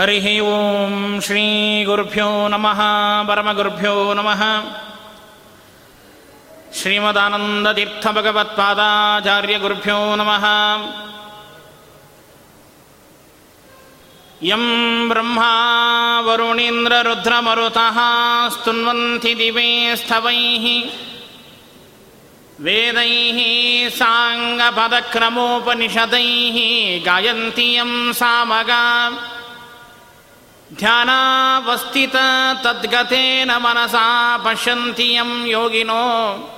हरिः ॐ श्रीगुरुभ्यो नमः परमगुरुभ्यो नमः। श्रीमदानन्दतीर्थभगवत्पादाचार्यगुरुभ्यो नमः। यं ब्रह्मा वरुणीन्द्ररुद्रमरुतः स्तुन्वन्ति दिवे स्थवैः। वेदैः साङ्गपदक्रमोपनिषदैः गायन्ति यं सामगा। ध्यानावस्थित तद्गतेन मनसा पश्यन्ति यं योगिनो।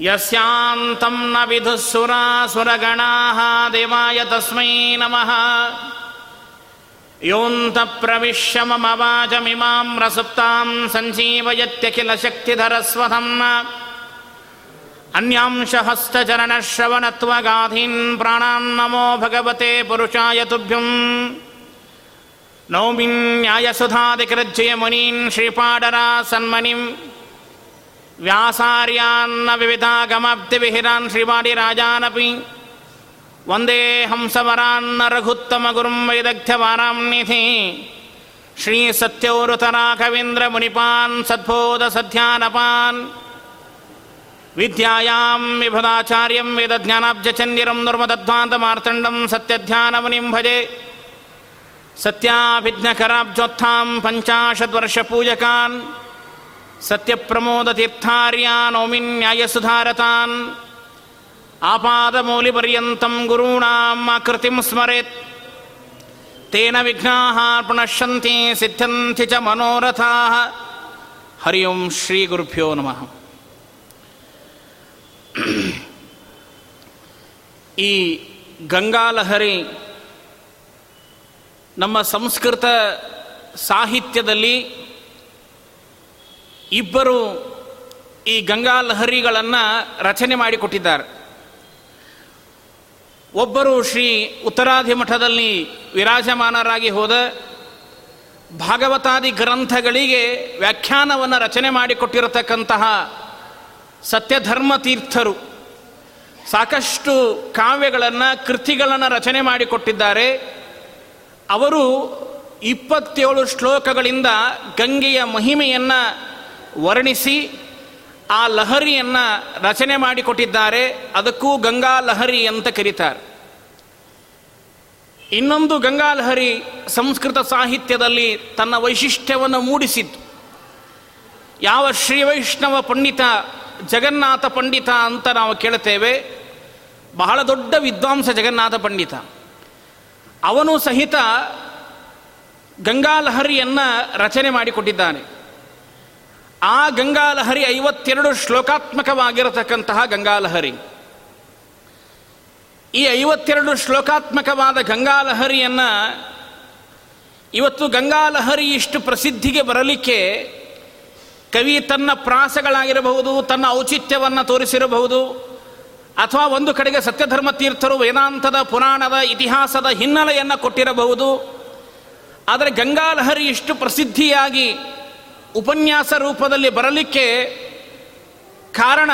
यस्यान्तं न सुरासुरगणाः देवाय तस्मै नमः। योऽन्तप्रविश्य मम वाचमिमां रसुप्तां सञ्जीवयत्यखिलशक्तिधरस्वधम्। अन्यांशहस्तचरणश्रवणत्वगाधीन् प्राणान्नमो भगवते पुरुषाय तुभ्यम् नौमिन्यायसुधादिकृज्यमुनीन् श्रीपाडरा सन्मनिं व्यासार्यान्न विविधागमाब्धिविहिरान् श्रीवाडिराजानपि वन्दे हंसवरान्न रघुत्तमगुरुं वैदग्ध्यवाराम्निधि श्रीसत्यौरुतराघवेन्द्रमुनिपान् सद्बोधसध्यानपान् विद्यायां विभुदाचार्यं वेदज्ञानाब्जचन्दिरं दुर्मदध्वान्तमार्तण्डं सत्यध्यानमुनिं भजे सत्याभिज्ञकराब्जोत्थां पञ्चाशद्वर्षपूजकान् सत्यप्रमोदतीर्थार्यानोमिन्यायसुधारतान् आपादमौलिपर्यन्तं गुरूणाम् आकृतिं स्मरेत्। तेन विघ्नाः प्रणश्यन्ति सिद्ध्यन्ति च मनोरथाः। हरि ओं श्रीगुरुभ्यो नमः। गङ्गालहरि ನಮ್ಮ ಸಂಸ್ಕೃತ ಸಾಹಿತ್ಯದಲ್ಲಿ ಇಬ್ಬರು ಈ ಗಂಗಾಲಹರಿಗಳನ್ನು ರಚನೆ ಮಾಡಿಕೊಟ್ಟಿದ್ದಾರೆ. ಒಬ್ಬರು ಶ್ರೀ ಉತ್ತರಾಧಿ ಮಠದಲ್ಲಿ ವಿರಾಜಮಾನರಾಗಿ ಹೋದ ಭಾಗವತಾದಿ ಗ್ರಂಥಗಳಿಗೆ ವ್ಯಾಖ್ಯಾನವನ್ನು ರಚನೆ ಮಾಡಿಕೊಟ್ಟಿರತಕ್ಕಂತಹ ಸತ್ಯಧರ್ಮ ತೀರ್ಥರು ಸಾಕಷ್ಟು ಕಾವ್ಯಗಳನ್ನು, ಕೃತಿಗಳನ್ನು ರಚನೆ ಮಾಡಿಕೊಟ್ಟಿದ್ದಾರೆ. ಅವರು ಇಪ್ಪತ್ತೇಳು ಶ್ಲೋಕಗಳಿಂದ ಗಂಗೆಯ ಮಹಿಮೆಯನ್ನು ವರ್ಣಿಸಿ ಆ ಲಹರಿಯನ್ನು ರಚನೆ ಮಾಡಿಕೊಟ್ಟಿದ್ದಾರೆ. ಅದಕ್ಕೂ ಗಂಗಾ ಲಹರಿ ಅಂತ ಕರೀತಾರೆ. ಇನ್ನೊಂದು ಗಂಗಾ ಲಹರಿ ಸಂಸ್ಕೃತ ಸಾಹಿತ್ಯದಲ್ಲಿ ತನ್ನ ವೈಶಿಷ್ಟ್ಯವನ್ನು ಮೂಡಿಸಿದ್ದು. ಯಾವ ಶ್ರೀವೈಷ್ಣವ ಪಂಡಿತ ಜಗನ್ನಾಥ ಪಂಡಿತ ಅಂತ ನಾವು ಕೇಳುತ್ತೇವೆ. ಬಹಳ ದೊಡ್ಡ ವಿದ್ವಾಂಸ ಜಗನ್ನಾಥ ಪಂಡಿತ. ಅವನು ಸಹಿತ ಗಂಗಾಲಹರಿಯನ್ನು ರಚನೆ ಮಾಡಿಕೊಟ್ಟಿದ್ದಾನೆ. ಆ ಗಂಗಾಲಹರಿ ಐವತ್ತೆರಡು ಶ್ಲೋಕಾತ್ಮಕವಾಗಿರತಕ್ಕಂತಹ ಗಂಗಾಲಹರಿ. ಈ ಐವತ್ತೆರಡು ಶ್ಲೋಕಾತ್ಮಕವಾದ ಗಂಗಾಲಹರಿಯನ್ನು ಇವತ್ತು ಗಂಗಾಲಹರಿ ಇಷ್ಟು ಪ್ರಸಿದ್ಧಿಗೆ ಬರಲಿಕ್ಕೆ ಕವಿ ತನ್ನ ಪ್ರಾಸಗಳಾಗಿರಬಹುದು, ತನ್ನ ಔಚಿತ್ಯವನ್ನು ತೋರಿಸಿರಬಹುದು ಅಥವಾ ಒಂದು ಕಡೆಗೆ ಸತ್ಯಧರ್ಮ ತೀರ್ಥರು ವೇದಾಂತದ ಪುರಾಣದ ಇತಿಹಾಸದ ಹಿನ್ನೆಲೆಯನ್ನು ಕೊಟ್ಟಿರಬಹುದು. ಆದರೆ ಗಂಗಾಲಹರಿ ಇಷ್ಟು ಪ್ರಸಿದ್ಧಿಯಾಗಿ ಉಪನ್ಯಾಸ ರೂಪದಲ್ಲಿ ಬರಲಿಕ್ಕೆ ಕಾರಣ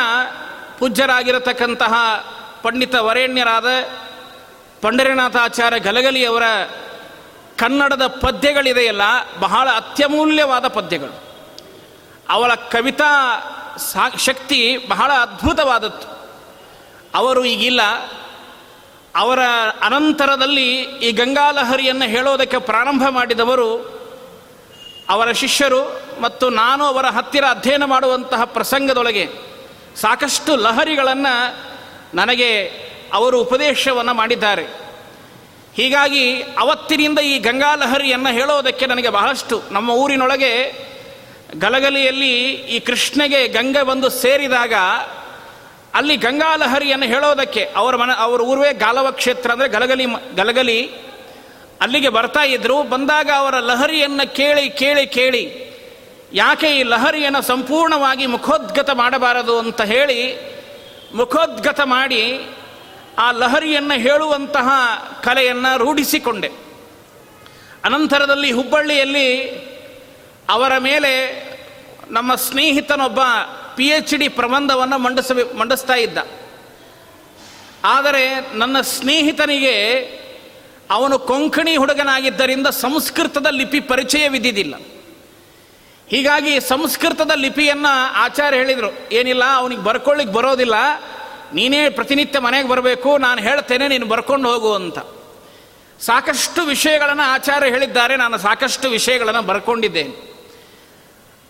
ಪೂಜ್ಯರಾಗಿರತಕ್ಕಂತಹ ಪಂಡಿತ ವರೇಣ್ಯರಾದ ಪಂಡರಿನಾಥಾಚಾರ್ಯ ಗಲಗಲಿಯವರ ಕನ್ನಡದ ಪದ್ಯಗಳಿದೆಯಲ್ಲ, ಬಹಳ ಅತ್ಯಮೂಲ್ಯವಾದ ಪದ್ಯಗಳು. ಅವಳ ಕವಿತಾ ಶಕ್ತಿ ಬಹಳ ಅದ್ಭುತವಾದದ್ದು. ಅವರು ಈಗಿಲ್ಲ. ಅವರ ಅನಂತರದಲ್ಲಿ ಈ ಗಂಗಾಲಹರಿಯನ್ನು ಹೇಳೋದಕ್ಕೆ ಪ್ರಾರಂಭ ಮಾಡಿದವರು ಅವರ ಶಿಷ್ಯರು ಮತ್ತು ನಾನು ಅವರ ಹತ್ತಿರ ಅಧ್ಯಯನ ಮಾಡುವಂತಹ ಪ್ರಸಂಗದೊಳಗೆ ಸಾಕಷ್ಟು ಲಹರಿಗಳನ್ನು ನನಗೆ ಅವರು ಉಪದೇಶವನ್ನು ಮಾಡಿದ್ದಾರೆ. ಹೀಗಾಗಿ ಅವತ್ತಿನಿಂದ ಈ ಗಂಗಾಲಹರಿಯನ್ನು ಹೇಳೋದಕ್ಕೆ ನನಗೆ ಬಹಳಷ್ಟು. ನಮ್ಮ ಊರಿನೊಳಗೆ ಗಲಗಲಿಯಲ್ಲಿ ಈ ಕೃಷ್ಣಗೆ ಗಂಗೆ ಬಂದು ಸೇರಿದಾಗ ಅಲ್ಲಿ ಗಂಗಾಲಹರಿಯನ್ನು ಹೇಳೋದಕ್ಕೆ ಅವರ ಮನ, ಅವರ ಊರ್ವೇ ಗಾಲವ ಕ್ಷೇತ್ರ ಅಂದರೆ ಗಲಗಲಿ ಗಲಗಲಿ. ಅಲ್ಲಿಗೆ ಬರ್ತಾ ಇದ್ರು, ಬಂದಾಗ ಅವರ ಲಹರಿಯನ್ನು ಕೇಳಿ ಕೇಳಿ ಕೇಳಿ, ಯಾಕೆ ಈ ಲಹರಿಯನ್ನು ಸಂಪೂರ್ಣವಾಗಿ ಮುಖೋದ್ಗತ ಮಾಡಬಾರದು ಅಂತ ಹೇಳಿ, ಮುಖೋದ್ಗತ ಮಾಡಿ ಆ ಲಹರಿಯನ್ನು ಹೇಳುವಂತಹ ಕಲೆಯನ್ನು ರೂಢಿಸಿಕೊಂಡೆ. ಅನಂತರದಲ್ಲಿ ಹುಬ್ಬಳ್ಳಿಯಲ್ಲಿ ಅವರ ಮೇಲೆ ನಮ್ಮ ಸ್ನೇಹಿತನೊಬ್ಬ ಪಿ ಎಚ್ ಡಿ ಪ್ರಬಂಧವನ್ನು ಮಂಡಿಸಬೇ ಮಂಡಿಸ್ತಾ ಇದ್ದ. ಆದರೆ ನನ್ನ ಸ್ನೇಹಿತನಿಗೆ ಅವನು ಕೊಂಕಣಿ ಹುಡುಗನಾಗಿದ್ದರಿಂದ ಸಂಸ್ಕೃತದ ಲಿಪಿ ಪರಿಚಯವಿದ್ದಿದ್ದಿಲ್ಲ ಹೀಗಾಗಿ ಸಂಸ್ಕೃತದ ಲಿಪಿಯನ್ನು ಆಚಾರ್ಯ ಹೇಳಿದರು, ಏನಿಲ್ಲ, ಅವನಿಗೆ ಬರ್ಕೊಳ್ಳಿಕ್ಕೆ ಬರೋದಿಲ್ಲ, ನೀನೇ ಪ್ರತಿನಿತ್ಯ ಮನೆಗೆ ಬರಬೇಕು, ನಾನು ಹೇಳ್ತೇನೆ, ನೀನು ಬರ್ಕೊಂಡು ಹೋಗು ಅಂತ. ಸಾಕಷ್ಟು ವಿಷಯಗಳನ್ನು ಆಚಾರ್ಯ ಹೇಳಿದ್ದಾರೆ, ನಾನು ಸಾಕಷ್ಟು ವಿಷಯಗಳನ್ನು ಬರ್ಕೊಂಡಿದ್ದೇನೆ.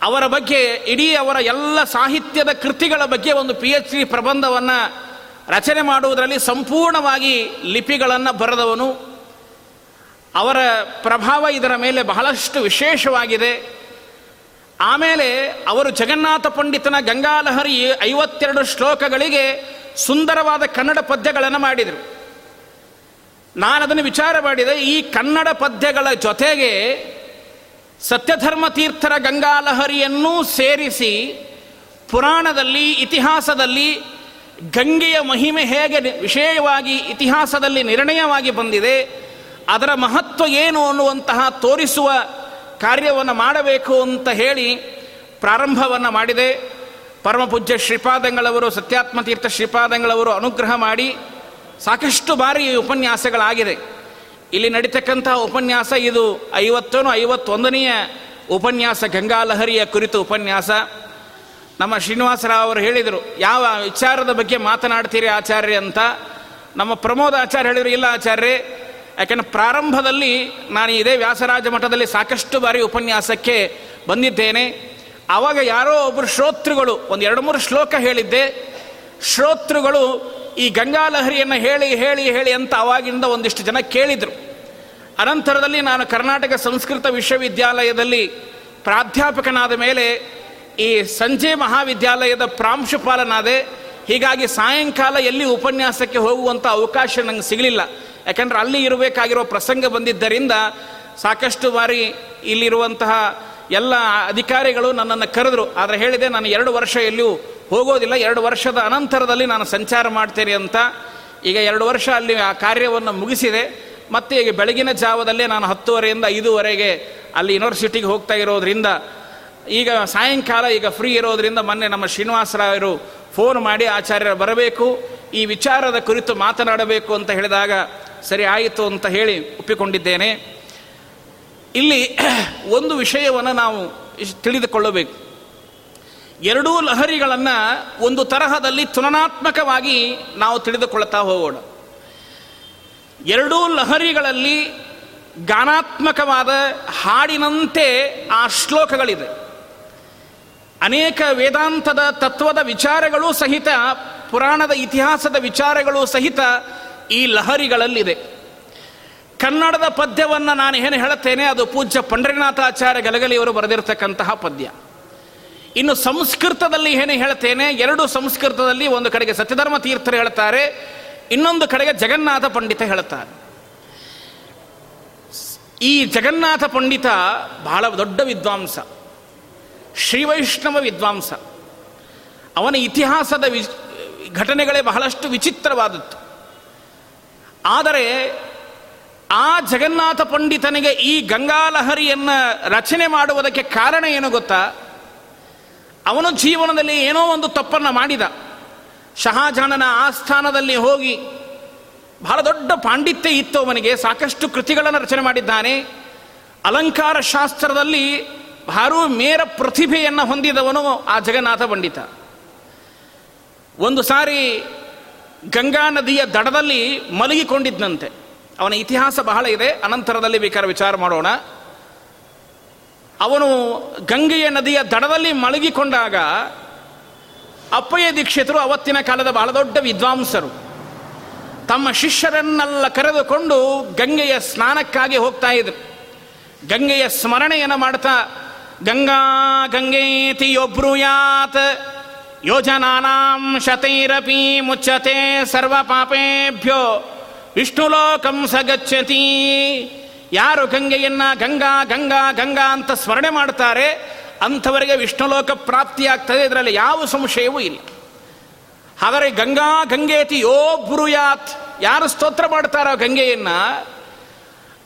ಅವರ ಬಗ್ಗೆ, ಇಡೀ ಅವರ ಎಲ್ಲ ಸಾಹಿತ್ಯದ ಕೃತಿಗಳ ಬಗ್ಗೆ ಒಂದು ಪಿ ಎಚ್ ಡಿ ಪ್ರಬಂಧವನ್ನು ರಚನೆ ಮಾಡುವುದರಲ್ಲಿ ಸಂಪೂರ್ಣವಾಗಿ ಲಿಪಿಗಳನ್ನು ಬರೆದವನು. ಅವರ ಪ್ರಭಾವ ಇದರ ಮೇಲೆ ಬಹಳಷ್ಟು ವಿಶೇಷವಾಗಿದೆ. ಆಮೇಲೆ ಅವರು ಜಗನ್ನಾಥ ಪಂಡಿತನ ಗಂಗಾಲಹರಿ ಐವತ್ತೆರಡು ಶ್ಲೋಕಗಳಿಗೆ ಸುಂದರವಾದ ಕನ್ನಡ ಪದ್ಯಗಳನ್ನು ಮಾಡಿದರು. ನಾನು ಅದನ್ನು ವಿಚಾರ ಮಾಡಿದೆ, ಈ ಕನ್ನಡ ಪದ್ಯಗಳ ಜೊತೆಗೆ ಸತ್ಯಧರ್ಮ ತೀರ್ಥರ ಗಂಗಾಲಹರಿಯನ್ನೂ ಸೇರಿಸಿ ಪುರಾಣದಲ್ಲಿ, ಇತಿಹಾಸದಲ್ಲಿ, ಗಂಗೆಯ ಮಹಿಮೆ ಹೇಗೆ ವಿಶೇಷವಾಗಿ ಇತಿಹಾಸದಲ್ಲಿ ನಿರ್ಣಯವಾಗಿ ಬಂದಿದೆ, ಅದರ ಮಹತ್ವ ಏನು ಅನ್ನುವಂತಹ ತೋರಿಸುವ ಕಾರ್ಯವನ್ನು ಮಾಡಬೇಕು ಅಂತ ಹೇಳಿ ಪ್ರಾರಂಭವನ್ನು ಮಾಡಿದೆ. ಪರಮಪೂಜ್ಯ ಶ್ರೀಪಾದಂಗಳವರು ಸತ್ಯಾತ್ಮತೀರ್ಥ ಶ್ರೀಪಾದಂಗಳವರು ಅನುಗ್ರಹ ಮಾಡಿ ಸಾಕಷ್ಟು ಬಾರಿ ಉಪನ್ಯಾಸಗಳಾಗಿದೆ ಇಲ್ಲಿ ನಡೀತಕ್ಕಂತಹ ಉಪನ್ಯಾಸ ಇದು ಐವತ್ತನು ಐವತ್ತೊಂದನೆಯ ಉಪನ್ಯಾಸ, ಗಂಗಾಲಹರಿಯ ಕುರಿತು ಉಪನ್ಯಾಸ. ನಮ್ಮ ಶ್ರೀನಿವಾಸರಾವ್ ಅವರು ಹೇಳಿದರು, ಯಾವ ವಿಚಾರದ ಬಗ್ಗೆ ಮಾತನಾಡ್ತೀರಿ ಆಚಾರ್ಯ ಅಂತ. ನಮ್ಮ ಪ್ರಮೋದ ಆಚಾರ್ಯ ಹೇಳಿದರು, ಇಲ್ಲ ಆಚಾರ್ಯ ಯಾಕೆಂದ್ರೆ ಪ್ರಾರಂಭದಲ್ಲಿ ನಾನು ಇದೇ ವ್ಯಾಸರಾಜ ಮಠದಲ್ಲಿ ಸಾಕಷ್ಟು ಬಾರಿ ಉಪನ್ಯಾಸಕ್ಕೆ ಬಂದಿದ್ದೇನೆ. ಆವಾಗ ಯಾರೋ ಒಬ್ಬರು ಶ್ರೋತೃಗಳು ಒಂದು ಎರಡು ಮೂರು ಶ್ಲೋಕ ಹೇಳಿದ್ದೆ. ಶ್ರೋತೃಗಳು ಈ ಗಂಗಾಲಹರಿಯನ್ನು ಹೇಳಿ ಹೇಳಿ ಹೇಳಿ ಅಂತ ಅವಾಗಿಂದ ಒಂದಿಷ್ಟು ಜನ ಕೇಳಿದರು. ಅನಂತರದಲ್ಲಿ ನಾನು ಕರ್ನಾಟಕ ಸಂಸ್ಕೃತ ವಿಶ್ವವಿದ್ಯಾಲಯದಲ್ಲಿ ಪ್ರಾಧ್ಯಾಪಕನಾದ ಮೇಲೆ ಈ ಸಂಜೆ ಮಹಾವಿದ್ಯಾಲಯದ ಪ್ರಾಂಶುಪಾಲನಾದೆ, ಹೀಗಾಗಿ ಸಾಯಂಕಾಲ ಎಲ್ಲಿ ಉಪನ್ಯಾಸಕ್ಕೆ ಹೋಗುವಂಥ ಅವಕಾಶ ನಂಗೆ ಸಿಗಲಿಲ್ಲ. ಯಾಕಂದರೆ ಅಲ್ಲಿ ಇರಬೇಕಾಗಿರೋ ಪ್ರಸಂಗ ಬಂದಿದ್ದರಿಂದ ಸಾಕಷ್ಟು ಬಾರಿ ಇಲ್ಲಿರುವಂತಹ ಎಲ್ಲ ಅಧಿಕಾರಿಗಳು ನನ್ನನ್ನು ಕರೆದರು. ಆದರೆ ಹೇಳಿದೆ, ನಾನು ಎರಡು ವರ್ಷ ಎಲ್ಲಿಯೂ ಹೋಗೋದಿಲ್ಲ, ಎರಡು ವರ್ಷದ ಅನಂತರದಲ್ಲಿ ನಾನು ಸಂಚಾರ ಮಾಡ್ತೇನೆ ಅಂತ. ಈಗ ಎರಡು ವರ್ಷ ಅಲ್ಲಿ ಆ ಕಾರ್ಯವನ್ನು ಮುಗಿಸಿದೆ. ಮತ್ತು ಈಗ ಬೆಳಗಿನ ಜಾವದಲ್ಲೇ ನಾನು ಹತ್ತುವರೆಯಿಂದ ಐದೂವರೆಗೆ ಅಲ್ಲಿ ಯೂನಿವರ್ಸಿಟಿಗೆ ಹೋಗ್ತಾ ಇರೋದ್ರಿಂದ, ಈಗ ಸಾಯಂಕಾಲ ಈಗ ಫ್ರೀ ಇರೋದ್ರಿಂದ ಮೊನ್ನೆ ನಮ್ಮ ಶ್ರೀನಿವಾಸರಾಯರು ಫೋನ್ ಮಾಡಿ ಆಚಾರ್ಯರು ಬರಬೇಕು, ಈ ವಿಚಾರದ ಕುರಿತು ಮಾತನಾಡಬೇಕು ಅಂತ ಹೇಳಿದಾಗ ಸರಿ ಆಯಿತು ಅಂತ ಹೇಳಿ ಒಪ್ಪಿಕೊಂಡಿದ್ದೇನೆ. ಇಲ್ಲಿ ಒಂದು ವಿಷಯವನ್ನು ನಾವು ತಿಳಿದುಕೊಳ್ಳಬೇಕು. ಎರಡೂ ಲಹರಿಗಳನ್ನು ಒಂದು ತರಹದಲ್ಲಿ ತುಲನಾತ್ಮಕವಾಗಿ ನಾವು ತಿಳಿದುಕೊಳ್ತಾ ಹೋಗೋಣ. ಎರಡೂ ಲಹರಿಗಳಲ್ಲಿ ಗಾನಾತ್ಮಕವಾದ ಹಾಡಿನಂತೆ ಆ ಶ್ಲೋಕಗಳಿದೆ. ಅನೇಕ ವೇದಾಂತದ ತತ್ವದ ವಿಚಾರಗಳು ಸಹಿತ, ಪುರಾಣದ ಇತಿಹಾಸದ ವಿಚಾರಗಳು ಸಹಿತ ಈ ಲಹರಿಗಳಲ್ಲಿದೆ. ಕನ್ನಡದ ಪದ್ಯವನ್ನು ನಾನು ಏನು ಹೇಳುತ್ತೇನೆ, ಅದು ಪೂಜ್ಯ ಪಂಡ್ರಿನಾಥಾಚಾರ್ಯ ಗಲಗಲಿಯವರು ಬರೆದಿರತಕ್ಕಂತಹ ಪದ್ಯ. ಇನ್ನು ಸಂಸ್ಕೃತದಲ್ಲಿ ಏನು ಹೇಳ್ತೇನೆ, ಎರಡು ಸಂಸ್ಕೃತದಲ್ಲಿ ಒಂದು ಕಡೆಗೆ ಸತ್ಯಧರ್ಮ ತೀರ್ಥರು ಹೇಳ್ತಾರೆ, ಇನ್ನೊಂದು ಕಡೆಗೆ ಜಗನ್ನಾಥ ಪಂಡಿತ ಹೇಳ್ತಾರೆ. ಈ ಜಗನ್ನಾಥ ಪಂಡಿತ ಬಹಳ ದೊಡ್ಡ ವಿದ್ವಾಂಸ, ಶ್ರೀವೈಷ್ಣವ ವಿದ್ವಾಂಸ. ಅವನ ಇತಿಹಾಸದ ವಿ ಘಟನೆಗಳೇ ಬಹಳಷ್ಟು ವಿಚಿತ್ರವಾದದ್ದು. ಆದರೆ ಆ ಜಗನ್ನಾಥ ಪಂಡಿತನಿಗೆ ಈ ಗಂಗಾಲಹರಿಯನ್ನು ರಚನೆ ಮಾಡುವುದಕ್ಕೆ ಕಾರಣ ಏನು ಗೊತ್ತಾ? ಅವನು ಜೀವನದಲ್ಲಿ ಏನೋ ಒಂದು ತಪ್ಪನ್ನು ಮಾಡಿದ. ಶಹಾಜಾನನ ಆಸ್ಥಾನದಲ್ಲಿ ಹೋಗಿ ಬಹಳ ದೊಡ್ಡ ಪಾಂಡಿತ್ಯ ಇತ್ತು ಅವನಿಗೆ. ಸಾಕಷ್ಟು ಕೃತಿಗಳನ್ನು ರಚನೆ ಮಾಡಿದ್ದಾನೆ. ಅಲಂಕಾರ ಶಾಸ್ತ್ರದಲ್ಲಿ ಭಾರೂ ಮೇರ ಪ್ರತಿಭೆಯನ್ನು ಹೊಂದಿದವನು ಆ ಜಗನ್ನಾಥ ಪಂಡಿತ. ಒಂದು ಸಾರಿ ಗಂಗಾ ನದಿಯ ದಡದಲ್ಲಿ ಮಲಗಿಕೊಂಡಿದ್ದಂತೆ ಅವನ ಇತಿಹಾಸ ಬಹಳ ಇದೆ. ಅನಂತರದಲ್ಲಿ ಬೇಕಾದ್ರೆ ವಿಚಾರ ಮಾಡೋಣ. ಅವನು ಗಂಗೆಯ ನದಿಯ ದಡದಲ್ಲಿ ಮಲಗಿಕೊಂಡಾಗ ಅಪ್ಪಯ್ಯ ದೀಕ್ಷಿತರು ಅವತ್ತಿನ ಕಾಲದ ಬಹಳ ದೊಡ್ಡ ವಿದ್ವಾಂಸರು. ತಮ್ಮ ಶಿಷ್ಯರನ್ನೆಲ್ಲ ಕರೆದುಕೊಂಡು ಗಂಗೆಯ ಸ್ನಾನಕ್ಕಾಗಿ ಹೋಗ್ತಾ ಇದ್ರು. ಗಂಗೆಯ ಸ್ಮರಣೆಯನ್ನು ಮಾಡ್ತಾ, ಗಂಗಾ ಗಂಗೇತಿ ಯಾತ್ ಯೋಜನಾನಾಂ ಶತೈರಪಿ ಮುಚ್ಚತೆ ಸರ್ವ ಪಾಪೇಭ್ಯೋ ವಿಷ್ಣುಲೋಕಂ ಸಗಚ್ಚತಿ ಯಾರು ಗಂಗೆಯನ್ನ ಗಂಗಾ ಗಂಗಾ ಗಂಗಾ ಅಂತ ಸ್ಮರಣೆ ಮಾಡ್ತಾರೆ ಅಂಥವರಿಗೆ ವಿಷ್ಣುಲೋಕ ಪ್ರಾಪ್ತಿಯಾಗ್ತದೆ. ಇದರಲ್ಲಿ ಯಾವ ಸಂಶಯವೂ ಇಲ್ಲ. ಆದರೆ ಗಂಗಾ, ಗಂಗೇತಿ ಯೋ ಬುರುಯಾತ್, ಯಾರು ಸ್ತೋತ್ರ ಮಾಡ್ತಾರೋ ಗಂಗೆಯನ್ನ,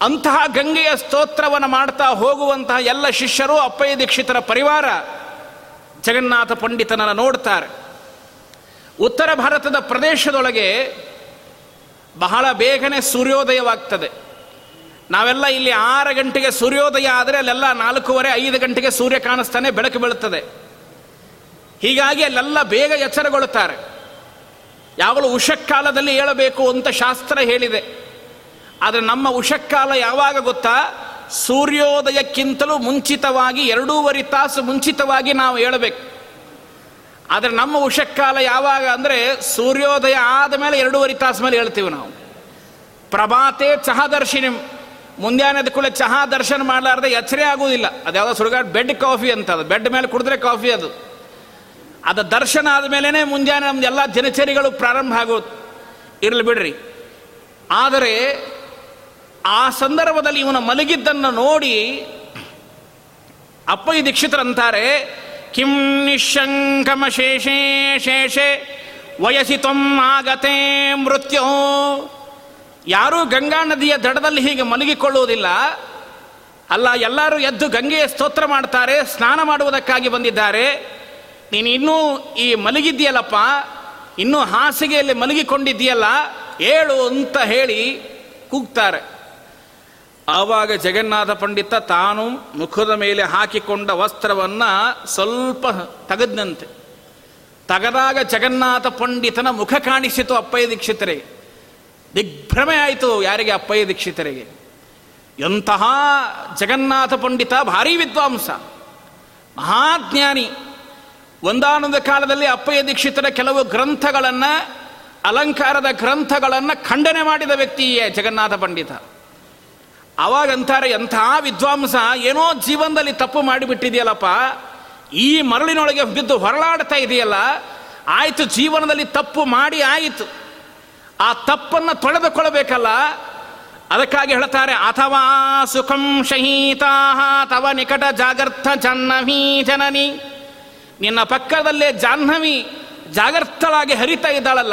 ಅಂತಹ ಗಂಗೆಯ ಸ್ತೋತ್ರವನ್ನು ಮಾಡ್ತಾ ಹೋಗುವಂತಹ ಎಲ್ಲ ಶಿಷ್ಯರು, ಅಪ್ಪಯ್ಯ ದೀಕ್ಷಿತರ ಪರಿವಾರ ಜಗನ್ನಾಥ ಪಂಡಿತನನ್ನು ನೋಡ್ತಾರೆ. ಉತ್ತರ ಭಾರತದ ಪ್ರದೇಶದೊಳಗೆ ಬಹಳ ಬೇಗನೆ ಸೂರ್ಯೋದಯವಾಗ್ತದೆ. ನಾವೆಲ್ಲ ಇಲ್ಲಿ ಆರು ಗಂಟೆಗೆ ಸೂರ್ಯೋದಯ ಆದರೆ ಅಲ್ಲೆಲ್ಲ ನಾಲ್ಕೂವರೆ, ಐದು ಗಂಟೆಗೆ ಸೂರ್ಯ ಕಾಣಿಸ್ತಾನೆ, ಬೆಳಕು ಬೀಳುತ್ತದೆ. ಹೀಗಾಗಿ ಅಲ್ಲೆಲ್ಲ ಬೇಗ ಎಚ್ಚರಗೊಳ್ಳುತ್ತಾರೆ. ಯಾವಾಗಲೂ ಉಷಕ್ಕಾಲದಲ್ಲಿ ಹೇಳಬೇಕು ಅಂತ ಶಾಸ್ತ್ರ ಹೇಳಿದೆ. ಆದರೆ ನಮ್ಮ ಉಷಕ್ಕಾಲ ಯಾವಾಗ ಗೊತ್ತಾ? ಸೂರ್ಯೋದಯಕ್ಕಿಂತಲೂ ಮುಂಚಿತವಾಗಿ, ಎರಡೂವರೆ ತಾಸು ಮುಂಚಿತವಾಗಿ ನಾವು ಹೇಳಬೇಕು ಆದರೆ ನಮ್ಮ ಉಷಕ್ಕಾಲ ಯಾವಾಗ ಅಂದರೆ ಸೂರ್ಯೋದಯ ಆದ ಮೇಲೆ ಎರಡೂವರೆ ತಾಸು ಮೇಲೆ ಹೇಳ್ತೀವಿ ನಾವು. ಪ್ರಭಾತೆ ಚಹಾ ದರ್ಶಿನಿ ಮುಂಜಾನೆ ಕೂಡ ಚಹಾ ದರ್ಶನ ಮಾಡಲಾರ್ದೆ ಎಚ್ಚರೇ ಆಗುವುದಿಲ್ಲ. ಅದ್ಯಾವುದೋ ಸುಡುಗಾಡು ಬೆಡ್ ಕಾಫಿ ಅಂತ ಅದು. ಬೆಡ್ ಮೇಲೆ ಕುಡಿದ್ರೆ ಕಾಫಿ ಅದು. ಅದು ದರ್ಶನ ಆದಮೇಲೆ ಮುಂಜಾನೆ ನಮ್ದು ಎಲ್ಲ ದಿನಚರಿಗಳು ಪ್ರಾರಂಭ ಆಗೋದು. ಇರಲಿ ಬಿಡ್ರಿ. ಆದರೆ ಆ ಸಂದರ್ಭದಲ್ಲಿ ಇವನ ಮಲಗಿದ್ದನ್ನು ನೋಡಿ ಅಪ್ಪಯ್ಯ ದೀಕ್ಷಿತರಂತಾರೆ, ಕಿಂ ನಿಶಂಕಮ ಶೇಷೇ ಶೇಷೆ ವಯಸ್ಸಿ ಆಗತೆ ಮೃತ್ಯೋ ಯಾರೂ ಗಂಗಾ ನದಿಯ ದಡದಲ್ಲಿ ಹೀಗೆ ಮಲಗಿಕೊಳ್ಳುವುದಿಲ್ಲ. ಅಲ್ಲ, ಎಲ್ಲರೂ ಎದ್ದು ಗಂಗೆಯ ಸ್ತೋತ್ರ ಮಾಡ್ತಾರೆ, ಸ್ನಾನ ಮಾಡುವುದಕ್ಕಾಗಿ ಬಂದಿದ್ದಾರೆ. ನೀನು ಇನ್ನೂ ಈ ಮಲಗಿದ್ದೀಯಲ್ಲಪ್ಪ, ಇನ್ನೂ ಹಾಸಿಗೆಯಲ್ಲಿ ಮಲಗಿಕೊಂಡಿದ್ದೀಯಲ್ಲ, ಏಳು ಅಂತ ಹೇಳಿ ಕೂಗ್ತಾರೆ. ಆವಾಗ ಜಗನ್ನಾಥ ಪಂಡಿತ ತಾನು ಮುಖದ ಮೇಲೆ ಹಾಕಿಕೊಂಡ ವಸ್ತ್ರವನ್ನು ಸ್ವಲ್ಪ ತೆಗೆದಂತೆ ತಗದಾಗ ಜಗನ್ನಾಥ ಪಂಡಿತನ ಮುಖ ಕಾಣಿಸಿತು, ಅಪ್ಪಯ್ಯ ದೀಕ್ಷಿತರಿಗೆ ದಿಗ್ಭ್ರಮೆ ಆಯಿತು ಯಾರಿಗೆ ಅಪ್ಪಯ್ಯ ದೀಕ್ಷಿತರಿಗೆ? ಎಂತಹ ಜಗನ್ನಾಥ ಪಂಡಿತ, ಭಾರೀ ವಿದ್ವಾಂಸ, ಮಹಾಜ್ಞಾನಿ. ಒಂದಾನೊಂದು ಕಾಲದಲ್ಲಿ ಅಪ್ಪಯ್ಯ ದೀಕ್ಷಿತರ ಕೆಲವು ಗ್ರಂಥಗಳನ್ನು, ಅಲಂಕಾರದ ಗ್ರಂಥಗಳನ್ನು ಖಂಡನೆ ಮಾಡಿದ ವ್ಯಕ್ತಿಯೇ ಜಗನ್ನಾಥ ಪಂಡಿತ. ಅವಾಗಂತಾರೆ ಎಂತಹ ವಿದ್ವಾಂಸ, ಏನೋ ಜೀವನದಲ್ಲಿ ತಪ್ಪು ಮಾಡಿಬಿಟ್ಟಿದೆಯಲ್ಲಪ್ಪ, ಈ ಮರಳಿನೊಳಗೆ ಬಿದ್ದು ಹೊರಳಾಡ್ತಾ ಇದೆಯಲ್ಲ, ಆಯಿತು ಜೀವನದಲ್ಲಿ ತಪ್ಪು ಮಾಡಿ ಆಯಿತು. ಆ ತಪ್ಪನ್ನು ತೊಳೆದುಕೊಳ್ಳಬೇಕಲ್ಲ? ಅದಕ್ಕಾಗಿ ಹೇಳ್ತಾರೆ, ಅಥವಾ ಸುಖಂ ಶಹೀತಾ ತವ ನಿಕಟ ಜಾಗರ್ಥ ಜನ್ನವೀ ಜನನಿ. ನಿನ್ನ ಪಕ್ಕದಲ್ಲೇ ಜಾಹ್ನವಿ ಜಾಗರ್ಥಳಾಗಿ ಹರಿತಾ ಇದ್ದಾಳಲ್ಲ?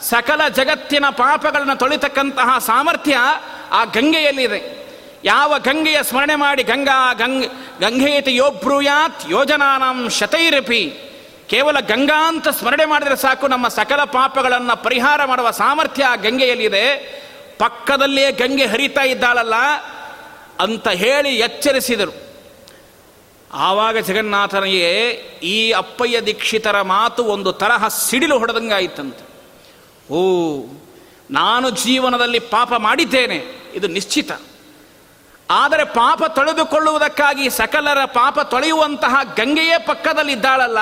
ಸಕಲ ಜಗತ್ತಿನ ಪಾಪಗಳನ್ನು ತೊಳಿತಕ್ಕಂತಹ ಸಾಮರ್ಥ್ಯ ಆ ಗಂಗೆಯಲ್ಲಿದೆ. ಯಾವ ಗಂಗೆಯ ಸ್ಮರಣೆ ಮಾಡಿ ಗಂಗಾ ಗಂಗ್ ಗಂಗೆಯತಿ ಯೋಬ್ರೂಯಾತ್ ಯೋಜನಾನಾಂ ಶತೈರಪಿ. ಕೇವಲ ಗಂಗಾ ಅಂತ ಸ್ಮರಣೆ ಮಾಡಿದರೆ ಸಾಕು, ನಮ್ಮ ಸಕಲ ಪಾಪಗಳನ್ನು ಪರಿಹಾರ ಮಾಡುವ ಸಾಮರ್ಥ್ಯ ಆ ಗಂಗೆಯಲ್ಲಿದೆ. ಪಕ್ಕದಲ್ಲೇ ಗಂಗೆ ಹರಿತಾ ಇದ್ದಾಳಲ್ಲ ಅಂತ ಹೇಳಿ ಎಚ್ಚರಿಸಿದರು. ಆವಾಗ ಜಗನ್ನಾಥನಿಗೆ ಈ ಅಪ್ಪಯ್ಯ ದೀಕ್ಷಿತರ ಮಾತು ಒಂದು ತರಹ ಸಿಡಿಲು ಹೊಡೆದಂಗಾಯಿತಂತೆ. ಓ, ನಾನು ಜೀವನದಲ್ಲಿ ಪಾಪ ಮಾಡಿದ್ದೇನೆ, ಇದು ನಿಶ್ಚಿತ. ಆದರೆ ಪಾಪ ತೊಳೆದುಕೊಳ್ಳುವುದಕ್ಕಾಗಿ ಸಕಲರ ಪಾಪ ತೊಳೆಯುವಂತಹ ಗಂಗೆಯೇ ಪಕ್ಕದಲ್ಲಿದ್ದಾಳಲ್ಲ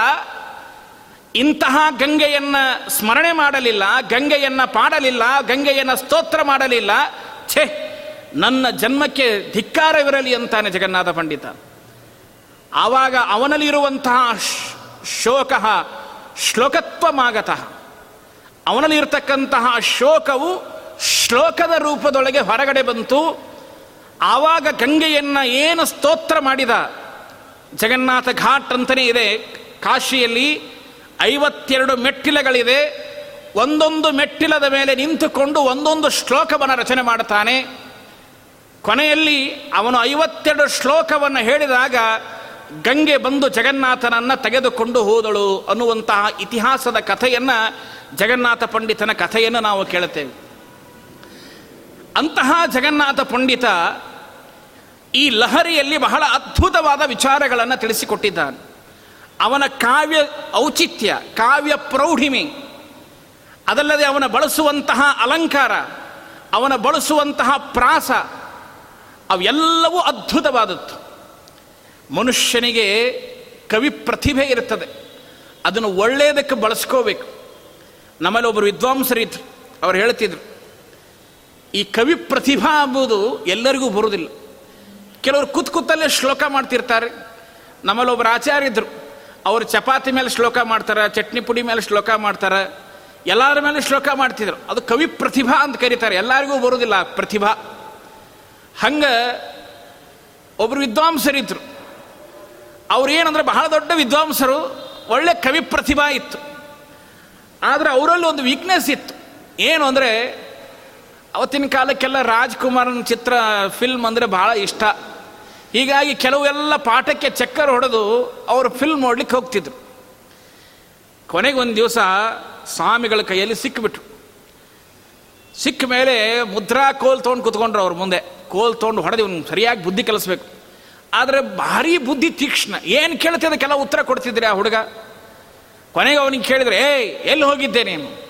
ಇಂತಹ ಗಂಗೆಯನ್ನ ಸ್ಮರಣೆ ಮಾಡಲಿಲ್ಲ, ಗಂಗೆಯನ್ನ ಪಾಡಲಿಲ್ಲ, ಗಂಗೆಯನ್ನ ಸ್ತೋತ್ರ ಮಾಡಲಿಲ್ಲ. ಛೇ, ನನ್ನ ಜನ್ಮಕ್ಕೆ ಧಿಕ್ಕಾರವಿರಲಿ ಅಂತಾನೆ ಜಗನ್ನಾಥ ಪಂಡಿತ. ಆವಾಗ ಅವನಲ್ಲಿರುವಂತಹ ಶೋಕ ಶ್ಲೋಕತ್ವಮಾಗತಃ. ಅವನಲ್ಲಿರ್ತಕ್ಕಂತಹ ಶೋಕವು ಶ್ಲೋಕದ ರೂಪದೊಳಗೆ ಹೊರಗಡೆ ಬಂತು. ಆವಾಗ ಗಂಗೆಯನ್ನ ಏನು ಸ್ತೋತ್ರ ಮಾಡಿದ, ಜಗನ್ನಾಥ ಘಾಟ್ ಅಂತಲೇ ಇದೆ ಕಾಶಿಯಲ್ಲಿ ಐವತ್ತೆರಡು ಮೆಟ್ಟಿಲಗಳಿದೆ ಒಂದೊಂದು ಮೆಟ್ಟಿಲದ ಮೇಲೆ ನಿಂತುಕೊಂಡು ಒಂದೊಂದು ಶ್ಲೋಕವನ್ನು ರಚನೆ ಮಾಡುತ್ತಾನೆ. ಕೊನೆಯಲ್ಲಿ ಅವನು ಐವತ್ತೆರಡು ಶ್ಲೋಕವನ್ನು ಹೇಳಿದಾಗ ಗಂಗೆ ಬಂದು ಜಗನ್ನಾಥನನ್ನು ತೆಗೆದುಕೊಂಡು ಹೋದಳು ಅನ್ನುವಂತಹ ಇತಿಹಾಸದ ಕಥೆಯನ್ನು ಜಗನ್ನಾಥ ಪಂಡಿತನ ಕಥೆಯನ್ನು ನಾವು ಕೇಳುತ್ತೇವೆ. ಅಂತಹ ಜಗನ್ನಾಥ ಪಂಡಿತ ಈ ಲಹರಿಯಲ್ಲಿ ಬಹಳ ಅದ್ಭುತವಾದ ವಿಚಾರಗಳನ್ನು ತಿಳಿಸಿಕೊಟ್ಟಿದ್ದಾನೆ. ಅವನ ಕಾವ್ಯ ಔಚಿತ್ಯ, ಕಾವ್ಯ ಪ್ರೌಢಿಮೆ. ಅದಲ್ಲದೆ ಅವನ ಬಳಸುವಂತಹ ಅಲಂಕಾರ, ಅವನ ಬಳಸುವಂತಹ ಪ್ರಾಸ, ಅವೆಲ್ಲವೂ ಅದ್ಭುತವಾದದ್ದು. ಮನುಷ್ಯನಿಗೆ ಕವಿ ಪ್ರತಿಭೆ ಇರ್ತದೆ ಅದನ್ನು ಒಳ್ಳೆಯದಕ್ಕೆ ಬಳಸ್ಕೋಬೇಕು. ನಮ್ಮಲ್ಲಿ ಒಬ್ಬರು ವಿದ್ವಾಂಸರಿದ್ರು. ಅವ್ರು ಹೇಳ್ತಿದ್ರು, ಈ ಕವಿ ಪ್ರತಿಭಾ ಎಂಬುದು ಎಲ್ಲರಿಗೂ ಬರುವುದಿಲ್ಲ. ಕೆಲವರು ಕೂತ್ ಕೂತಲ್ಲೇ ಶ್ಲೋಕ ಮಾಡ್ತಿರ್ತಾರೆ. ನಮ್ಮಲ್ಲಿ ಒಬ್ಬರು ಆಚಾರ್ಯ ಇದ್ರು ಅವರು ಚಪಾತಿ ಮೇಲೆ ಶ್ಲೋಕ ಮಾಡ್ತಾರೆ, ಚಟ್ನಿ ಪುಡಿ ಮೇಲೆ ಶ್ಲೋಕ ಮಾಡ್ತಾರೆ, ಎಲ್ಲರ ಮೇಲೆ ಶ್ಲೋಕ ಮಾಡ್ತಿದ್ರು. ಅದು ಕವಿ ಪ್ರತಿಭಾ ಅಂತ ಕರೀತಾರೆ. ಎಲ್ಲರಿಗೂ ಬರುವುದಿಲ್ಲ ಪ್ರತಿಭಾ. ಹಂಗೆ ಒಬ್ಬರು ವಿದ್ವಾಂಸರಿದ್ರು ಅವ್ರು ಏನಂದ್ರೆ ಬಹಳ ದೊಡ್ಡ ವಿದ್ವಾಂಸರು, ಒಳ್ಳೆ ಕವಿ ಪ್ರತಿಭಾ ಇತ್ತು. ಆದರೆ ಅವರಲ್ಲಿ ಒಂದು ವೀಕ್ನೆಸ್ ಇತ್ತು. ಏನು ಅಂದರೆ, ಅವತ್ತಿನ ಕಾಲಕ್ಕೆಲ್ಲ ರಾಜ್ಕುಮಾರನ ಚಿತ್ರ ಫಿಲ್ಮ್ ಅಂದರೆ ಭಾಳ ಇಷ್ಟ. ಹೀಗಾಗಿ ಕೆಲವೆಲ್ಲ ಪಾಠಕ್ಕೆ ಚಕ್ಕರ್ ಹೊಡೆದು ಅವರು ಫಿಲ್ಮ್ ನೋಡ್ಲಿಕ್ಕೆ ಹೋಗ್ತಿದ್ರು. ಕೊನೆಗೆ ಒಂದು ದಿವಸ ಸ್ವಾಮಿಗಳ ಕೈಯಲ್ಲಿ ಸಿಕ್ಕಿಬಿಟ್ರು ಸಿಕ್ಕ ಮೇಲೆ ಮುದ್ರಾ ಕೋಲ್ ತೊಗೊಂಡು ಕುತ್ಕೊಂಡ್ರು ಅವ್ರ ಮುಂದೆ. ಕೋಲ್ ತೊಗೊಂಡು ಹೊಡೆದು ಇವ್ನು ಸರಿಯಾಗಿ ಬುದ್ಧಿ ಕಲಿಸ್ಬೇಕು. ಆದರೆ ಭಾರಿ ಬುದ್ಧಿ ತೀಕ್ಷ್ಣ. ಏನು ಕೇಳ್ತಿ ಅದಕ್ಕೆಲ್ಲ ಉತ್ತರ ಕೊಡ್ತಿದ್ರಿ ಆ ಹುಡುಗ? ಕೊನೆಗೆ ಅವನಿಗೆ ಕೇಳಿದ್ರೆ, ಏಯ್, ಎಲ್ಲಿ ಹೋಗಿದ್ದೆ ನೀನು?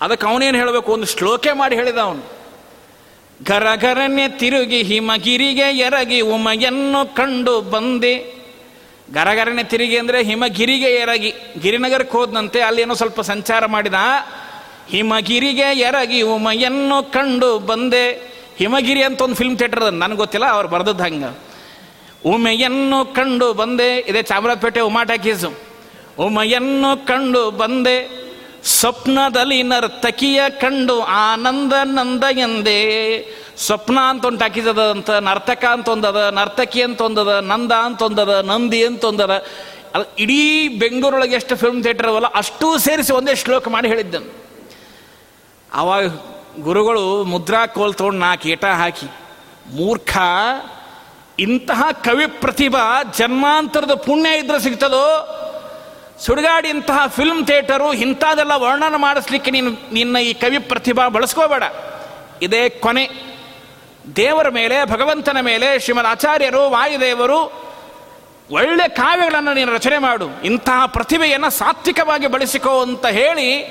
ಅದಕ್ಕೆ ಅವನೇನು ಹೇಳಬೇಕು? ಒಂದು ಶ್ಲೋಕೆ ಮಾಡಿ ಹೇಳಿದ ಅವನು. ಗರಗರನೆ ತಿರುಗಿ ಹಿಮಗಿರಿಗೆ ಎರಗಿ ಉಮಯನ್ನು ಕಂಡು ಬಂದೆ. ಗರಗರನೆ ತಿರುಗಿ ಅಂದರೆ ಹಿಮಗಿರಿಗೆ ಎರಗಿ. ಗಿರಿನಗರಕ್ಕೆ ಅಲ್ಲಿ ಏನೋ ಸ್ವಲ್ಪ ಸಂಚಾರ ಮಾಡಿದ. ಹಿಮಗಿರಿಗೆ ಎರಗಿ ಉಮಯನ್ನು ಕಂಡು ಬಂದೆ. ಹಿಮಗಿರಿ ಅಂತ ಒಂದು ಫಿಲ್ಮ್ ಥಿಯೇಟರ್ ನನಗೆ ಗೊತ್ತಿಲ್ಲ, ಅವ್ರು ಬರೆದದ್ದು ಹಂಗೆ. ಉಮೆಯನ್ನು ಕಂಡು ಬಂದೆ. ಇದೇ ಚಾಮರಾಜಪೇಟೆ ಉಮಾಟಾಕೀಸು ಉಮೆಯನ್ನು ಕಂಡು ಬಂದೆ. ಸ್ವಪ್ನದಲ್ಲಿ ನರ್ತಕಿಯ ಕಂಡು ಆನಂದ ನಂದ ಎಂದೇ. ಸ್ವಪ್ನ ಅಂತ ಒಂದು ಟಾಕಿದದ ಅಂತ, ನರ್ತಕ ಅಂತ ಒಂದದ ನರ್ತಕಿ ಅಂತ ಒಂದದ ನಂದ ಅಂತ ಒಂದದ ನಂದಿ ಅಂತ ಒಂದದ ಅದು ಇಡೀ ಬೆಂಗಳೂರೊಳಗೆ ಎಷ್ಟು ಫಿಲ್ಮ್ ಥಿಯೇಟರ್ ಅವಲ್ಲ ಅಷ್ಟೂ ಸೇರಿಸಿ ಒಂದೇ ಶ್ಲೋಕ ಮಾಡಿ ಹೇಳಿದ್ದನು ಆವಾಗ ಗುರುಗಳು ಮುದ್ರಾ ಕೋಲ್ ತೊಗೊಂಡು ನಾಲ್ಕು ಏಟ ಹಾಕಿ, ಮೂರ್ಖ, ಇಂತಹ ಕವಿ ಪ್ರತಿಭಾ ಜನ್ಮಾಂತರದ ಪುಣ್ಯ ಇದ್ರೆ ಸಿಗ್ತದೋ ಸುಡುಗಾಡಿ ಇಂತಹ ಫಿಲ್ಮ್ ಥಿಯೇಟರು ಇಂಥದೆಲ್ಲ ವರ್ಣನ ಮಾಡಿಸ್ಲಿಕ್ಕೆ ನೀನು, ನಿನ್ನ ಈ ಕವಿ ಪ್ರತಿಭಾ ಬಳಸ್ಕೋಬೇಡ. ಇದೇ ಕೊನೆ. ದೇವರ ಮೇಲೆ, ಭಗವಂತನ ಮೇಲೆ ಶ್ರೀಮದ್ ಆಚಾರ್ಯರು, ವಾಯುದೇವರು ಒಳ್ಳೆ ಕಾವ್ಯಗಳನ್ನು ನೀನು ರಚನೆ ಮಾಡು. ಇಂತಹ ಪ್ರತಿಭೆಯನ್ನು ಸಾತ್ವಿಕವಾಗಿ ಬಳಸಿಕೋ ಅಂತ ಹೇಳಿ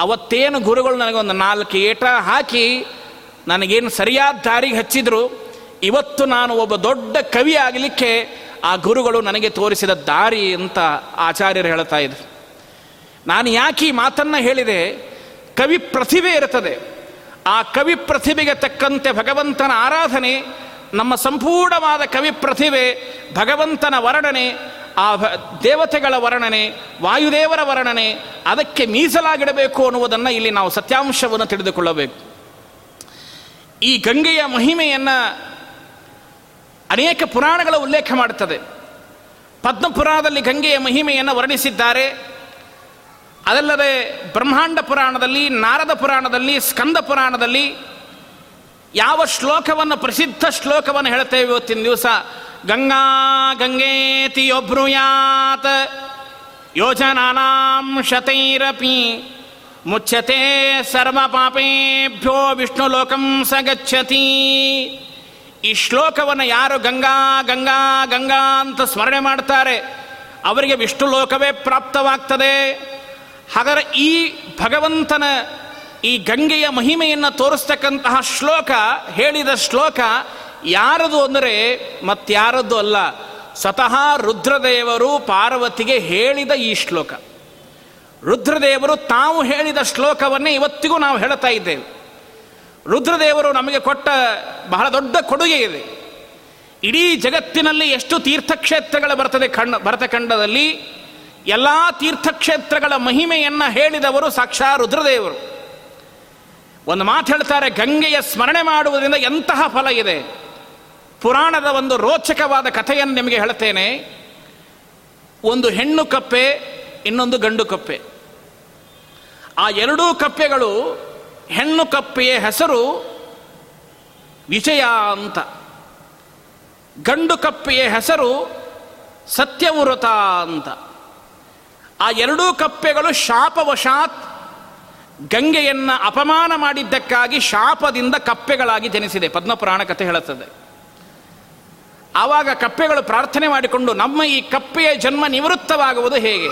ಅವತ್ತೇನು ಗುರುಗಳು ನನಗೊಂದು ನಾಲ್ಕು ಏಟ ಹಾಕಿ ನನಗೇನು ಸರಿಯಾದ ದಾರಿಗೆ ಹಚ್ಚಿದ್ರು? ಇವತ್ತು ನಾನು ಒಬ್ಬ ದೊಡ್ಡ ಕವಿ ಆಗಲಿಕ್ಕೆ ಆ ಗುರುಗಳು ನನಗೆ ತೋರಿಸಿದ ದಾರಿ ಅಂತ ಆಚಾರ್ಯರು ಹೇಳ್ತಾ ಇದ್ರು. ನಾನು ಯಾಕೆ ಈ ಮಾತನ್ನು ಹೇಳಿದೆ? ಕವಿ ಪ್ರತಿಭೆ ಇರ್ತದೆ ಆ ಕವಿ ಪ್ರತಿಭೆಗೆ ತಕ್ಕಂತೆ ಭಗವಂತನ ಆರಾಧನೆ, ನಮ್ಮ ಸಂಪೂರ್ಣವಾದ ಕವಿ ಪ್ರತಿಭೆ, ಭಗವಂತನ ವರ್ಣನೆ, ಆ ದೇವತೆಗಳ ವರ್ಣನೆ, ವಾಯುದೇವರ ವರ್ಣನೆ, ಅದಕ್ಕೆ ಮೀಸಲಾಗಿಡಬೇಕು ಅನ್ನುವುದನ್ನು ಇಲ್ಲಿ ನಾವು ಸತ್ಯಾಂಶವನ್ನು ತಿಳಿದುಕೊಳ್ಳಬೇಕು. ಈ ಗಂಗೆಯ ಮಹಿಮೆಯನ್ನು ಅನೇಕ ಪುರಾಣಗಳ ಉಲ್ಲೇಖ ಮಾಡುತ್ತದೆ. ಪದ್ಮಪುರಾಣದಲ್ಲಿ ಗಂಗೆಯ ಮಹಿಮೆಯನ್ನು ವರ್ಣಿಸಿದ್ದಾರೆ. ಅದಲ್ಲದೆ ಬ್ರಹ್ಮಾಂಡ ಪುರಾಣದಲ್ಲಿ, ನಾರದ ಪುರಾಣದಲ್ಲಿ, ಸ್ಕಂದ ಪುರಾಣದಲ್ಲಿ ಯಾವ ಶ್ಲೋಕವನ್ನು, ಪ್ರಸಿದ್ಧ ಶ್ಲೋಕವನ್ನು ಹೇಳ್ತೇವೆ ಇವತ್ತಿನ ದಿವಸ? ಗಂಗಾ ಗಂಗೇತಿ ಒಬ್ರುಯಾತ್ ಯೋಜನಾನಾಂ ಶತೈರಪಿ ಮುಚ್ಚತೆ ಸರ್ವ ಪಾಪೇಭ್ಯೋ ವಿಷ್ಣು ಲೋಕಂ ಸ ಗಚ್ಚತಿ. ಈ ಶ್ಲೋಕವನ್ನು ಯಾರು ಗಂಗಾ ಗಂಗಾ ಗಂಗಾ ಅಂತ ಸ್ಮರಣೆ ಮಾಡ್ತಾರೆ, ಅವರಿಗೆ ವಿಷ್ಣು ಲೋಕವೇ ಪ್ರಾಪ್ತವಾಗ್ತದೆ. ಹಾಗಾದರೆ ಈ ಭಗವಂತನ ಈ ಗಂಗೆಯ ಮಹಿಮೆಯನ್ನು ತೋರಿಸ್ತಕ್ಕಂತಹ ಶ್ಲೋಕ, ಹೇಳಿದ ಶ್ಲೋಕ ಯಾರದು ಅಂದರೆ ಮತ್ತಾರದ್ದು ಅಲ್ಲ, ಸ್ವತಃ ರುದ್ರದೇವರು ಪಾರ್ವತಿಗೆ ಹೇಳಿದ ಈ ಶ್ಲೋಕ. ರುದ್ರದೇವರು ತಾವು ಹೇಳಿದ ಶ್ಲೋಕವನ್ನೇ ಇವತ್ತಿಗೂ ನಾವು ಹೇಳ್ತಾ ಇದ್ದೇವೆ. ರುದ್ರದೇವರು ನಮಗೆ ಕೊಟ್ಟ ಬಹಳ ದೊಡ್ಡ ಕೊಡುಗೆ ಇದೆ. ಇಡೀ ಜಗತ್ತಿನಲ್ಲಿ ಎಷ್ಟು ತೀರ್ಥಕ್ಷೇತ್ರಗಳು ಬರ್ತದೆ ಖಂಡ ಭರತಖಂಡದಲ್ಲಿ ಎಲ್ಲ ತೀರ್ಥಕ್ಷೇತ್ರಗಳ ಮಹಿಮೆಯನ್ನು ಹೇಳಿದವರು ಸಾಕ್ಷಾ ರುದ್ರದೇವರು. ಒಂದು ಮಾತು ಹೇಳ್ತಾರೆ, ಗಂಗೆಯ ಸ್ಮರಣೆ ಮಾಡುವುದರಿಂದ ಎಂತಹ ಫಲ ಇದೆ? ಪುರಾಣದ ಒಂದು ರೋಚಕವಾದ ಕಥೆಯನ್ನು ನಿಮಗೆ ಹೇಳ್ತೇನೆ. ಒಂದು ಹೆಣ್ಣು ಕಪ್ಪೆ, ಇನ್ನೊಂದು ಗಂಡು ಕಪ್ಪೆ. ಆ ಎರಡೂ ಕಪ್ಪೆಗಳು ಹೆಣ್ಣು ಕಪ್ಪೆಯ ಹೆಸರು ವಿಜಯ ಅಂತ. ಗಂಡು ಕಪ್ಪೆಯ ಹೆಸರು ಸತ್ಯವೃತ ಅಂತ. ಆ ಎರಡೂ ಕಪ್ಪೆಗಳು ಶಾಪವಶಾತ್ ಗಂಗೆಯನ್ನು ಅಪಮಾನ ಮಾಡಿದ್ದಕ್ಕಾಗಿ ಶಾಪದಿಂದ ಕಪ್ಪೆಗಳಾಗಿ ಜನಿಸಿದೆ. ಪದ್ಮಪುರಾಣ ಕಥೆ ಹೇಳುತ್ತದೆ. ಆವಾಗ ಕಪ್ಪೆಗಳು ಪ್ರಾರ್ಥನೆ ಮಾಡಿಕೊಂಡು ನಮ್ಮ ಈ ಕಪ್ಪೆಯ ಜನ್ಮ ನಿವೃತ್ತವಾಗುವುದು ಹೇಗೆ?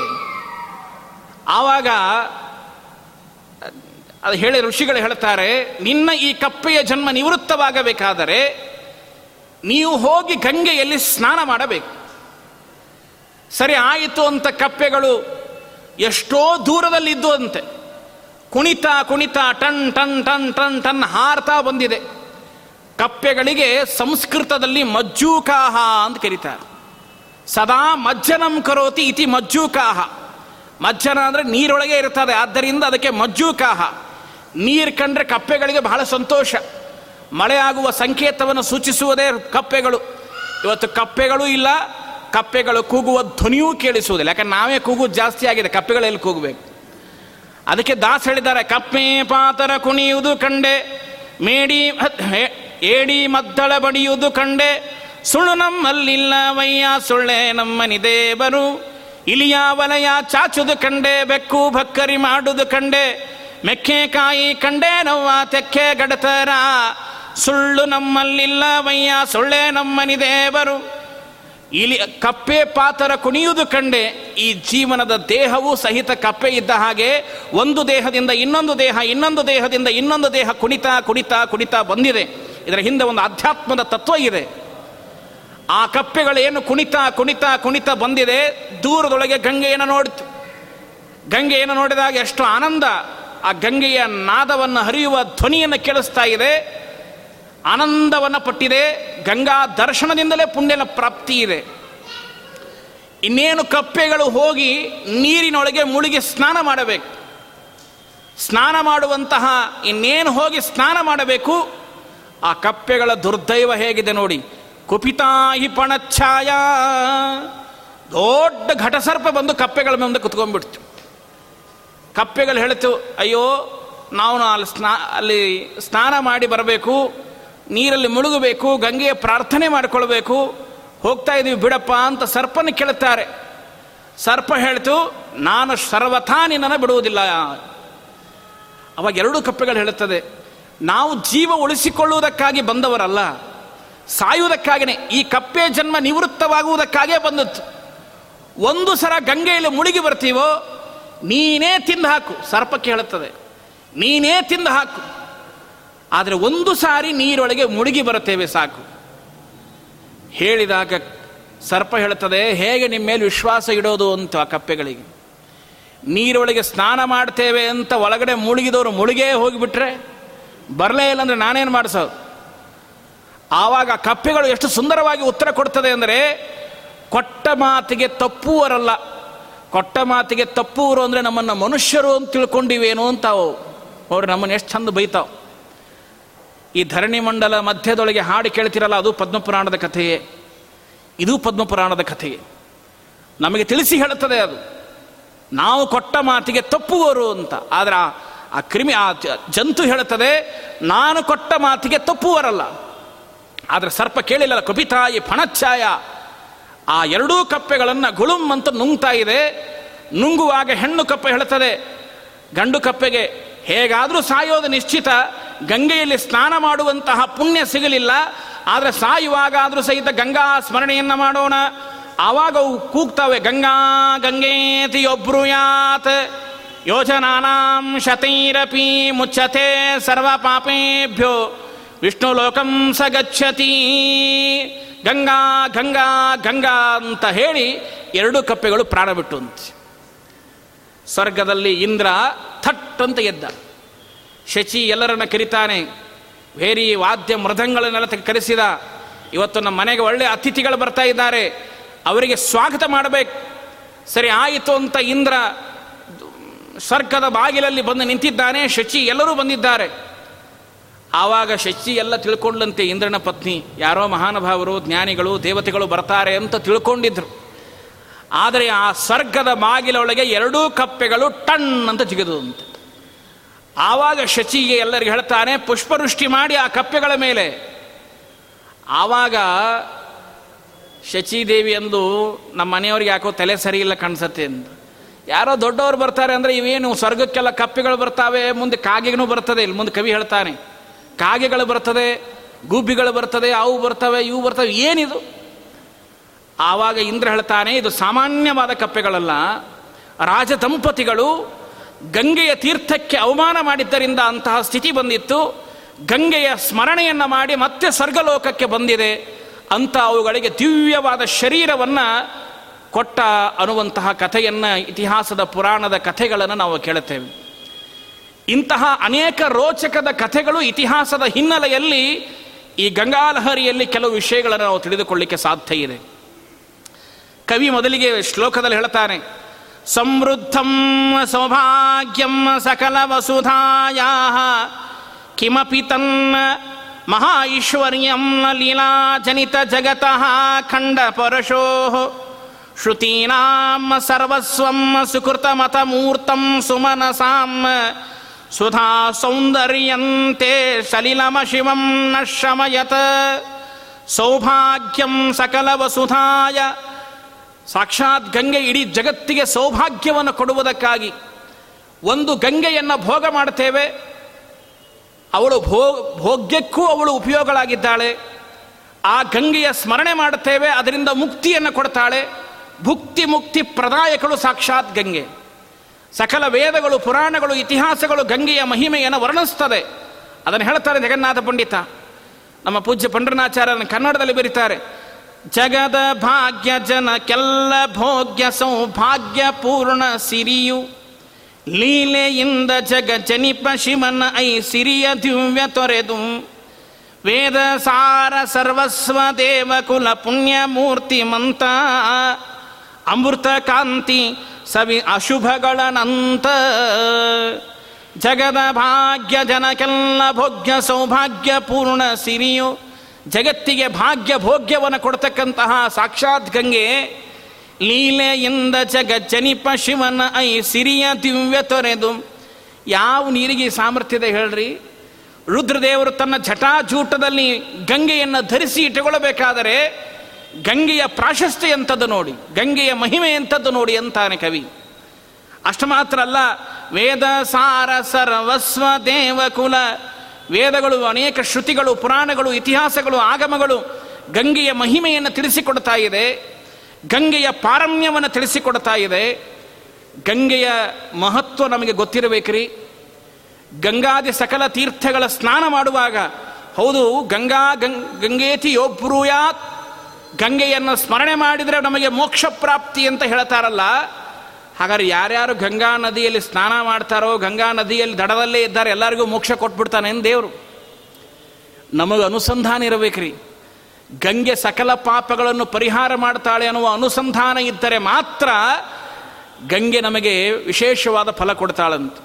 ಆವಾಗ ಅದು ಹೇಳಿ ಋಷಿಗಳು ಹೇಳ್ತಾರೆ, ನಿನ್ನ ಈ ಕಪ್ಪೆಯ ಜನ್ಮ ನಿವೃತ್ತವಾಗಬೇಕಾದರೆ ನೀವು ಹೋಗಿ ಗಂಗೆಯಲ್ಲಿ ಸ್ನಾನ ಮಾಡಬೇಕು. ಸರಿ, ಆಯಿತು ಅಂತ ಕಪ್ಪೆಗಳು ಎಷ್ಟೋ ದೂರದಲ್ಲಿದ್ದು ಅಂತೆ. ಕುಣಿತ ಕುಣಿತ ಟನ್ ಟನ್ ಟನ್ ಟನ್ ಟನ್ ಹಾರ್ತಾ ಬಂದಿದೆ. ಕಪ್ಪೆಗಳಿಗೆ ಸಂಸ್ಕೃತದಲ್ಲಿ ಮಜ್ಜೂಕಾಹ ಅಂತ ಕರೀತಾರೆ. ಸದಾ ಮಜ್ಜನಂ ಕರೋತಿ ಇತಿ ಮಜ್ಜೂಕಾಹ. ಮಜ್ಜನ ಅಂದರೆ ನೀರೊಳಗೆ ಇರ್ತದೆ ಆದ್ದರಿಂದ ಅದಕ್ಕೆ ಮಜ್ಜೂಕಾಹ. ನೀರು ಕಂಡ್ರೆ ಕಪ್ಪೆಗಳಿಗೆ ಬಹಳ ಸಂತೋಷ. ಮಳೆ ಆಗುವ ಸಂಕೇತವನ್ನು ಸೂಚಿಸುವುದೇ ಕಪ್ಪೆಗಳು. ಇವತ್ತು ಕಪ್ಪೆಗಳು ಇಲ್ಲ, ಕಪ್ಪೆಗಳು ಕೂಗುವ ಧ್ವನಿಯೂ ಕೇಳಿಸುವುದಿಲ್ಲ. ಯಾಕಂದ್ರೆ ನಾವೇ ಕೂಗುವುದು ಜಾಸ್ತಿ ಆಗಿದೆ ಕಪ್ಪೆಗಳಲ್ಲಿ ಕೂಗಬೇಕು? ಅದಕ್ಕೆ ದಾಸ್ ಹೇಳಿದ್ದಾರೆ, ಕಪ್ಪೆ ಪಾತರ ಕುಣಿಯುವುದು ಕಂಡೆ, ಮೇಡಿ ಏಡಿ ಮದ್ದಳ ಬಡಿಯುವುದು ಕಂಡೆ, ಸುಳ್ಳು ನಮ್ಮಲ್ಲಿಲ್ಲ ವಯ್ಯ, ಸುಳ್ಳೆ ನಮ್ಮನಿ ದೇವರು, ಇಲಿಯ ವಲಯ ಚಾಚುದು ಕಂಡೆ, ಬೆಕ್ಕು ಭಕ್ಕರಿ ಮಾಡುದು ಕಂಡೆ ಮೆಕ್ಕೆಕಾಯಿ ಕಂಡೇನವ್ವ ತೆಕ್ಕೆ ಗಡತರ. ಸುಳ್ಳು ನಮ್ಮಲ್ಲಿಲ್ಲವಯ್ಯ ಸೊಳ್ಳೆ ನಮ್ಮನಿ ದೇವರು. ಇಲ್ಲಿ ಕಪ್ಪೆ ಪಾತರ ಕುಣಿಯುವುದು ಕಂಡೆ, ಈ ಜೀವನದ ದೇಹವು ಸಹಿತ ಕಪ್ಪೆ ಇದ್ದ ಹಾಗೆ, ಒಂದು ದೇಹದಿಂದ ಇನ್ನೊಂದು ದೇಹ, ಇನ್ನೊಂದು ದೇಹದಿಂದ ಇನ್ನೊಂದು ದೇಹ ಕುಣಿತಾ ಕುಣಿತಾ ಕುಣಿತಾ ಬಂದಿದೆ. ಇದರ ಹಿಂದೆ ಒಂದು ಅಧ್ಯಾತ್ಮದ ತತ್ವ ಇದೆ. ಆ ಕಪ್ಪೆಗಳೇನು ಕುಣಿತಾ ಕುಣಿತಾ ಕುಣಿತಾ ಬಂದಿದೆ, ದೂರದೊಳಗೆ ಗಂಗೆಯನ್ನು ನೋಡಿತು. ಗಂಗೆಯನ್ನು ನೋಡಿದಾಗ ಎಷ್ಟು ಆನಂದ. ಆ ಗಂಗೆಯ ನಾದವನ್ನು ಹರಿಯುವ ಧ್ವನಿಯನ್ನು ಕೇಳಿಸ್ತಾ ಇದೆ. ಆನಂದವನ್ನು ಪಟ್ಟಿದೆ. ಗಂಗಾ ದರ್ಶನದಿಂದಲೇ ಪುಣ್ಯನ ಪ್ರಾಪ್ತಿ ಇದೆ. ಇನ್ನೇನು ಕಪ್ಪೆಗಳು ಹೋಗಿ ನೀರಿನೊಳಗೆ ಮುಳುಗಿ ಸ್ನಾನ ಮಾಡಬೇಕು. ಸ್ನಾನ ಮಾಡುವಂತಹ ಇನ್ನೇನು ಹೋಗಿ ಸ್ನಾನ ಮಾಡಬೇಕು? ಆ ಕಪ್ಪೆಗಳ ದುರ್ದೈವ ಹೇಗಿದೆ ನೋಡಿ. ಕುಪಿತಾಯಿ ಪಣಚ್ಛಾಯ. ದೊಡ್ಡ ಘಟಸರ್ಪ ಬಂದು ಕಪ್ಪೆಗಳ ಮುಂದೆ ಕುತ್ಕೊಂಡ್ಬಿಡ್ತು. ಕಪ್ಪೆಗಳು ಹೇಳ್ತು ಅಯ್ಯೋ, ನಾವು ಅಲ್ಲಿ ಸ್ನಾ ಅಲ್ಲಿ ಸ್ನಾನ ಮಾಡಿ ಬರಬೇಕು, ನೀರಲ್ಲಿ ಮುಳುಗಬೇಕು, ಗಂಗೆಯ ಪ್ರಾರ್ಥನೆ ಮಾಡಿಕೊಳ್ಬೇಕು, ಹೋಗ್ತಾ ಇದೀವಿ ಬಿಡಪ್ಪ ಅಂತ ಸರ್ಪನ ಕೇಳುತ್ತಾರೆ. ಸರ್ಪ ಹೇಳ್ತು, ನಾನು ಸರ್ವಥಾ ನಿನ್ನನ್ನು ಬಿಡುವುದಿಲ್ಲ ಅವಾಗ ಎರಡು ಕಪ್ಪೆಗಳು ಹೇಳುತ್ತದೆ, ನಾವು ಜೀವ ಉಳಿಸಿಕೊಳ್ಳುವುದಕ್ಕಾಗಿ ಬಂದವರಲ್ಲ ಸಾಯುವುದಕ್ಕಾಗಿಯೇ ಈ ಕಪ್ಪೆ ಜನ್ಮ ನಿವೃತ್ತವಾಗುವುದಕ್ಕಾಗೇ ಬಂದಿತ್ತು ಒಂದು ಸಲ ಗಂಗೆಯಲ್ಲಿ ಮುಳುಗಿ ಬರ್ತೀವೋ ನೀನೇ ತಿಂದು ಹಾಕು. ಸರ್ಪ ಹೇಳುತ್ತದೆ ನೀನೇ ತಿಂದು ಹಾಕು. ಆದರೆ ಒಂದು ಸಾರಿ ನೀರೊಳಗೆ ಮುಳುಗಿ ಬರುತ್ತೇವೆ ಸಾಕು. ಹೇಳಿದಾಗ ಸರ್ಪ ಹೇಳುತ್ತದೆ, ಹೇಗೆ ನಿಮ್ಮ ಮೇಲೆ ವಿಶ್ವಾಸ ಇಡೋದು ಅಂತ ಆ ಕಪ್ಪೆಗಳಿಗೆ. ನೀರೊಳಗೆ ಸ್ನಾನ ಮಾಡ್ತೇವೆ ಅಂತ ಒಳಗಡೆ ಮುಳುಗಿದವರು ಮುಳುಗೇ ಹೋಗಿಬಿಟ್ರೆ ಬರಲೇ ಇಲ್ಲ ಅಂದರೆ ನಾನೇನು ಮಾಡಿಸೋದು? ಆವಾಗ ಕಪ್ಪೆಗಳು ಎಷ್ಟು ಸುಂದರವಾಗಿ ಉತ್ತರ ಕೊಡ್ತದೆ ಅಂದರೆ ಕೊಟ್ಟ ಮಾತಿಗೆ ತಪ್ಪುವರಲ್ಲ. ಕೊಟ್ಟ ಮಾತಿಗೆ ತಪ್ಪುವರು ಅಂದರೆ ನಮ್ಮನ್ನು ಮನುಷ್ಯರು ಅಂತ ತಿಳ್ಕೊಂಡಿವೇನು ಅಂತಾವು. ಅವ್ರು ನಮ್ಮನ್ನು ಎಷ್ಟು ಚಂದ ಬೈತಾವ್. ಈ ಧರಣಿ ಮಂಡಲ ಮಧ್ಯದೊಳಗೆ ಹಾಡು ಕೇಳ್ತಿರಲ್ಲ, ಅದು ಪದ್ಮಪುರಾಣದ ಕಥೆಯೇ. ಇದು ಪದ್ಮಪುರಾಣದ ಕಥೆಯೇ. ನಮಗೆ ತಿಳಿಸಿ ಹೇಳುತ್ತದೆ ಅದು. ನಾವು ಕೊಟ್ಟ ಮಾತಿಗೆ ತಪ್ಪುವರು ಅಂತ. ಆದರೆ ಆ ಕ್ರಿಮಿ, ಆ ಜಂತು ಹೇಳುತ್ತದೆ, ನಾನು ಕೊಟ್ಟ ಮಾತಿಗೆ ತಪ್ಪುವರಲ್ಲ ಆದರೆ ಸರ್ಪ ಕೇಳಿಲ್ಲಲ್ಲ, ಕಪಿತಾಯಿ ಫಣಚ್ಛಾಯ ಆ ಎರಡೂ ಕಪ್ಪೆಗಳನ್ನು ಗುಳುಂ ಅಂತ ನುಂಗ್ತಾ ಇದೆ. ನುಂಗುವಾಗ ಹೆಣ್ಣು ಕಪ್ಪೆ ಹೇಳುತ್ತದೆ. ಗಂಡು ಕಪ್ಪೆಗೆ ಹೇಗಾದರೂ ಸಾಯೋದು ನಿಶ್ಚಿತ. ಗಂಗೆಯಲ್ಲಿ ಸ್ನಾನ ಮಾಡುವಂತಹ ಪುಣ್ಯ ಸಿಗಲಿಲ್ಲ. ಆದರೆ ಸಾಯುವಾಗಾದರೂ ಸಹಿತ ಗಂಗಾ ಸ್ಮರಣೆಯನ್ನು ಮಾಡೋಣ. ಆವಾಗ ಅವು ಕೂಗ್ತಾವೆ. ಗಂಗಾ ಗಂಗೇತಿ ಯಾತ್ ಯೋಜನಾನಾಂ ಶತೈರಪಿ ಮುಚ್ಚತೆ ಸರ್ವ ಪಾಪೇಭ್ಯೋ ವಿಷ್ಣು ಲೋಕಂ ಸ ಗಂಗಾ ಗಂಗಾ ಗಂಗಾ ಅಂತ ಹೇಳಿ ಎರಡು ಕಪ್ಪೆಗಳು ಪ್ರಾಣ ಬಿಟ್ಟು ಅಂತ ಸ್ವರ್ಗದಲ್ಲಿ ಇಂದ್ರ ಥಟ್ ಅಂತ ಎದ್ದ. ಶಚಿ ಎಲ್ಲರನ್ನ ಕರಿತಾನೆ. ವೇರಿ ವಾದ್ಯ ಮೃದಂಗಳನ್ನೆಲ್ಲ ಕರೆಸಿದ. ಇವತ್ತು ನಮ್ಮ ಮನೆಗೆ ಒಳ್ಳೆ ಅತಿಥಿಗಳು ಬರ್ತಾ ಇದ್ದಾರೆ. ಅವರಿಗೆ ಸ್ವಾಗತ ಮಾಡಬೇಕು. ಸರಿ, ಆಯಿತು ಅಂತ ಇಂದ್ರ ಸ್ವರ್ಗದ ಬಾಗಿಲಲ್ಲಿ ಬಂದು ನಿಂತಿದ್ದಾನೆ. ಶಚಿ ಎಲ್ಲರೂ ಬಂದಿದ್ದಾರೆ. ಆವಾಗ ಶಚಿ ಎಲ್ಲ ತಿಳ್ಕೊಂಡಂತೆ ಇಂದ್ರನ ಪತ್ನಿ. ಯಾರೋ ಮಹಾನುಭಾವರು, ಜ್ಞಾನಿಗಳು, ದೇವತೆಗಳು ಬರ್ತಾರೆ ಅಂತ ತಿಳ್ಕೊಂಡಿದ್ರು. ಆದರೆ ಆ ಸ್ವರ್ಗದ ಬಾಗಿಲೊಳಗೆ ಎರಡೂ ಕಪ್ಪೆಗಳು ಟಣ್ ಅಂತ ಜಿಗಿದು ಅಂತ ಆವಾಗ ಶಚಿಗೆ ಎಲ್ಲರಿಗೆ ಹೇಳ್ತಾನೆ, ಪುಷ್ಪವೃಷ್ಟಿ ಮಾಡಿ ಆ ಕಪ್ಪೆಗಳ ಮೇಲೆ. ಆವಾಗ ಶಚಿದೇವಿ ಅಂದು, ನಮ್ಮ ಮನೆಯವ್ರಿಗೆ ಯಾಕೋ ತಲೆ ಸರಿ ಇಲ್ಲ ಕಾಣಿಸತ್ತೆ ಅಂತ ಯಾರೋ ದೊಡ್ಡವರು ಬರ್ತಾರೆ ಅಂದರೆ ಇವೇನು, ಸ್ವರ್ಗಕ್ಕೆಲ್ಲ ಕಪ್ಪೆಗಳು ಬರ್ತಾವೆ, ಮುಂದೆ ಕಾಗೆಗೂ ಬರ್ತದೆ, ಇಲ್ಲಿ ಮುಂದೆ ಕವಿ ಹೇಳ್ತಾನೆ. ಕಾಗೆಗಳು ಬರ್ತದೆ ಗುಬ್ಬಿಗಳು ಬರ್ತದೆ ಅವು ಬರ್ತವೆ, ಇವು ಬರ್ತವೆ, ಏನಿದು? ಆವಾಗ ಇಂದ್ರ ಹೇಳ್ತಾನೆ, ಇದು ಸಾಮಾನ್ಯವಾದ ಕಪ್ಪೆಗಳಲ್ಲ. ರಾಜ ದಂಪತಿಗಳು ಗಂಗೆಯ ತೀರ್ಥಕ್ಕೆ ಅವಮಾನ ಮಾಡಿದ್ದರಿಂದ ಅಂತಹ ಸ್ಥಿತಿ ಬಂದಿತ್ತು. ಗಂಗೆಯ ಸ್ಮರಣೆಯನ್ನು ಮಾಡಿ ಮತ್ತೆ ಸ್ವರ್ಗಲೋಕಕ್ಕೆ ಬಂದಿದೆ. ಅಂತ ಅವುಗಳಿಗೆ ದಿವ್ಯವಾದ ಶರೀರವನ್ನು ಕೊಟ್ಟ ಅನ್ನುವಂತಹ ಕಥೆಯನ್ನು ಇತಿಹಾಸದ ಪುರಾಣದ ಕಥೆಗಳನ್ನು ನಾವು ಕೇಳುತ್ತೇವೆ. ಇಂತಹ ಅನೇಕ ರೋಚಕದ ಕಥೆಗಳು ಇತಿಹಾಸದ ಹಿನ್ನೆಲೆಯಲ್ಲಿ ಈ ಗಂಗಾಲಹರಿಯಲ್ಲಿ ಕೆಲವು ವಿಷಯಗಳನ್ನು ನಾವು ತಿಳಿದುಕೊಳ್ಳಿಕ್ಕೆ ಸಾಧ್ಯ ಇದೆ. ಕವಿ ಮೊದಲಿಗೆ ಶ್ಲೋಕದಲ್ಲಿ ಹೇಳ್ತಾನೆ, ಸಮೃದ್ಧಂ ಸೌಭಾಗ್ಯಂ ಸಕಲ ವಸುಧಾಯ ಕಿಮಪಿ ತನ್ನ ಮಹಾಐಶ್ವರ್ಯಂ ಲೀಲಾಜನಿತ ಜಗತಃ ಖಂಡ ಪರಶೋ, ಶ್ರುತೀನಾಂ ಸರ್ವಸ್ವಂ ಸುಕೃತಮತಮೂರ್ತಂ ಸುಮನಸಾಂ ಸುಧಾ ಸೌಂದರ್ಯಂತೆ ಸಲಿಲಮ ಶಿವಂ ನ ಶಮಯತ ಸೌಭಾಗ್ಯಂ ಸಕಲ ವಸುಧಾಯ. ಸಾಕ್ಷಾತ್ ಗಂಗೆ ಇಡೀ ಜಗತ್ತಿಗೆ ಸೌಭಾಗ್ಯವನ್ನು ಕೊಡುವುದಕ್ಕಾಗಿ ಒಂದು ಗಂಗೆಯನ್ನು ಭೋಗ ಮಾಡ್ತೇವೆ. ಅವಳು ಭೋ, ಭೋಗ್ಯಕ್ಕೂ ಅವಳು ಉಪಯೋಗಗಳಾಗಿದ್ದಾಳೆ ಆ ಗಂಗೆಯ ಸ್ಮರಣೆ ಮಾಡುತ್ತೇವೆ, ಅದರಿಂದ ಮುಕ್ತಿಯನ್ನು ಕೊಡ್ತಾಳೆ. ಭುಕ್ತಿ ಮುಕ್ತಿ ಪ್ರದಾಯಕಳು ಸಾಕ್ಷಾತ್ ಗಂಗೆ. ಸಕಲ ವೇದಗಳು, ಪುರಾಣಗಳು, ಇತಿಹಾಸಗಳು ಗಂಗೆಯ ಮಹಿಮೆಯನ್ನು ವರ್ಣಿಸ್ತದೆ ಅದನ್ನು ಹೇಳ್ತಾರೆ ಜಗನ್ನಾಥ ಪಂಡಿತ. ನಮ್ಮ ಪೂಜ್ಯ ಪಂಡ್ರನಾಚಾರ್ಯನ ಕನ್ನಡದಲ್ಲಿ ಬರೀತಾರೆ. ಜಗದ ಭಾಗ್ಯ ಜನ ಕೆಲ್ಲ ಭೋಗ್ಯ ಸೌಭಾಗ್ಯ ಪೂರ್ಣ ಸಿರಿಯು. ಲೀಲೆಯಿಂದ ಜಗ ಜನಿಪ ಶಿವನ ಐ ಸಿರಿಯ ದಿವ್ಯ ತೊರೆದು. ವೇದ ಸಾರ ಸರ್ವಸ್ವ ದೇವಕುಲ ಪುಣ್ಯ ಮೂರ್ತಿ ಮಂತ ಅಮೃತ ಕಾಂತಿ ಸವಿ ಅಶುಭಗಳನಂತ. ಜಗದ ಭಾಗ್ಯ ಜನಕೆಲ್ಲ ಭೋಗ್ಯ ಸೌಭಾಗ್ಯ ಪೂರ್ಣ ಸಿರಿಯು. ಜಗತ್ತಿಗೆ ಭಾಗ್ಯ ಭೋಗ್ಯವನ್ನು ಕೊಡ್ತಕ್ಕಂತಹ ಸಾಕ್ಷಾತ್ ಗಂಗೆ. ಲೀಲೆಯಿಂದ ಜನಿಪ ಶಿವನ ಐ ಸಿರಿಯ ದಿವ್ಯ ತೊರೆದು. ಯಾವ ನೀರಿಗೆ ಸಾಮರ್ಥ್ಯದ ಹೇಳ್ರಿ? ರುದ್ರದೇವರು ತನ್ನ ಜಟಾಜೂಟದಲ್ಲಿ ಗಂಗೆಯನ್ನು ಧರಿಸಿ ಇಟ್ಟುಕೊಳ್ಳಬೇಕಾದರೆ ಗಂಗೆಯ ಪ್ರಾಶಸ್ತ್ಯ ಎಂಥದ್ದು ನೋಡಿ, ಗಂಗೆಯ ಮಹಿಮೆ ಎಂಥದ್ದು ನೋಡಿ ಅಂತಾನೆ ಕವಿ. ಅಷ್ಟು ಮಾತ್ರ ಅಲ್ಲ, ವೇದ, ಸಾರ ಸರ್ವಸ್ವ ದೇವಕುಲ ವೇದಗಳು ಅನೇಕ ಶ್ರುತಿಗಳು, ಪುರಾಣಗಳು, ಇತಿಹಾಸಗಳು, ಆಗಮಗಳು ಗಂಗೆಯ ಮಹಿಮೆಯನ್ನು ತಿಳಿಸಿಕೊಡ್ತಾ ಇದೆ, ಗಂಗೆಯ ಪಾರಮ್ಯವನ್ನು ತಿಳಿಸಿಕೊಡ್ತಾ ಇದೆ. ಗಂಗೆಯ ಮಹತ್ವ ನಮಗೆ ಗೊತ್ತಿರಬೇಕ್ರಿ. ಗಂಗಾದಿ ಸಕಲ ತೀರ್ಥಗಳ ಸ್ನಾನ ಮಾಡುವಾಗ, ಹೌದು, ಗಂಗಾ ಗಂಗ್ ಗಂಗೇತಿ ಯೋಬ್ರೂಯಾತ್ ಗಂಗೆಯನ್ನು ಸ್ಮರಣೆ ಮಾಡಿದರೆ ನಮಗೆ ಮೋಕ್ಷ ಪ್ರಾಪ್ತಿ ಅಂತ ಹೇಳ್ತಾರಲ್ಲ, ಹಾಗಾದ್ರೆ ಯಾರ್ಯಾರು ಗಂಗಾ ನದಿಯಲ್ಲಿ ಸ್ನಾನ ಮಾಡ್ತಾರೋ, ಗಂಗಾ ನದಿಯಲ್ಲಿ ದಡದಲ್ಲೇ ಇದ್ದಾರೆ, ಎಲ್ಲರಿಗೂ ಮೋಕ್ಷ ಕೊಟ್ಬಿಡ್ತಾನೆ ದೇವರು? ನಮಗೆ ಅನುಸಂಧಾನ ಇರಬೇಕ್ರಿ. ಗಂಗೆ ಸಕಲ ಪಾಪಗಳನ್ನು ಪರಿಹಾರ ಮಾಡ್ತಾಳೆ ಅನ್ನುವ ಅನುಸಂಧಾನ ಇದ್ದರೆ ಮಾತ್ರ ಗಂಗೆ ನಮಗೆ ವಿಶೇಷವಾದ ಫಲ ಕೊಡ್ತಾಳಂತ.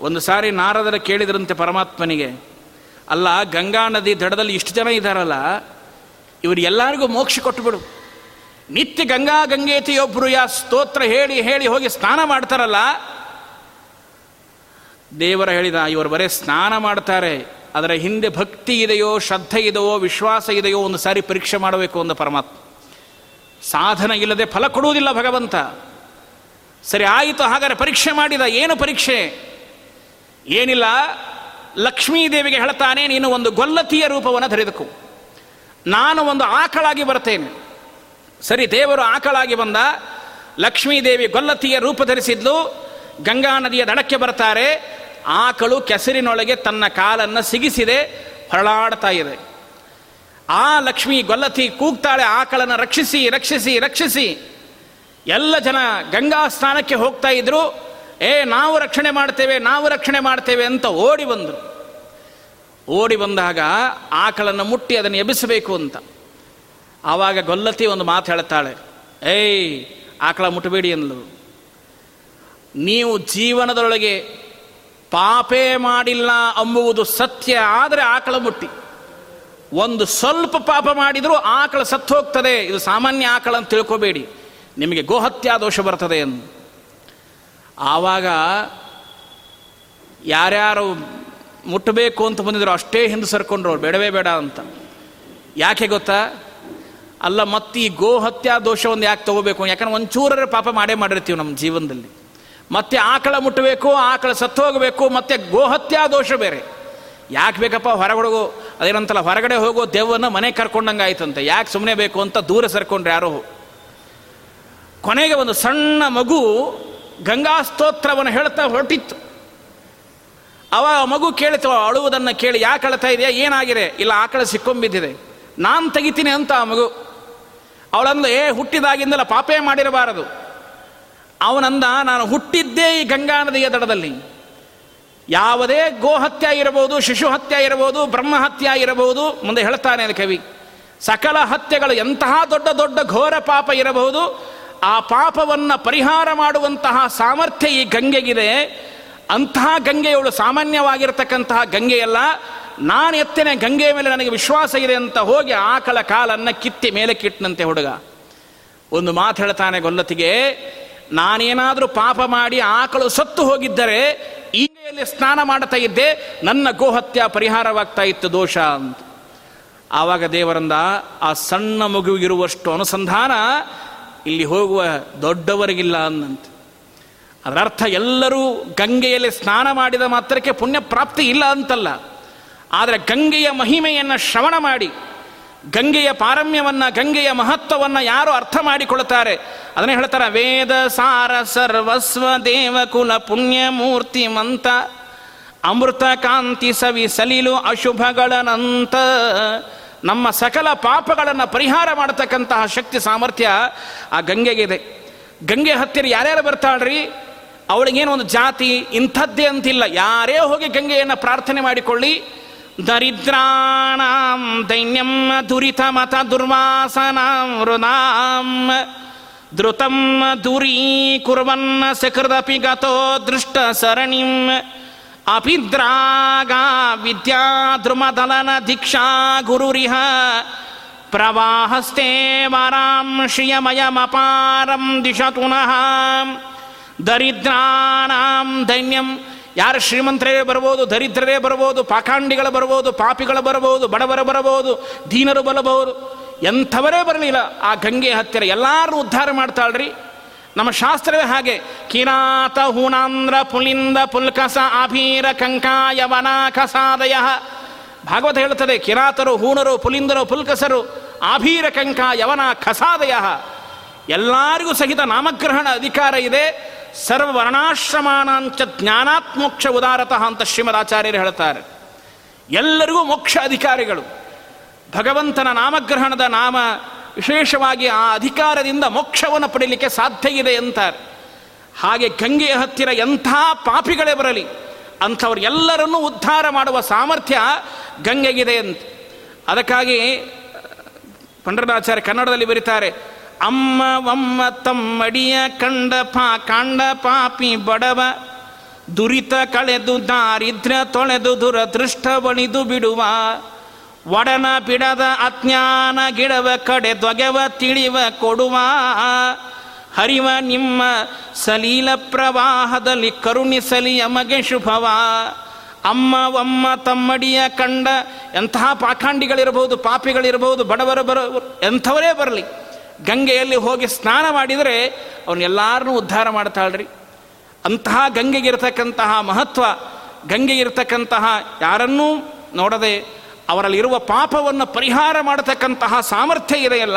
ಒಂದು ಸಾರಿ ನಾರದರ ಕೇಳಿದ್ರಂತೆ ಪರಮಾತ್ಮನಿಗೆ, ಅಲ್ಲ ಗಂಗಾ ನದಿ ದಡದಲ್ಲಿ ಇಷ್ಟು ಜನ ಇದ್ದಾರಲ್ಲ ಇವರು ಎಲ್ಲರಿಗೂ ಮೋಕ್ಷ ಕೊಟ್ಟುಬಿಡು ನಿತ್ಯ ಗಂಗಾ ಗಂಗೇತಿಯೊಬ್ಬರು ಯಾ ಸ್ತೋತ್ರ ಹೇಳಿ ಹೇಳಿ ಹೋಗಿ ಸ್ನಾನ ಮಾಡ್ತಾರಲ್ಲ, ದೇವರ ಹೇಳಿದ ಇವರು ಬರೇ ಸ್ನಾನ ಮಾಡ್ತಾರೆ ಅದರ ಹಿಂದೆ ಭಕ್ತಿ ಇದೆಯೋ, ಶ್ರದ್ಧೆ ಇದೆಯೋ, ವಿಶ್ವಾಸ ಇದೆಯೋ, ಒಂದು ಸಾರಿ ಪರೀಕ್ಷೆ ಮಾಡಬೇಕು ಒಂದು ಪರಮಾತ್ಮ. ಸಾಧನ ಇಲ್ಲದೆ ಫಲ ಕೊಡುವುದಿಲ್ಲ ಭಗವಂತ. ಸರಿ ಆಯಿತು, ಹಾಗಾದರೆ ಪರೀಕ್ಷೆ ಮಾಡಿದ, ಏನು ಪರೀಕ್ಷೆ? ಏನಿಲ್ಲ ಲಕ್ಷ್ಮೀದೇವಿಗೆ ಹೇಳ್ತಾನೆ, ನೀನು ಒಂದು ಗೊಲ್ಲತಿಯ ರೂಪವನ್ನು ಧರಿದಕು. ನಾನು ಒಂದು ಆಕಳಾಗಿ ಬರ್ತೇನೆ ಸರಿ, ದೇವರು ಆಕಳಾಗಿ ಬಂದ, ಲಕ್ಷ್ಮೀದೇವಿ ಗೊಲ್ಲತಿಯ ರೂಪ ಧರಿಸಿದ್ಲು, ಗಂಗಾ ನದಿಯ ದಡಕ್ಕೆ ಬರ್ತಾರೆ ಆಕಳು ಕೆಸರಿನೊಳಗೆ ತನ್ನ ಕಾಲನ್ನು ಸಿಗಿಸಿದೆ, ಹೊರಳಾಡ್ತಾ ಇದೆ. ಆ ಲಕ್ಷ್ಮಿ ಗೊಲ್ಲತಿ ಕೂಗ್ತಾಳೆ, ಆಕಳನ್ನು ರಕ್ಷಿಸಿ ರಕ್ಷಿಸಿ ರಕ್ಷಿಸಿ. ಎಲ್ಲ ಜನ ಗಂಗಾ ಸ್ನಾನಕ್ಕೆ ಹೋಗ್ತಾ ಇದ್ರು, ಏ, ನಾವು ರಕ್ಷಣೆ ಮಾಡ್ತೇವೆ, ನಾವು ರಕ್ಷಣೆ ಮಾಡ್ತೇವೆ ಅಂತ ಓಡಿ ಬಂದರು. ಓಡಿ ಬಂದಾಗ ಆಕಳನ್ನು ಮುಟ್ಟಿ ಅದನ್ನು ಎಬ್ಬಿಸಬೇಕು ಅಂತ. ಆವಾಗ ಗೊಲ್ಲತಿ ಒಂದು ಮಾತು ಹೇಳ್ತಾಳೆ, ಏಯ್, ಆಕಳ ಮುಟ್ಟಬೇಡಿ ಅಂದಳು ನೀವು ಜೀವನದೊಳಗೆ ಪಾಪೇ ಮಾಡಿಲ್ಲ ಅಂಬುವುದು ಸತ್ಯ, ಆದರೆ ಆಕಳ ಮುಟ್ಟಿ. ಒಂದು ಸ್ವಲ್ಪ ಪಾಪ ಮಾಡಿದರೂ ಆಕಳ ಸತ್ತು ಹೋಗ್ತದೆ. ಇದು ಸಾಮಾನ್ಯ ಆಕಳ ಅಂತ ತಿಳ್ಕೋಬೇಡಿ. ನಿಮಗೆ ಗೋಹತ್ಯಾ ದೋಷ ಬರ್ತದೆ ಎಂದು ಆವಾಗ ಯಾರ್ಯಾರು ಮುಟ್ಟಬೇಕು ಅಂತ ಬಂದಿದ್ರು, ಅಷ್ಟೇ ಹಿಂದೆ ಸರ್ಕೊಂಡ್ರು ಅವ್ರು, ಬೇಡವೇ ಬೇಡ ಅಂತ. ಯಾಕೆ ಗೊತ್ತಾ? ಅಲ್ಲ, ಮತ್ತೆ ಈ ಗೋಹತ್ಯಾ ದೋಷ ಒಂದು ಯಾಕೆ ತಗೋಬೇಕು? ಯಾಕಂದ್ರೆ ಒಂಚೂರರ ಪಾಪ ಮಾಡೇ ಮಾಡಿರ್ತೀವಿ ನಮ್ಮ ಜೀವನದಲ್ಲಿ. ಮತ್ತೆ ಆಕಳ ಮುಟ್ಟಬೇಕು ಆಕಳ ಸತ್ತು ಹೋಗಬೇಕು, ಮತ್ತೆ ಗೋಹತ್ಯಾ ದೋಷ ಬೇರೆ. ಯಾಕೆ ಬೇಕಪ್ಪ ಹೊರಗಡೆ ಅದೇನಂತಲ್ಲ, ಹೊರಗಡೆ ಹೋಗೋ ದೇವನ ಮನೆ ಕರ್ಕೊಂಡಂಗೆ ಆಯ್ತಂತೆ ಯಾಕೆ ಸುಮ್ಮನೆ ಬೇಕು ಅಂತ ದೂರ ಸರ್ಕೊಂಡ್ರೆ ಯಾರೋ. ಕೊನೆಗೆ ಒಂದು ಸಣ್ಣ ಮಗು ಗಂಗಾ ಸ್ತೋತ್ರವನ್ನು ಹೇಳ್ತಾ ಹೊರಟಿತ್ತು. ಅವ ಮಗು ಕೇಳಿತು ಅಳುವುದನ್ನು ಕೇಳಿ ಯಾಕೆ ಅಳ್ತಾ ಇದೆಯಾ? ಏನಾಗಿದೆ? ಇಲ್ಲ ಆಕಳ ಸಿಕ್ಕೊಂಬಿದ್ದಿದೆ. ನಾನು ತೆಗಿತೀನಿ ಅಂತ ಆ ಮಗು. ಅವಳಂದ, ಏ ಹುಟ್ಟಿದಾಗಿಂದಲ್ಲ ಪಾಪೇ ಮಾಡಿರಬಾರದು. ಅವನಂದ, ನಾನು ಹುಟ್ಟಿದ್ದೇ ಈ ಗಂಗಾ ನದಿಯ ದಡದಲ್ಲಿ. ಯಾವುದೇ ಗೋಹತ್ಯ ಇರಬಹುದು, ಶಿಶು ಹತ್ಯ ಇರಬಹುದು ಬ್ರಹ್ಮಹತ್ಯ ಇರಬಹುದು, ಮುಂದೆ ಹೇಳ್ತಾನೆ ಕವಿ. ಸಕಲ ಹತ್ಯೆಗಳು ಎಂತಹ ದೊಡ್ಡ ದೊಡ್ಡ ಘೋರ ಪಾಪ ಇರಬಹುದು, ಆ ಪಾಪವನ್ನು ಪರಿಹಾರ ಮಾಡುವಂತಹ ಸಾಮರ್ಥ್ಯ ಈ ಗಂಗೆಗಿದೆ. ಅಂತಹ ಗಂಗೆಯವಳು ಸಾಮಾನ್ಯವಾಗಿರತಕ್ಕಂತಹ ಗಂಗೆಯಲ್ಲ, ನಾನು ಎತ್ತೇನೆ ಗಂಗೆಯ ಮೇಲೆ ನನಗೆ ವಿಶ್ವಾಸ ಇದೆ ಅಂತ ಹೋಗಿ ಆಕಳ ಕಾಲನ್ನು ಕಿತ್ತಿ ಮೇಲೆ ಕಿಟ್ಟನಂತೆ ಹುಡುಗ. ಒಂದು ಮಾತು ಹೇಳ್ತಾನೆ ಗೊಲ್ಲತಿಗೆ, ನಾನೇನಾದರೂ ಪಾಪ ಮಾಡಿ ಆಕಳು ಸತ್ತು ಹೋಗಿದ್ದರೆ ಈಗೆಯಲ್ಲಿ ಸ್ನಾನ ಮಾಡ್ತಾ ಇದ್ದೆ, ನನ್ನ ಗೋಹತ್ಯ ಪರಿಹಾರವಾಗ್ತಾ ಇತ್ತು ದೋಷ ಅಂತ. ಆವಾಗ ದೇವರಂದ, ಆ ಸಣ್ಣ ಮಗುವಿಗಿರುವಷ್ಟು ಅನುಸಂಧಾನ ಇಲ್ಲಿ ಹೋಗುವ ದೊಡ್ಡವರಿಗಿಲ್ಲ ಅನ್ನಂತೆ. ಅದರ ಅರ್ಥ ಎಲ್ಲರೂ ಗಂಗೆಯಲ್ಲಿ ಸ್ನಾನ ಮಾಡಿದ ಮಾತ್ರಕ್ಕೆ ಪುಣ್ಯ ಪ್ರಾಪ್ತಿ ಇಲ್ಲ ಅಂತಲ್ಲ. ಆದರೆ ಗಂಗೆಯ ಮಹಿಮೆಯನ್ನು ಶ್ರವಣ ಮಾಡಿ, ಗಂಗೆಯ ಪಾರಮ್ಯವನ್ನು, ಗಂಗೆಯ ಮಹತ್ವವನ್ನು ಯಾರು ಅರ್ಥ ಮಾಡಿಕೊಳ್ತಾರೆ ಅದನ್ನೇ ಹೇಳ್ತಾರೆ, ವೇದ, ಸಾರ ಸರ್ವಸ್ವ ದೇವಕುಲ ಪುಣ್ಯ, ಮೂರ್ತಿ ಮಂತ ಅಮೃತ, ಕಾಂತಿ, ಸವಿ, ಸಲೀಲು ಅಶುಭಗಳನಂತ ನಮ್ಮ ಸಕಲ ಪಾಪಗಳನ್ನು ಪರಿಹಾರ ಮಾಡತಕ್ಕಂತಹ ಶಕ್ತಿ ಸಾಮರ್ಥ್ಯ ಆ ಗಂಗೆಗಿದೆ. ಗಂಗೆ ಹತ್ತಿರ ಯಾರ್ಯಾರು ಬರ್ತಾಳ್ರಿ? ಅವಳಿಗೇನು ಒಂದು ಜಾತಿ ಇಂಥದ್ದೇ ಅಂತಿಲ್ಲ ಯಾರೇ ಹೋಗಿ ಗಂಗೆಯನ್ನು ಪ್ರಾರ್ಥನೆ ಮಾಡಿಕೊಳ್ಳಿ ದರಿದ್ರಾಣಾಂ ದೈನ್ಯಂ ದುರಿತ ಮತ ದುರ್ವಾಸನಾಂ ವೃದಾಂ ಧೃತಂ ದೂರೀಕುರ್ವನ್ನ ಸಕೃದಪಿ ಗತೋ ದೃಷ್ಟ ಸರಣಿಂ ಅಪಿದ್ರಾಗ ವಿದ್ಯಾ ಧ್ರುಮದಲನ ದೀಕ್ಷಾ ಗುರುರಿಹ ಪ್ರವಾಹಸ್ತೆ ವಾರಾಂ ಶ್ರಿಯಮಯಮಪಾರಂ ದಿಶತುನಃ ದರಿದ್ರಾನಾಂ ದೈನ್ಯಂ. ಯಾರು ಶ್ರೀಮಂತರೇ ಬರ್ಬೋದು ದರಿದ್ರರೇ ಬರ್ಬೋದು ಪಾಖಾಂಡಿಗಳು ಬರ್ಬೋದು ಪಾಪಿಗಳು ಬರಬಹುದು, ಬಡವರು ಬರಬಹುದು, ದೀನರು ಬರಬಹುದು, ಎಂಥವರೇ ಬರಲಿಲ್ಲ. ಆ ಗಂಗೆ ಹತ್ತಿರ ಎಲ್ಲರೂ ಉದ್ಧಾರ ಮಾಡ್ತಾಳ್ರಿ. ನಮ್ಮ ಶಾಸ್ತ್ರವೇ ಹಾಗೆ ಕಿರಾತ ಹೂಣಾಂದ್ರ ಪುಲಿಂದ ಪುಲ್ಕಸ ಆಭೀರ ಕಂಕಾಯವನ ಕಸಾದಯ ಭಾಗವತ ಹೇಳುತ್ತದೆ ಕಿರಾತರು ಹೂಣರು ಪುಲಿಂದರು ಪುಲ್ಕಸರು ಆಭೀರ ಕಂಕ ಯವನ ಖಸಾದಯ ಎಲ್ಲರಿಗೂ ಸಹಿತ ನಾಮಗ್ರಹಣ ಅಧಿಕಾರ ಇದೆ. ಸರ್ವ ವರ್ಣಾಶ್ರಮಾನಾಂಚ ಜ್ಞಾನಾತ್ಮೋಕ್ಷ ಉದಾರತಃ ಅಂತ ಶ್ರೀಮದಾಚಾರ್ಯರು ಹೇಳ್ತಾರೆ. ಎಲ್ಲರಿಗೂ ಮೋಕ್ಷ ಅಧಿಕಾರಿಗಳು. ಭಗವಂತನ ನಾಮಗ್ರಹಣದ ನಾಮ ವಿಶೇಷವಾಗಿ ಆ ಅಧಿಕಾರದಿಂದ ಮೋಕ್ಷವನ್ನು ಪಡೀಲಿಕ್ಕೆ ಸಾಧ್ಯ ಇದೆ ಅಂತಾರೆ. ಹಾಗೆ ಗಂಗೆಯ ಹತ್ತಿರ ಎಂಥ ಪಾಪಿಗಳೇ ಬರಲಿ, ಅಂಥವ್ರು ಎಲ್ಲರನ್ನೂ ಉದ್ಧಾರ ಮಾಡುವ ಸಾಮರ್ಥ್ಯ ಗಂಗೆಗಿದೆ ಅಂತ. ಅದಕ್ಕಾಗಿ ಪಂಡರಾಚಾರ್ಯ ಕನ್ನಡದಲ್ಲಿ ಬರೀತಾರೆ ಅಮ್ಮ ಒಮ್ಮ ತಮ್ಮಡಿಯ ಕಂಡ ಪಾ ಕಾಂಡ ಪಾಪಿ ಬಡವ, ದುರಿತ ಕಳೆದು ದಾರಿದ್ರ್ಯ ತೊಳೆದು ದುರದೃಷ್ಟ ಬಣಿದು ಬಿಡುವ, ಒಡನ ಬಿಡದ ಅಜ್ಞಾನ ಗಿಡವ ಕಡೆ ದೊಗೆವ ತಿಳಿವ ಕೊಡುವ, ಹರಿವ ನಿಮ್ಮ ಸಲೀಲ ಪ್ರವಾಹದಲ್ಲಿ ಕರುಣಿಸಲಿ ಯಮಗೆ ಶುಭವ. ಅಮ್ಮ ಒಮ್ಮ ತಮ್ಮಡಿಯ ಕಂಡ ಎಂತಹ ಪಾಖಂಡಿಗಳಿರಬಹುದು, ಪಾಪಿಗಳಿರಬಹುದು, ಬಡವರು ಬರ ಎಂಥವರೇ ಬರಲಿ. ಗಂಗೆಯಲ್ಲಿ ಹೋಗಿ ಸ್ನಾನ ಮಾಡಿದರೆ ಅವನ್ನೆಲ್ಲರನ್ನೂ ಉದ್ಧಾರ ಮಾಡ್ತಾಳ್ರಿ. ಅಂತಹ ಗಂಗೆಗಿರ್ತಕ್ಕಂತಹ ಮಹತ್ವ, ಗಂಗೆಗಿರತಕ್ಕಂತಹ ಯಾರನ್ನೂ ನೋಡದೆ ಅವರಲ್ಲಿರುವ ಪಾಪವನ್ನು ಪರಿಹಾರ ಮಾಡತಕ್ಕಂತಹ ಸಾಮರ್ಥ್ಯ ಇದೆಯಲ್ಲ,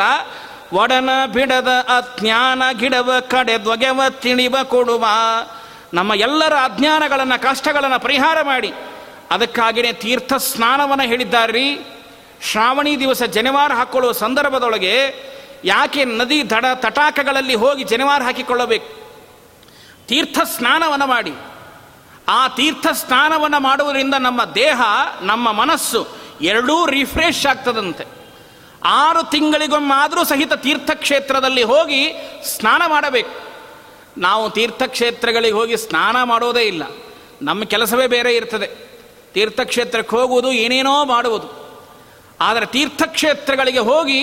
ಒಡನ ಬಿಡದ ಅಜ್ಞಾನ ಗಿಡವ ಕಡೆ ದೊಗೆವ ತಿಳಿವ ಕೊಡುವ. ನಮ್ಮ ಎಲ್ಲರ ಅಜ್ಞಾನಗಳನ್ನು, ಕಷ್ಟಗಳನ್ನು ಪರಿಹಾರ ಮಾಡಿ. ಅದಕ್ಕಾಗಿಯೇ ತೀರ್ಥ ಸ್ನಾನವನ್ನು ಹೇಳಿದ್ದಾರ್ರಿ. ಶ್ರಾವಣಿ ದಿವಸ ಜನಿವಾರ ಹಾಕ್ಕೊಳ್ಳುವ ಸಂದರ್ಭದೊಳಗೆ ಯಾಕೆ ನದಿ ದಡ ತಟಾಕಗಳಲ್ಲಿ ಹೋಗಿ ಜನಿವಾರ ಹಾಕಿಕೊಳ್ಳಬೇಕು? ತೀರ್ಥ ಸ್ನಾನವನ್ನು ಮಾಡಿ. ಆ ತೀರ್ಥ ಸ್ನಾನವನ್ನು ಮಾಡುವುದರಿಂದ ನಮ್ಮ ದೇಹ, ನಮ್ಮ ಮನಸ್ಸು ಎರಡೂ ರಿಫ್ರೆಶ್ ಆಗ್ತದಂತೆ. ಆರು ತಿಂಗಳಿಗೊಮ್ಮಾದರೂ ಸಹಿತ ತೀರ್ಥಕ್ಷೇತ್ರದಲ್ಲಿ ಹೋಗಿ ಸ್ನಾನ ಮಾಡಬೇಕು. ನಾವು ತೀರ್ಥಕ್ಷೇತ್ರಗಳಿಗೆ ಹೋಗಿ ಸ್ನಾನ ಮಾಡೋದೇ ಇಲ್ಲ. ನಮ್ಮ ಕೆಲಸವೇ ಬೇರೆ ಇರ್ತದೆ. ತೀರ್ಥಕ್ಷೇತ್ರಕ್ಕೆ ಹೋಗುವುದು ಏನೇನೋ ಮಾಡುವುದು. ಆದರೆ ತೀರ್ಥಕ್ಷೇತ್ರಗಳಿಗೆ ಹೋಗಿ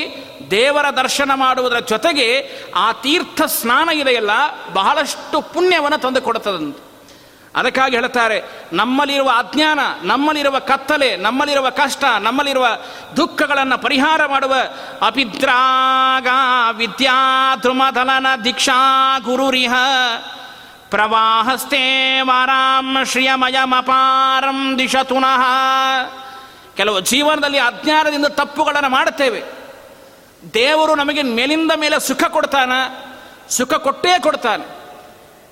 ದೇವರ ದರ್ಶನ ಮಾಡುವುದರ ಜೊತೆಗೆ ಆ ತೀರ್ಥ ಸ್ನಾನ ಇದೆಯಲ್ಲ ಬಹಳಷ್ಟು ಪುಣ್ಯವನ್ನು ತಂದು ಕೊಡುತ್ತದಂತೆ. ಅದಕ್ಕಾಗಿ ಹೇಳ್ತಾರೆ, ನಮ್ಮಲ್ಲಿರುವ ಅಜ್ಞಾನ, ನಮ್ಮಲ್ಲಿರುವ ಕತ್ತಲೆ, ನಮ್ಮಲ್ಲಿರುವ ಕಷ್ಟ, ನಮ್ಮಲ್ಲಿರುವ ದುಃಖಗಳನ್ನು ಪರಿಹಾರ ಮಾಡುವ ಅಪಿದ್ರಾಗ ವಿದ್ಯಾ ಧ್ರುಮದಲನ ದೀಕ್ಷಾ ಗುರುರಿಹ ಪ್ರವಾಹಸ್ತೇ ವಾರಾಂ ಶ್ರಿಯಮಯಮಪಾರಂ ದಿಶತುನಃ. ಕೆಲವು ಜೀವನದಲ್ಲಿ ಅಜ್ಞಾನದಿಂದ ತಪ್ಪುಗಳನ್ನು ಮಾಡುತ್ತೇವೆ. ದೇವರು ನಮಗೆ ಮೇಲಿಂದ ಮೇಲೆ ಸುಖ ಕೊಡ್ತಾನ, ಸುಖ ಕೊಟ್ಟೇ ಕೊಡ್ತಾನೆ.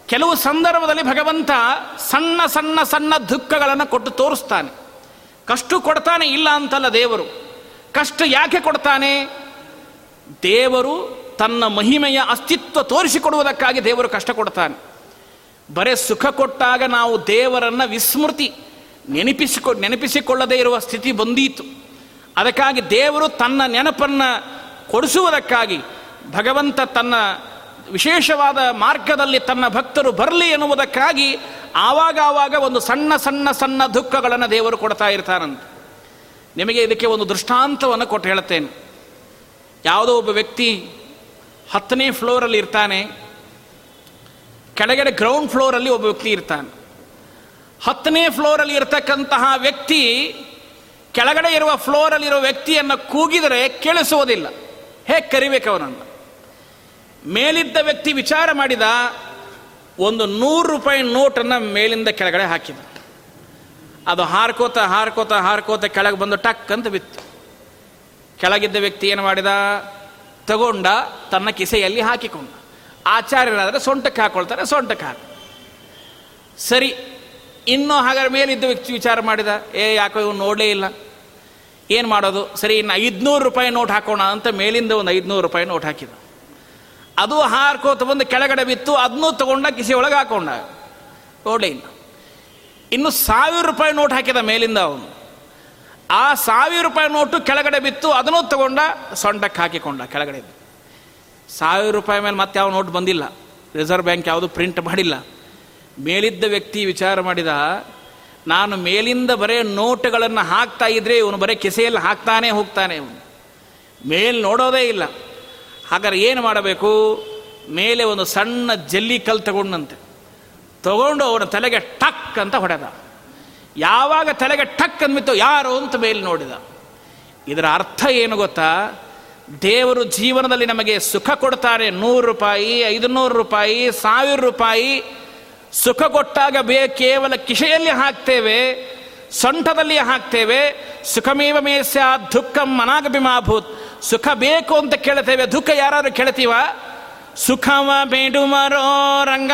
ಕೆಲವು ಸಂದರ್ಭದಲ್ಲಿ ಭಗವಂತ ಸಣ್ಣ ಸಣ್ಣ ಸಣ್ಣ ದುಃಖಗಳನ್ನು ಕೊಟ್ಟು ತೋರಿಸ್ತಾನೆ. ಕಷ್ಟ ಕೊಡ್ತಾನೆ ಇಲ್ಲ ಅಂತಲ್ಲ ದೇವರು. ಕಷ್ಟ ಯಾಕೆ ಕೊಡ್ತಾನೆ? ದೇವರು ತನ್ನ ಮಹಿಮೆಯ ಅಸ್ತಿತ್ವ ತೋರಿಸಿಕೊಡುವುದಕ್ಕಾಗಿ ದೇವರು ಕಷ್ಟ ಕೊಡ್ತಾನೆ. ಬರೇ ಸುಖ ಕೊಟ್ಟಾಗ ನಾವು ದೇವರನ್ನು ವಿಸ್ಮೃತಿ. ನೆನಪಿಸಿಕೊ, ನೆನಪಿಸಿಕೊಳ್ಳದೇ ಇರುವ ಸ್ಥಿತಿ ಬಂದೀತು. ಅದಕ್ಕಾಗಿ ದೇವರು ತನ್ನ ನೆನಪನ್ನು ಕೊಡಿಸುವುದಕ್ಕಾಗಿ ಭಗವಂತ ತನ್ನ ವಿಶೇಷವಾದ ಮಾರ್ಗದಲ್ಲಿ ತನ್ನ ಭಕ್ತರು ಬರಲಿ ಎನ್ನುವುದಕ್ಕಾಗಿ ಆವಾಗ ಆವಾಗ ಒಂದು ಸಣ್ಣ ಸಣ್ಣ ಸಣ್ಣ ದುಃಖಗಳನ್ನು ದೇವರು ಕೊಡ್ತಾ ಇರ್ತಾರಂತೆ. ನಿಮಗೆ ಇದಕ್ಕೆ ಒಂದು ದೃಷ್ಟಾಂತವನ್ನು ಕೊಟ್ಟು ಹೇಳುತ್ತೇನೆ. ಯಾವುದೋ ಒಬ್ಬ ವ್ಯಕ್ತಿ ಹತ್ತನೇ ಫ್ಲೋರಲ್ಲಿ ಇರ್ತಾನೆ. ಕೆಳಗಡೆ ಗ್ರೌಂಡ್ ಫ್ಲೋರಲ್ಲಿ ಒಬ್ಬ ವ್ಯಕ್ತಿ ಇರ್ತಾನೆ. ಹತ್ತನೇ ಫ್ಲೋರಲ್ಲಿ ಇರತಕ್ಕಂತಹ ವ್ಯಕ್ತಿ, ಕೆಳಗಡೆ ಇರುವ ಫ್ಲೋರಲ್ಲಿರುವ ವ್ಯಕ್ತಿಯನ್ನು ಕೂಗಿದರೆ ಕೇಳಿಸುವುದಿಲ್ಲ. ಹೇಗೆ ಕರಿಬೇಕು ಅವನನ್ನು? ಮೇಲಿದ್ದ ವ್ಯಕ್ತಿ ವಿಚಾರ ಮಾಡಿದ, ಒಂದು ನೂರು ರೂಪಾಯಿ ನೋಟನ್ನು ಮೇಲಿಂದ ಕೆಳಗಡೆ ಹಾಕಿದ. ಅದು ಹಾರ್ಕೋತ ಹಾರ್ಕೋತ ಹಾರ್ಕೋತ ಕೆಳಗೆ ಬಂದು ಟಕ್ ಅಂತ ಬಿತ್ತು. ಕೆಳಗಿದ್ದ ವ್ಯಕ್ತಿ ಏನು ಮಾಡಿದ? ತಗೊಂಡ, ತನ್ನ ಕಿಸೆಯಲ್ಲಿ ಹಾಕಿಕೊಂಡ. ಆಚಾರ್ಯರಾದರೆ ಸೊಂಟಕ್ಕೆ ಹಾಕೊಳ್ತಾರೆ, ಸೊಂಟಕ್ಕೆ ಹಾಕ ಸರಿ ಇನ್ನೂ ಹಾಗಾದ್ರೆ ಮೇಲಿದ್ದು ವ್ಯಕ್ತಿ ವಿಚಾರ ಮಾಡಿದ, ಏ, ಯಾಕೋ ಇವ್ನು ನೋಡಲೇ ಇಲ್ಲ. ಏನು ಮಾಡೋದು? ಸರಿ, ಇನ್ನು ಐದುನೂರು ರೂಪಾಯಿ ನೋಟ್ ಹಾಕೋಣ ಅಂತ ಮೇಲಿಂದ ಒಂದು ಐದುನೂರು ರೂಪಾಯಿ ನೋಟ್ ಹಾಕಿದ. ಅದು ಹಾರ್ಕೋತ ಬಂದು ಕೆಳಗಡೆ ಬಿತ್ತು ಅದನ್ನೂ ತಗೊಂಡ, ಕಿಸಿ ಒಳಗೆ ಹಾಕೊಂಡ. ನೋಡಲೇ ಇಲ್ಲ. ಇನ್ನು ಸಾವಿರ ರೂಪಾಯಿ ನೋಟ್ ಹಾಕಿದ ಮೇಲಿಂದ ಅವನು. ಆ ಸಾವಿರ ರೂಪಾಯಿ ನೋಟು ಕೆಳಗಡೆ ಬಿತ್ತು, ಅದನ್ನೂ ತಗೊಂಡ, ಸೊಂಟಕ್ಕೆ ಹಾಕಿಕೊಂಡ ಕೆಳಗಡೆ. ಸಾವಿರ ರೂಪಾಯಿ ಮೇಲೆ ಮತ್ತೆ ಯಾವ ನೋಟ್ ಬಂದಿಲ್ಲ. ರಿಸರ್ವ್ ಬ್ಯಾಂಕ್ ಯಾವುದು ಪ್ರಿಂಟ್ ಮಾಡಿಲ್ಲ. ಮೇಲಿದ್ದ ವ್ಯಕ್ತಿ ವಿಚಾರ ಮಾಡಿದ, ನಾನು ಮೇಲಿಂದ ಬರೇ ನೋಟುಗಳನ್ನು ಹಾಕ್ತಾ ಇದ್ರೆ ಇವನು ಬರೀ ಕಿಸೆಯಲ್ಲಿ ಹಾಕ್ತಾನೆ ಹೋಗ್ತಾನೆ ಇವನು ಮೇಲ್ ನೋಡೋದೇ ಇಲ್ಲ. ಹಾಗಾದ್ರೆ ಏನು ಮಾಡಬೇಕು? ಮೇಲೆ ಒಂದು ಸಣ್ಣ ಜಲ್ಲಿ ಕಲ್ಲು ತಗೊಂಡಂತೆ. ತಗೊಂಡು ಅವನ ತಲೆಗೆ ಟಕ್ ಅಂತ ಹೊಡೆದ. ಯಾವಾಗ ತಲೆಗೆ ಟಕ್ ಅಂದ್ಬಿತ್ತು ಯಾರು ಅಂತ ಮೇಲೆ ನೋಡಿದ. ಇದರ ಅರ್ಥ ಏನು ಗೊತ್ತಾ? ದೇವರು ಜೀವನದಲ್ಲಿ ನಮಗೆ ಸುಖ ಕೊಡ್ತಾರೆ. ನೂರು ರೂಪಾಯಿ, ಐದುನೂರು ರೂಪಾಯಿ, ಸಾವಿರ ರೂಪಾಯಿ ಸುಖ ಕೊಟ್ಟಾಗ ಬೇ ಕೇವಲ ಕಿಶೆಯಲ್ಲಿ ಹಾಕ್ತೇವೆ ಸೊಂಟದಲ್ಲಿ ಹಾಕ್ತೇವೆ ಸುಖಮೇವ ಮೇಸ್ಯ ದುಃಖಂ ಮನಾಗಭಿಮಾಭೂತ್ ಸುಖ ಬೇಕು ಅಂತ ಕೇಳ್ತೇವೆ, ದುಃಖ ಯಾರಾದ್ರೂ ಕೇಳ್ತೀವ? ಸುಖವ ಬೇಡುಮರೋ ರಂಗ,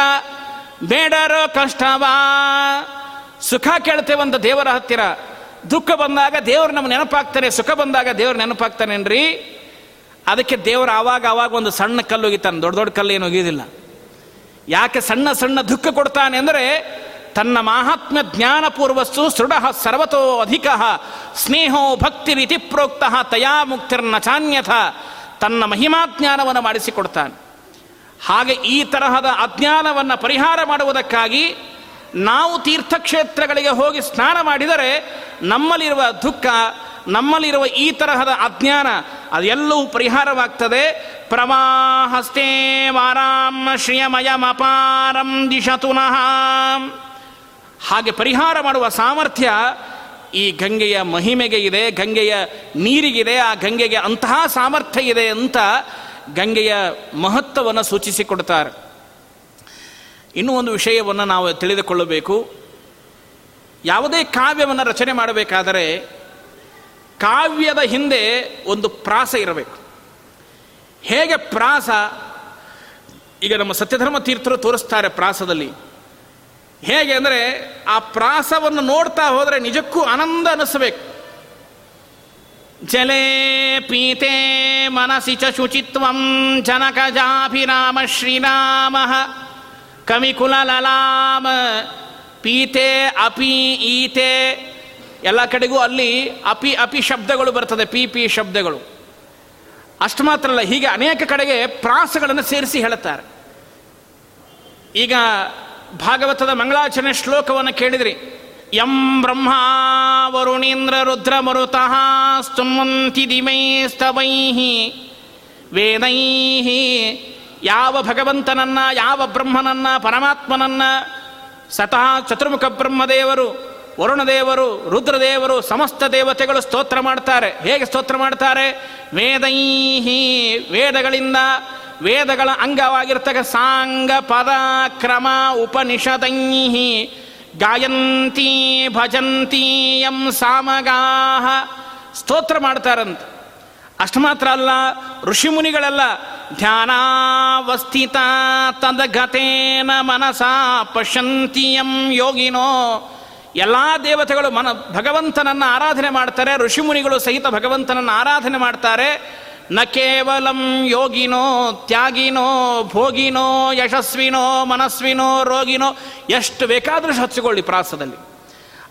ಬೇಡರೋ ಕಷ್ಟವಾ. ಸುಖ ಕೇಳ್ತೇವಂತ ದೇವರ ಹತ್ತಿರ. ದುಃಖ ಬಂದಾಗ ದೇವರು ನಮ್ಗೆ ನೆನಪಾಗ್ತಾನೆ, ಸುಖ ಬಂದಾಗ ದೇವ್ರು ನೆನಪಾಗ್ತಾನೇನ್ರಿ ಅದಕ್ಕೆ ದೇವರು ಆವಾಗ ಆವಾಗ ಒಂದು ಸಣ್ಣ ಕಲ್ಲು ಒಗಿತಾನೆ ದೊಡ್ಡ ದೊಡ್ಡ ಕಲ್ಲು ಏನು ಯಾಕೆ ಸಣ್ಣ ಸಣ್ಣ ದುಃಖ ಕೊಡ್ತಾನೆ ಅಂದರೆ, ತನ್ನ ಮಾಹಾತ್ಮ್ಯ ಜ್ಞಾನಪೂರ್ವಸ್ಸು ಸೃಢ ಸರ್ವತೋ ಅಧಿಕ, ಸ್ನೇಹೋ ಭಕ್ತಿ ರೀತಿ ಪ್ರೋಕ್ತ ತಯಾ ಮುಕ್ತಿರ್ನ ಚಾನ್ಯಥ, ತನ್ನ ಮಹಿಮಾ ಜ್ಞಾನವನ್ನು ಮಾಡಿಸಿಕೊಡ್ತಾನೆ. ಹಾಗೆ ಈ ತರಹದ ಅಜ್ಞಾನವನ್ನು ಪರಿಹಾರ ಮಾಡುವುದಕ್ಕಾಗಿ ನಾವು ತೀರ್ಥಕ್ಷೇತ್ರಗಳಿಗೆ ಹೋಗಿ ಸ್ನಾನ ಮಾಡಿದರೆ ನಮ್ಮಲ್ಲಿರುವ ದುಃಖ ನಮ್ಮಲ್ಲಿರುವ ಈ ತರಹದ ಅಜ್ಞಾನ, ಅದೆಲ್ಲವೂ ಪರಿಹಾರವಾಗ್ತದೆ. ಪ್ರವಾಹಸ್ತೆ ವಾರಾಮ ಶ್ರಿಯಮಯಮಪಾರಂ ದಿಶತುನಃ ಹಾಗೆ ಪರಿಹಾರ ಮಾಡುವ ಸಾಮರ್ಥ್ಯ ಈ ಗಂಗೆಯ ಮಹಿಮೆಗೆ ಇದೆ, ಗಂಗೆಯ ನೀರಿಗಿದೆ, ಆ ಗಂಗೆಗೆ ಅಂತಹ ಸಾಮರ್ಥ್ಯ ಇದೆ ಅಂತ ಗಂಗೆಯ ಮಹತ್ವವನ್ನು ಸೂಚಿಸಿಕೊಡ್ತಾರೆ. ಇನ್ನೂ ಒಂದು ವಿಷಯವನ್ನು ನಾವು ತಿಳಿದುಕೊಳ್ಳಬೇಕು. ಯಾವುದೇ ಕಾವ್ಯವನ್ನು ರಚನೆ ಮಾಡಬೇಕಾದರೆ ಕಾವ್ಯದ ಹಿಂದೆ ಒಂದು ಪ್ರಾಸ ಇರಬೇಕು. ಹೇಗೆ ಪ್ರಾಸ? ಈಗ ನಮ್ಮ ಸತ್ಯಧರ್ಮ ತೀರ್ಥರು ತೋರಿಸ್ತಾರೆ ಪ್ರಾಸದಲ್ಲಿ. ಹೇಗೆ ಅಂದರೆ ಆ ಪ್ರಾಸವನ್ನು ನೋಡ್ತಾ ಹೋದರೆ ನಿಜಕ್ಕೂ ಆನಂದ ಅನಿಸಬೇಕು. ಜಲೇ ಪೀತೆ ಮನಸಿ ಚ ಶುಚಿತ್ವಂ ಜನಕಜಾಭಿರಾಮ ಶ್ರೀರಾಮ ಕವಿಕುಲ ಲಲಾಮ ಪೀತೆ ಅಪಿ ಈತೆ ಎಲ್ಲ ಕಡೆಗೂ ಅಲ್ಲಿ ಅಪಿ ಅಪಿ ಶಬ್ದಗಳು ಬರ್ತದೆ, ಪಿ ಪಿ ಶಬ್ದಗಳು. ಅಷ್ಟು ಮಾತ್ರ ಅಲ್ಲ, ಹೀಗೆ ಅನೇಕ ಕಡೆಗೆ ಪ್ರಾಸಗಳನ್ನು ಸೇರಿಸಿ ಹೇಳುತ್ತಾರೆ. ಈಗ ಭಾಗವತದ ಮಂಗಳಾಚರಣೆ ಶ್ಲೋಕವನ್ನು ಕೇಳಿದ್ರಿ. ಯಂ ಬ್ರಹ್ಮ ವರುಣೀಂದ್ರ ರುದ್ರ ಮರುತಃ ಸ್ತುಮಂತಿ ದಿಮೈ ಸ್ತವೈ ವೇದೈ ಯಾವ ಭಗವಂತನನ್ನ, ಯಾವ ಬ್ರಹ್ಮನನ್ನ, ಪರಮಾತ್ಮನನ್ನ ಸತಃ ಚತುರ್ಮುಖ ಬ್ರಹ್ಮದೇವರು ವರುಣದೇವರು, ರುದ್ರದೇವರು ಸಮಸ್ತ ದೇವತೆಗಳು ಸ್ತೋತ್ರ ಮಾಡ್ತಾರೆ. ಹೇಗೆ ಸ್ತೋತ್ರ ಮಾಡ್ತಾರೆ? ವೇದೈಹಿ, ವೇದಗಳಿಂದ ವೇದಗಳ ಅಂಗವಾಗಿರ್ತಕ್ಕ ಸಾಂಗ, ಪದ, ಕ್ರಮ, ಉಪನಿಷದೈಹಿ, ಗಾಯಂತಿ, ಭಜಂತಿ ಎಂ ಸಾಮಗಾಹ ಸ್ತೋತ್ರ ಮಾಡ್ತಾರಂತ. ಅಷ್ಟು ಮಾತ್ರ ಅಲ್ಲ, ಋಷಿಮುನಿಗಳೆಲ್ಲ ಧ್ಯಾನಾವಸ್ಥಿತ, ತದಗತೇನ ಪಶ್ಯಂತಿ ಎಂ ಯೋಗಿನೋ ಎಲ್ಲ ದೇವತೆಗಳು ಮನ, ಭಗವಂತನನ್ನು ಆರಾಧನೆ ಮಾಡ್ತಾರೆ, ಋಷಿಮುನಿಗಳು ಸಹಿತ ಭಗವಂತನನ್ನು ಆರಾಧನೆ ಮಾಡ್ತಾರೆ. ನ ಕೇವಲಂ ಯೋಗಿನೋ, ತ್ಯಾಗಿನೋ, ಭೋಗಿನೋ, ಯಶಸ್ವಿನೋ, ಮನಸ್ವಿನೋ, ರೋಗಿನೋ, ಎಷ್ಟು ಬೇಕಾದರೂ ಹಚ್ಚಿಕೊಳ್ಳಿ ಪ್ರಾಸದಲ್ಲಿ.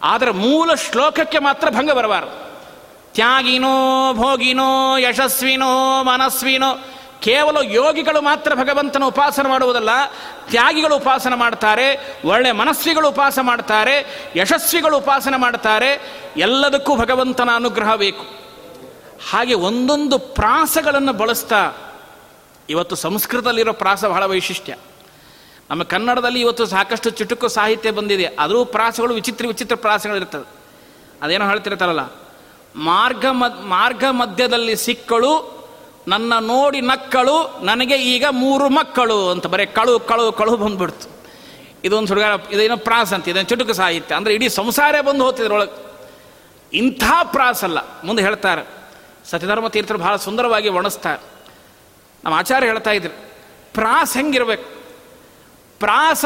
ಆದರೆ ಮೂಲ ಶ್ಲೋಕಕ್ಕೆ ಮಾತ್ರ ಭಂಗ ಬರಬಾರದು. ತ್ಯಾಗಿನೋ, ಭೋಗಿನೋ, ಯಶಸ್ವಿನೋ, ಮನಸ್ವಿನೋ ಕೇವಲ ಯೋಗಿಗಳು ಮಾತ್ರ ಭಗವಂತನ ಉಪಾಸನೆ ಮಾಡುವುದಲ್ಲ, ತ್ಯಾಗಿಗಳು ಉಪಾಸನೆ ಮಾಡ್ತಾರೆ, ಒಳ್ಳೆ ಮನಸ್ವಿಗಳು ಉಪಾಸ ಮಾಡ್ತಾರೆ, ಯಶಸ್ವಿಗಳು ಉಪಾಸನೆ ಮಾಡ್ತಾರೆ, ಎಲ್ಲದಕ್ಕೂ ಭಗವಂತನ ಅನುಗ್ರಹ ಬೇಕು. ಹಾಗೆ ಒಂದೊಂದು ಪ್ರಾಸಗಳನ್ನು ಬಳಸ್ತಾ ಇವತ್ತು ಸಂಸ್ಕೃತದಲ್ಲಿರೋ ಪ್ರಾಸ ಬಹಳ ವೈಶಿಷ್ಟ್ಯ. ನಮ್ಮ ಕನ್ನಡದಲ್ಲಿ ಇವತ್ತು ಸಾಕಷ್ಟು ಚುಟುಕು ಸಾಹಿತ್ಯ ಬಂದಿದೆ ಅದರೂ ಪ್ರಾಸಗಳು ವಿಚಿತ್ರ ವಿಚಿತ್ರ ಪ್ರಾಸಗಳಿರ್ತದೆ. ಅದೇನೋ ಹೇಳ್ತಿರ್ತಾರಲ್ಲ, ಮಾರ್ಗ ಮಾರ್ಗ ಮಧ್ಯದಲ್ಲಿ ಸಿಕ್ಕಳು ನನ್ನ ನೋಡಿ ನಕ್ಕಳು, ನನಗೆ ಈಗ ಮೂರು ಮಕ್ಕಳು ಅಂತ ಬರೀ ಕಳು ಕಳು ಕಳು ಬಂದ್ಬಿಡ್ತು. ಇದೊಂದು ಸುಡುಗಾರ, ಇದೇನೋ ಪ್ರಾಸ ಅಂತ ಇದನ್ನು ಚುಟುಕು ಸಾಹಿತ್ಯ. ಅಂದರೆ ಇಡೀ ಸಂಸಾರ ಬಂದು ಹೋಗ್ತಿದ್ರೊಳಗೆ ಇಂಥ ಪ್ರಾಸಲ್ಲ ಮುಂದೆ ಹೇಳ್ತಾರೆ, ಸತ್ಯಧರ್ಮ ತೀರ್ಥರು ಬಹಳ ಸುಂದರವಾಗಿ ವರ್ಣಿಸ್ತಾರೆ. ನಮ್ಮ ಆಚಾರ್ಯ ಹೇಳ್ತಾ ಇದ್ರು, ಪ್ರಾಸ ಹೆಂಗಿರ್ಬೇಕು? ಪ್ರಾಸ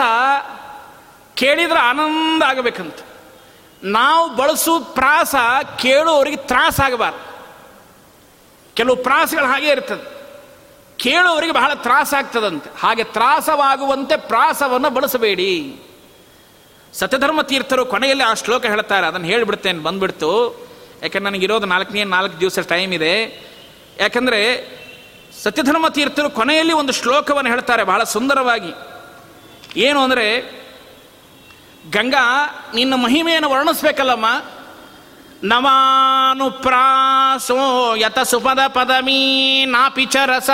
ಕೇಳಿದ್ರೆ ಆನಂದ ಆಗಬೇಕಂತ. ನಾವು ಬಳಸೋ ಪ್ರಾಸ ಕೇಳುವವರಿಗೆ ತ್ರಾಸ ಆಗಬಾರ್ದು. ಕೆಲವು ಪ್ರಾಸಗಳು ಹಾಗೆ ಇರ್ತದೆ. ಕೇಳುವವರಿಗೆ ಬಹಳ ತ್ರಾಸ ಆಗ್ತದಂತೆ. ಹಾಗೆ ತ್ರಾಸವಾಗುವಂತೆ ಪ್ರಾಸವನ್ನು ಬಳಸಬೇಡಿ. ಸತ್ಯಧರ್ಮ ತೀರ್ಥರು ಕೊನೆಯಲ್ಲಿ ಆ ಶ್ಲೋಕ ಹೇಳ್ತಾರೆ. ಅದನ್ನು ಹೇಳಿಬಿಡ್ತೇನೆ, ಬಂದ್ಬಿಡ್ತು. ಯಾಕಂದ್ರೆ ನನಗಿರೋದು ನಾಲ್ಕನೇ, ನಾಲ್ಕು ದಿವಸ ಟೈಮ್ ಇದೆ. ಯಾಕಂದರೆ ಸತ್ಯಧರ್ಮ ತೀರ್ಥರು ಕೊನೆಯಲ್ಲಿ ಒಂದು ಶ್ಲೋಕವನ್ನು ಹೇಳ್ತಾರೆ ಬಹಳ ಸುಂದರವಾಗಿ. ಏನು ಅಂದರೆ, ಗಂಗಾ, ನಿನ್ನ ಮಹಿಮೆಯನ್ನು ವರ್ಣಿಸ್ಬೇಕಲ್ಲಮ್ಮ. ನವಾನುಪ್ರಾಸೋ ಯತ ಸುಪದ ಪದಮೀ ನಾಪಿ ಚ ರಸ.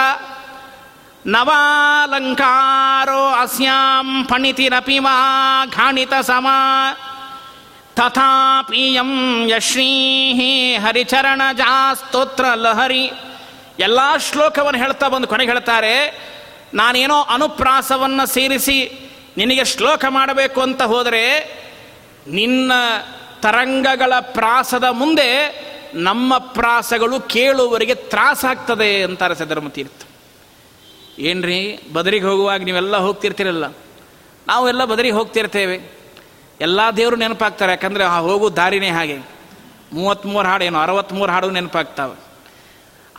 ನವಾಲಂಕಾರೋ ಅಸ್ಯಾಂ ಫಣಿತಿರಪಿ ವಾ ಘಾಣಿತ ಸಮ. ತಥಾಪಿಯಂ ಯಶ್ರೀ ಹರಿಚರಣ ಜಾಸ್ತೋತ್ರ ಲಹರಿ. ಎಲ್ಲ ಶ್ಲೋಕವನ್ನು ಹೇಳ್ತಾ ಬಂದು ಕೊನೆಗೆ ಹೇಳ್ತಾರೆ, ನಾನೇನೋ ಅನುಪ್ರಾಸವನ್ನು ಸೇರಿಸಿ ನಿನಗೆ ಶ್ಲೋಕ ಮಾಡಬೇಕು ಅಂತ ಹೋದರೆ ನಿನ್ನ ತರಂಗಗಳ ಪ್ರಾಸದ ಮುಂದೆ ನಮ್ಮ ಪ್ರಾಸಗಳು ಕೇಳುವವರಿಗೆ ತ್ರಾಸಾಗ್ತದೆ ಅಂತಾರೆ ಸದರ್ಮ ತೀರ್ಥ ಏನ್ರಿ, ಬದರಿಗೆ ಹೋಗುವಾಗ ನೀವೆಲ್ಲ ಹೋಗ್ತಿರ್ತೀರಲ್ಲ? ನಾವೆಲ್ಲ ಬದರಿಗೆ ಹೋಗ್ತಿರ್ತೇವೆ. ಎಲ್ಲ ದೇವರು ನೆನಪಾಗ್ತಾರೆ, ಯಾಕಂದರೆ ಆ ಹೋಗೋ ದಾರಿನೇ ಹಾಗೆ. ಮೂವತ್ತ್ಮೂರು ಹಾಡು ಏನು ಅರವತ್ತ್ಮೂರು ಹಾಡು ನೆನಪಾಗ್ತಾವೆ.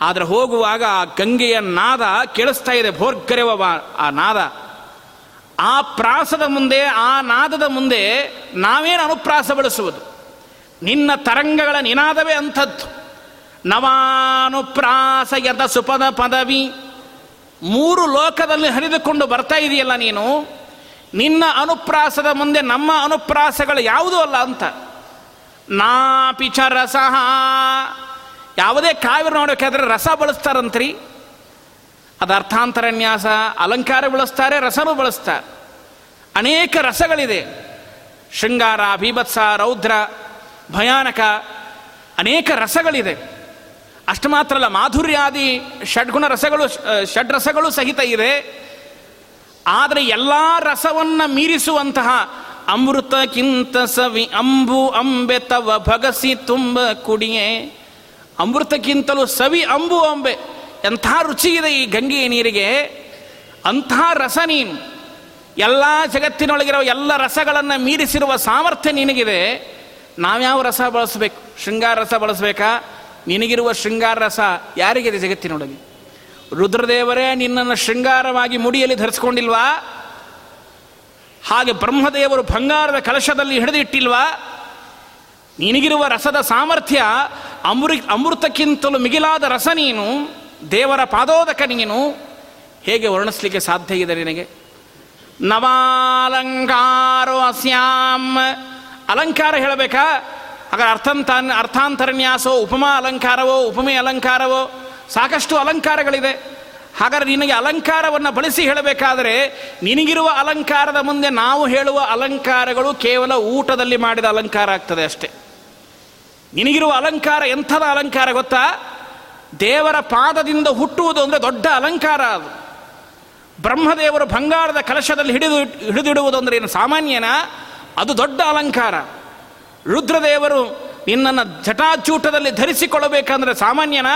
ಆದರೆ ಹೋಗುವಾಗ ಆ ಗಂಗೆಯ ನಾದ ಕೇಳಿಸ್ತಾ ಇದೆ, ಭೋರ್ಗರೆವ ಆ ನಾದ. ಆ ಪ್ರಾಸದ ಮುಂದೆ, ಆ ನಾದದ ಮುಂದೆ ನಾವೇನು ಅನುಪ್ರಾಸ ಬಳಸುವುದು. ನಿನ್ನ ತರಂಗಗಳ ನಿನಾದವೇ ಅಂಥದ್ದು. ನವಾನುಪ್ರಾಸಯದ ಸುಪದ ಪದವಿ. ಮೂರು ಲೋಕದಲ್ಲಿ ಹರಿದುಕೊಂಡು ಬರ್ತಾ ಇದೆಯಲ್ಲ ನೀನು? ನಿನ್ನ ಅನುಪ್ರಾಸದ ಮುಂದೆ ನಮ್ಮ ಅನುಪ್ರಾಸಗಳು ಯಾವುದೂ ಅಲ್ಲ ಅಂತ. ನಾಪಿಚ ರಸ. ಯಾವುದೇ ಕಾವ್ಯ ನೋಡಬೇಕಾದ್ರೆ ರಸ ಬಳಸ್ತಾರಂತ್ರಿ. ಅದು ಅರ್ಥಾಂತರನ್ಯಾಸ, ಅಲಂಕಾರ ಬಳಸ್ತಾರೆ, ರಸನೂ ಬಳಸ್ತಾರೆ. ಅನೇಕ ರಸಗಳಿದೆ. ಶೃಂಗಾರ ಭೀಭತ್ಸ ರೌದ್ರ ಭಯಾನಕ ಅನೇಕ ರಸಗಳಿದೆ. ಅಷ್ಟು ಮಾತ್ರ ಅಲ್ಲ ಮಾಧುರ್ಯಾದಿ ಷಡ್ಗುಣ ರಸಗಳು ಷಡ್ರಸಗಳು ಸಹಿತ ಇದೆ. ಆದರೆ ಎಲ್ಲ ರಸವನ್ನು ಮೀರಿಸುವಂತಹ ಅಮೃತಕ್ಕಿಂತ ಸವಿ, ಅಂಬು, ಅಂಬೆ, ತವ, ಭಗಸಿ, ತುಂಬ ಕುಡಿಯೇ. ಅಮೃತಕ್ಕಿಂತಲೂ ಸವಿ, ಅಂಬು, ಅಂಬೆ. ಎಂಥ ರುಚಿ ಇದೆ ಈ ಗಂಗೆಯ ನೀರಿಗೆ. ಅಂಥ ರಸ ನೀನು. ಎಲ್ಲ ಜಗತ್ತಿನೊಳಗಿರೋ ಎಲ್ಲ ರಸಗಳನ್ನು ಮೀರಿಸಿರುವ ಸಾಮರ್ಥ್ಯ ನಿನಗಿದೆ. ನಾವ್ಯಾವ ರಸ ಬಳಸಬೇಕು? ಶೃಂಗಾರ ರಸ ಬಳಸಬೇಕಾ? ನಿನಗಿರುವ ಶೃಂಗಾರ ರಸ ಯಾರಿಗಿದೆ ಜಗತ್ತಿನೊಳಗೆ ರುದ್ರದೇವರೇ, ನಿನ್ನನ್ನು ಶೃಂಗಾರವಾಗಿ ಮುಡಿಯಲ್ಲಿ ಧರಿಸ್ಕೊಂಡಿಲ್ವಾ? ಹಾಗೆ ಬ್ರಹ್ಮದೇವರು ಬಂಗಾರದ ಕಲಶದಲ್ಲಿ ಹಿಡಿದಿಟ್ಟಿಲ್ವಾ? ನಿನಗಿರುವ ರಸದ ಸಾಮರ್ಥ್ಯ ಅಮೃ, ಅಮೃತಕ್ಕಿಂತಲೂ ಮಿಗಿಲಾದ ರಸ ನೀನು, ದೇವರ ಪಾದೋದಕ ನೀನು. ಹೇಗೆ ವರ್ಣಿಸ್ಲಿಕ್ಕೆ ಸಾಧ್ಯ ಇದೆ ನಿನಗೆ? ನವಾಲಂಕಾರೋ ಅಸ್ಯಾಂ. ಅಲಂಕಾರ ಹೇಳಬೇಕಾ? ಹಾಗಾದ್ರೆ ಅರ್ಥಂತ ಅರ್ಥಾಂತರನ್ಯಾಸೋ, ಉಪಮಾ ಅಲಂಕಾರವೋ, ಉಪಮೆ ಅಲಂಕಾರವೋ, ಸಾಕಷ್ಟು ಅಲಂಕಾರಗಳಿದೆ. ಹಾಗಾದ್ರೆ ನಿನಗೆ ಅಲಂಕಾರವನ್ನು ಬಳಸಿ ಹೇಳಬೇಕಾದರೆ, ನಿನಗಿರುವ ಅಲಂಕಾರದ ಮುಂದೆ ನಾವು ಹೇಳುವ ಅಲಂಕಾರಗಳು ಕೇವಲ ಊಟದಲ್ಲಿ ಮಾಡಿದ ಅಲಂಕಾರ ಆಗ್ತದೆ ಅಷ್ಟೇ. ನಿನಗಿರುವ ಅಲಂಕಾರ ಎಂಥದ ಅಲಂಕಾರ ಗೊತ್ತಾ? ದೇವರ ಪಾದದಿಂದ ಹುಟ್ಟುವುದು ಅಂದರೆ ದೊಡ್ಡ ಅಲಂಕಾರ ಅದು. ಬ್ರಹ್ಮದೇವರು ಬಂಗಾರದ ಕಲಶದಲ್ಲಿ ಹಿಡಿದು ಹಿಡಿದಿಡುವುದು ಅಂದರೆ ಏನು, ಸಾಮಾನ್ಯನ? ಅದು ದೊಡ್ಡ ಅಲಂಕಾರ. ರುದ್ರದೇವರು ನಿನ್ನನ್ನು ಜಟಾಚೂಟದಲ್ಲಿ ಧರಿಸಿಕೊಳ್ಳಬೇಕಂದ್ರೆ ಸಾಮಾನ್ಯನ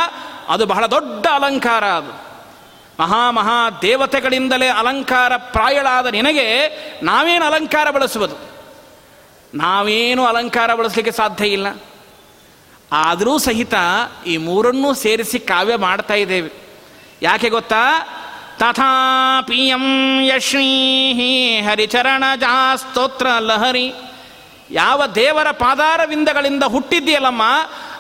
ಅದು ಬಹಳ ದೊಡ್ಡ ಅಲಂಕಾರ ಅದು. ಮಹಾ ಮಹಾ ದೇವತೆಗಳಿಂದಲೇ ಅಲಂಕಾರ ಪ್ರಾಯಳಾದ ನಿನಗೆ ನಾವೇನು ಅಲಂಕಾರ ಬಳಸುವುದು? ನಾವೇನು ಅಲಂಕಾರ ಬಳಸಲಿಕ್ಕೆ ಸಾಧ್ಯ ಇಲ್ಲ. ಆದರೂ ಸಹಿತ ಈ ಮೂರನ್ನೂ ಸೇರಿಸಿ ಕಾವ್ಯ ಮಾಡ್ತಾ ಇದ್ದೇವೆ. ಯಾಕೆ ಗೊತ್ತಾ? ತಥಾಪಿಯಂ ಯಶ್ರೀ ಹರಿಚರಣ ಜಾಸ್ತೋತ್ರ ಲಹರಿ ಯಾವ ದೇವರ ಪಾದಾರವಿಂದಗಳಿಂದ ಹುಟ್ಟಿದ್ದೀಯಲ್ಲಮ್ಮ,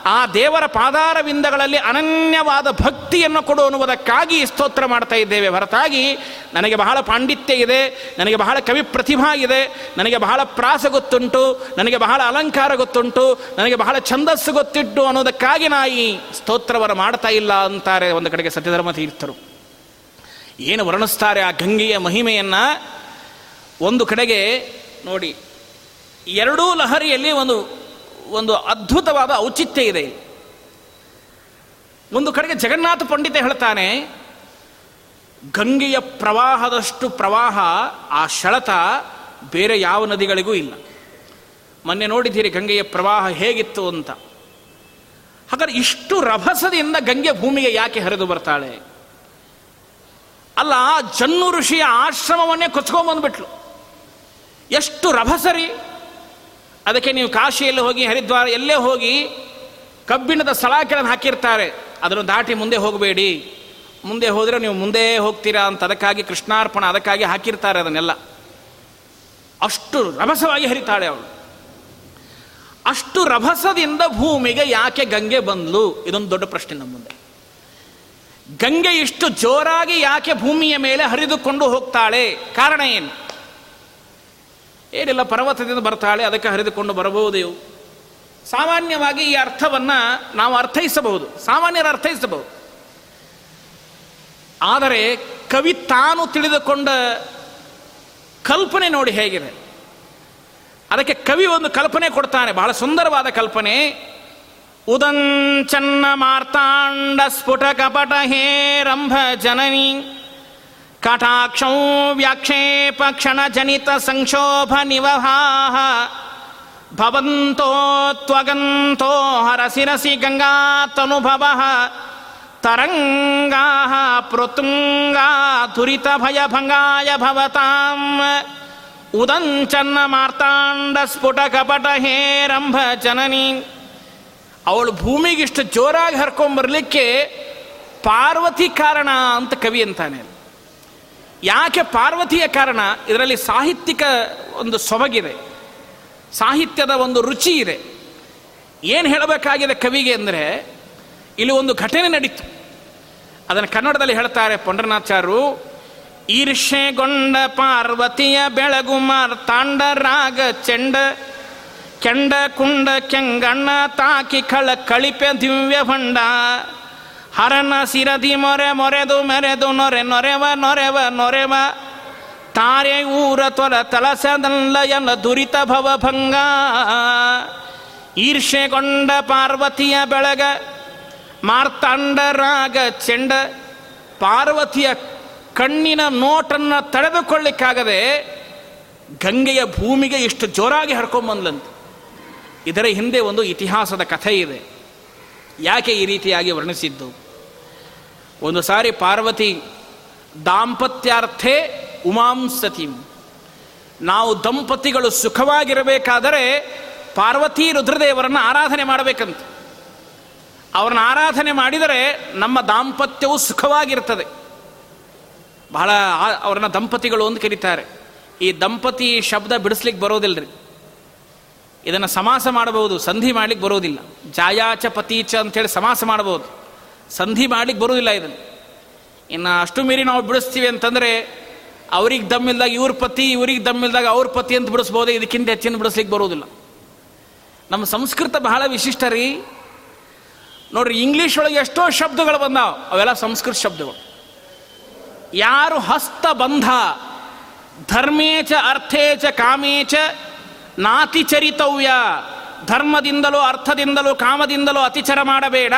ಆ ದೇವರ ಪಾದಾರವಿಂದಗಳಲ್ಲಿ ಅನನ್ಯವಾದ ಭಕ್ತಿಯನ್ನು ಕೊಡು ಅನ್ನುವುದಕ್ಕಾಗಿ ಸ್ತೋತ್ರ ಮಾಡ್ತಾ ಇದ್ದೇವೆ. ಹೊರತಾಗಿ ನನಗೆ ಬಹಳ ಪಾಂಡಿತ್ಯ ಇದೆ, ನನಗೆ ಬಹಳ ಕವಿ ಪ್ರತಿಭಾ ಇದೆ, ನನಗೆ ಬಹಳ ಪ್ರಾಸ ಗೊತ್ತುಂಟು, ನನಗೆ ಬಹಳ ಅಲಂಕಾರ ಗೊತ್ತುಂಟು, ನನಗೆ ಬಹಳ ಛಂದಸ್ಸು ಗೊತ್ತಿಟ್ಟು ಅನ್ನೋದಕ್ಕಾಗಿ ನಾ ಈ ಸ್ತೋತ್ರವನ್ನು ಮಾಡ್ತಾ ಇಲ್ಲ ಅಂತಾರೆ ಒಂದು ಕಡೆಗೆ ಸತ್ಯಧರ್ಮ ತೀರ್ಥರು. ಏನು ವರ್ಣಿಸ್ತಾರೆ ಆ ಗಂಗೆಯ ಮಹಿಮೆಯನ್ನು? ಒಂದು ಕಡೆಗೆ ನೋಡಿ, ಎರಡೂ ಲಹರಿಯಲ್ಲಿ ಒಂದು ಒಂದು ಅದ್ಭುತವಾದ ಔಚಿತ್ಯ ಇದೆ. ಒಂದು ಕಡೆಗೆ ಜಗನ್ನಾಥ ಪಂಡಿತ ಹೇಳ್ತಾನೆ, ಗಂಗೆಯ ಪ್ರವಾಹದಷ್ಟು ಪ್ರವಾಹ ಆ ಶಳತ ಬೇರೆ ಯಾವ ನದಿಗಳಿಗೂ ಇಲ್ಲ. ಮೊನ್ನೆ ನೋಡಿದ್ದೀರಿ ಗಂಗೆಯ ಪ್ರವಾಹ ಹೇಗಿತ್ತು ಅಂತ. ಹಾಗಾದ್ರೆ ಇಷ್ಟು ರಭಸದಿಂದ ಗಂಗೆ ಭೂಮಿಗೆ ಯಾಕೆ ಹರಿದು ಬರ್ತಾಳೆ? ಅಲ್ಲ ಜನ್ನು ಋಷಿಯ ಆಶ್ರಮವನ್ನೇ ಕೊಚ್ಕೊಂಬಂದ್ಬಿಟ್ಲು ಎಷ್ಟು ರಭಸರಿ. ಅದಕ್ಕೆ ನೀವು ಕಾಶಿಯಲ್ಲಿ ಹೋಗಿ, ಹರಿದ್ವಾರ ಎಲ್ಲೇ ಹೋಗಿ, ಕಬ್ಬಿಣದ ಸಲಾಕೆಗಳನ್ನು ಹಾಕಿರ್ತಾರೆ. ಅದನ್ನು ದಾಟಿ ಮುಂದೆ ಹೋಗಬೇಡಿ. ಮುಂದೆ ಹೋದರೆ ನೀವು ಮುಂದೆ ಹೋಗ್ತೀರಾ ಅಂತ ಅದಕ್ಕಾಗಿ ಕೃಷ್ಣಾರ್ಪಣ, ಅದಕ್ಕಾಗಿ ಹಾಕಿರ್ತಾರೆ ಅದನ್ನೆಲ್ಲ. ಅಷ್ಟು ರಭಸವಾಗಿ ಹರಿತಾಳೆ ಅವಳು. ಅಷ್ಟು ರಭಸದಿಂದ ಭೂಮಿಗೆ ಯಾಕೆ ಗಂಗೆ ಬಂದ್ಲು? ಇದೊಂದು ದೊಡ್ಡ ಪ್ರಶ್ನೆ ನಮ್ಮ ಮುಂದೆ. ಗಂಗೆ ಇಷ್ಟು ಜೋರಾಗಿ ಯಾಕೆ ಭೂಮಿಯ ಮೇಲೆ ಹರಿದುಕೊಂಡು ಹೋಗ್ತಾಳೆ? ಕಾರಣ ಏನು? ಏನಿಲ್ಲ, ಪರ್ವತದಿಂದ ಬರ್ತಾಳೆ, ಅದಕ್ಕೆ ಹರಿದುಕೊಂಡು ಬರಬಹುದು. ಸಾಮಾನ್ಯವಾಗಿ ಈ ಅರ್ಥವನ್ನ ನಾವು ಅರ್ಥೈಸಬಹುದು. ಸಾಮಾನ್ಯರು ಅರ್ಥೈಸಬಹುದು. ಆದರೆ ಕವಿ ತಾನು ತಿಳಿದುಕೊಂಡ ಕಲ್ಪನೆ ನೋಡಿ ಹೇಗಿದೆ. ಅದಕ್ಕೆ ಕವಿ ಒಂದು ಕಲ್ಪನೆ ಕೊಡ್ತಾನೆ, ಬಹಳ ಸುಂದರವಾದ ಕಲ್ಪನೆ. उदञ्चन्नमार्ताण्डस्फुटकपटहेरम्भजननी। कटाक्षौ व्याक्षेपक्षणजनितसंक्षोभनिवहा। भवन्तो त्वगन्तो हरसिरसि गङ्गातनुभवः। तरङ्गाः प्रतुङ्गा तुरितभयभङ्गाय भवताम्। उदञ्चन्नमार्ताण्डस्फुटकपटहेरम्भजननी। ಭವಂತೋ ಭೂಮಿಗೆ ಇಷ್ಟು ಅವಳು ಜೋರಾಗಿ ಹರ್ಕೊಂಬರ್ಲಿಕ್ಕೆ ಪಾರ್ವತಿ ಕಾರಣ ಅಂತ ಕವಿ ಅಂತಾನೆ. ಯಾಕೆ ಪಾರ್ವತಿಯ ಕಾರಣ? ಇದರಲ್ಲಿ ಸಾಹಿತ್ಯಿಕ ಒಂದು ಸೊಬಗಿದೆ. ಸಾಹಿತ್ಯದ ಒಂದು ರುಚಿ ಇದೆ. ಏನು ಹೇಳಬೇಕಾಗಿದೆ ಕವಿಗೆ ಅಂದರೆ, ಇಲ್ಲಿ ಒಂದು ಘಟನೆ ನಡೀತು. ಅದನ್ನು ಕನ್ನಡದಲ್ಲಿ ಹೇಳ್ತಾರೆ ಪಂಡ್ರನಾಚಾರು ಈರ್ಷೆಗೊಂಡ ಪಾರ್ವತಿಯ ಬೆಳಗುಮಾರ್ ತಾಂಡ ರಾಗ ಚೆಂಡ ಕೆಂಡ ಕುಂಡ ಕೆಂಗಣ್ಣ ತಾಕಿ ಕಳ ಕಳಿಪೆ ದಿವ್ಯ ಭಂಡ. ಹರನ ಸಿರದಿ ಮೊರೆ ಮೊರೆದು ಮೆರೆದು ನೊರೆ ನೊರೆವ ನೊರೆವ ನೊರೆವ. ತಾರೆ ಊರ ತೊರ ತಲಸದಲ್ಲ ಎಲ್ಲ ದುರಿತ ಭವ ಭಂಗ. ಈರ್ಷೆಗೊಂಡ ಪಾರ್ವತಿಯ ಬೆಳಗ, ಮಾರ್ತಾಂಡ ರಾಗ ಚೆಂಡ. ಪಾರ್ವತಿಯ ಕಣ್ಣಿನ ನೋಟನ್ನು ತಡೆದುಕೊಳ್ಳಿಕ್ಕಾಗದೆ ಗಂಗೆಯ ಭೂಮಿಗೆ ಇಷ್ಟು ಜೋರಾಗಿ ಹಡ್ಕೊಂಬಂದ್ಲಂತೆ ಇದರ ಹಿಂದೆ ಒಂದು ಇತಿಹಾಸದ ಕಥೆ ಇದೆ. ಯಾಕೆ ಈ ರೀತಿಯಾಗಿ ವರ್ಣಿಸಿದ್ದು? ಒಂದು ಸಾರಿ ಪಾರ್ವತಿ ದಾಂಪತ್ಯಾರ್ಥೇ ಉಮಾಂಸತಿ ನಾವು ದಂಪತಿಗಳು ಸುಖವಾಗಿರಬೇಕಾದರೆ ಪಾರ್ವತಿ ರುದ್ರದೇವರನ್ನು ಆರಾಧನೆ ಮಾಡಬೇಕಂತ. ಅವರನ್ನು ಆರಾಧನೆ ಮಾಡಿದರೆ ನಮ್ಮ ದಾಂಪತ್ಯವು ಸುಖವಾಗಿರ್ತದೆ. ಬಹಳ ಅವ್ರನ್ನ ದಂಪತಿಗಳು ಅಂತ ಕರೀತಾರೆ. ಈ ದಂಪತಿ ಶಬ್ದ ಬಿಡಿಸ್ಲಿಕ್ಕೆ ಬರೋದಿಲ್ಲರಿ ಇದನ್ನು ಸಮಾಸ ಮಾಡಬಹುದು, ಸಂಧಿ ಮಾಡ್ಲಿಕ್ಕೆ ಬರೋದಿಲ್ಲ. ಜಾಯಾಚ ಪತೀಚ ಅಂತೇಳಿ ಸಮಾಸ ಮಾಡಬಹುದು. ಸಂಧಿ ಮಾಡ್ಲಿಕ್ಕೆ ಬರೋದಿಲ್ಲ ಇದನ್ನು. ಇನ್ನು ಅಷ್ಟು ಮೀರಿ ನಾವು ಬಿಡಿಸ್ತೀವಿ ಅಂತಂದರೆ, ಅವ್ರಿಗೆ ದಮ್ಮಿಲ್ದಾಗ ಇವ್ರ ಪತಿ, ಇವ್ರಿಗೆ ದಮ್ಮಿಲ್ದಾಗ ಅವ್ರ ಪತಿ ಅಂತ ಬಿಡಿಸ್ಬೋದು, ಇದಕ್ಕಿಂತ ಹೆಚ್ಚಿನ ಬಿಡಿಸ್ಲಿಕ್ಕೆ ಬರೋದಿಲ್ಲ. ನಮ್ಮ ಸಂಸ್ಕೃತ ಬಹಳ ವಿಶಿಷ್ಟ ರೀ. ನೋಡ್ರಿ ಇಂಗ್ಲೀಷ್ ಒಳಗೆ ಎಷ್ಟೋ ಶಬ್ದಗಳು ಬಂದಾವ. ಅವೆಲ್ಲ ಸಂಸ್ಕೃತ ಶಬ್ದಗಳು. ಯಾರು ಹಸ್ತ ಬಂಧ, ಧರ್ಮೇಚ, ಅರ್ಥೇಚ, ಕಾಮೇಚ ನಾತಿಚರಿತವ್ಯ ಧರ್ಮದಿಂದಲೂ, ಅರ್ಥದಿಂದಲೂ, ಕಾಮದಿಂದಲೂ ಅತಿಚರ ಮಾಡಬೇಡ.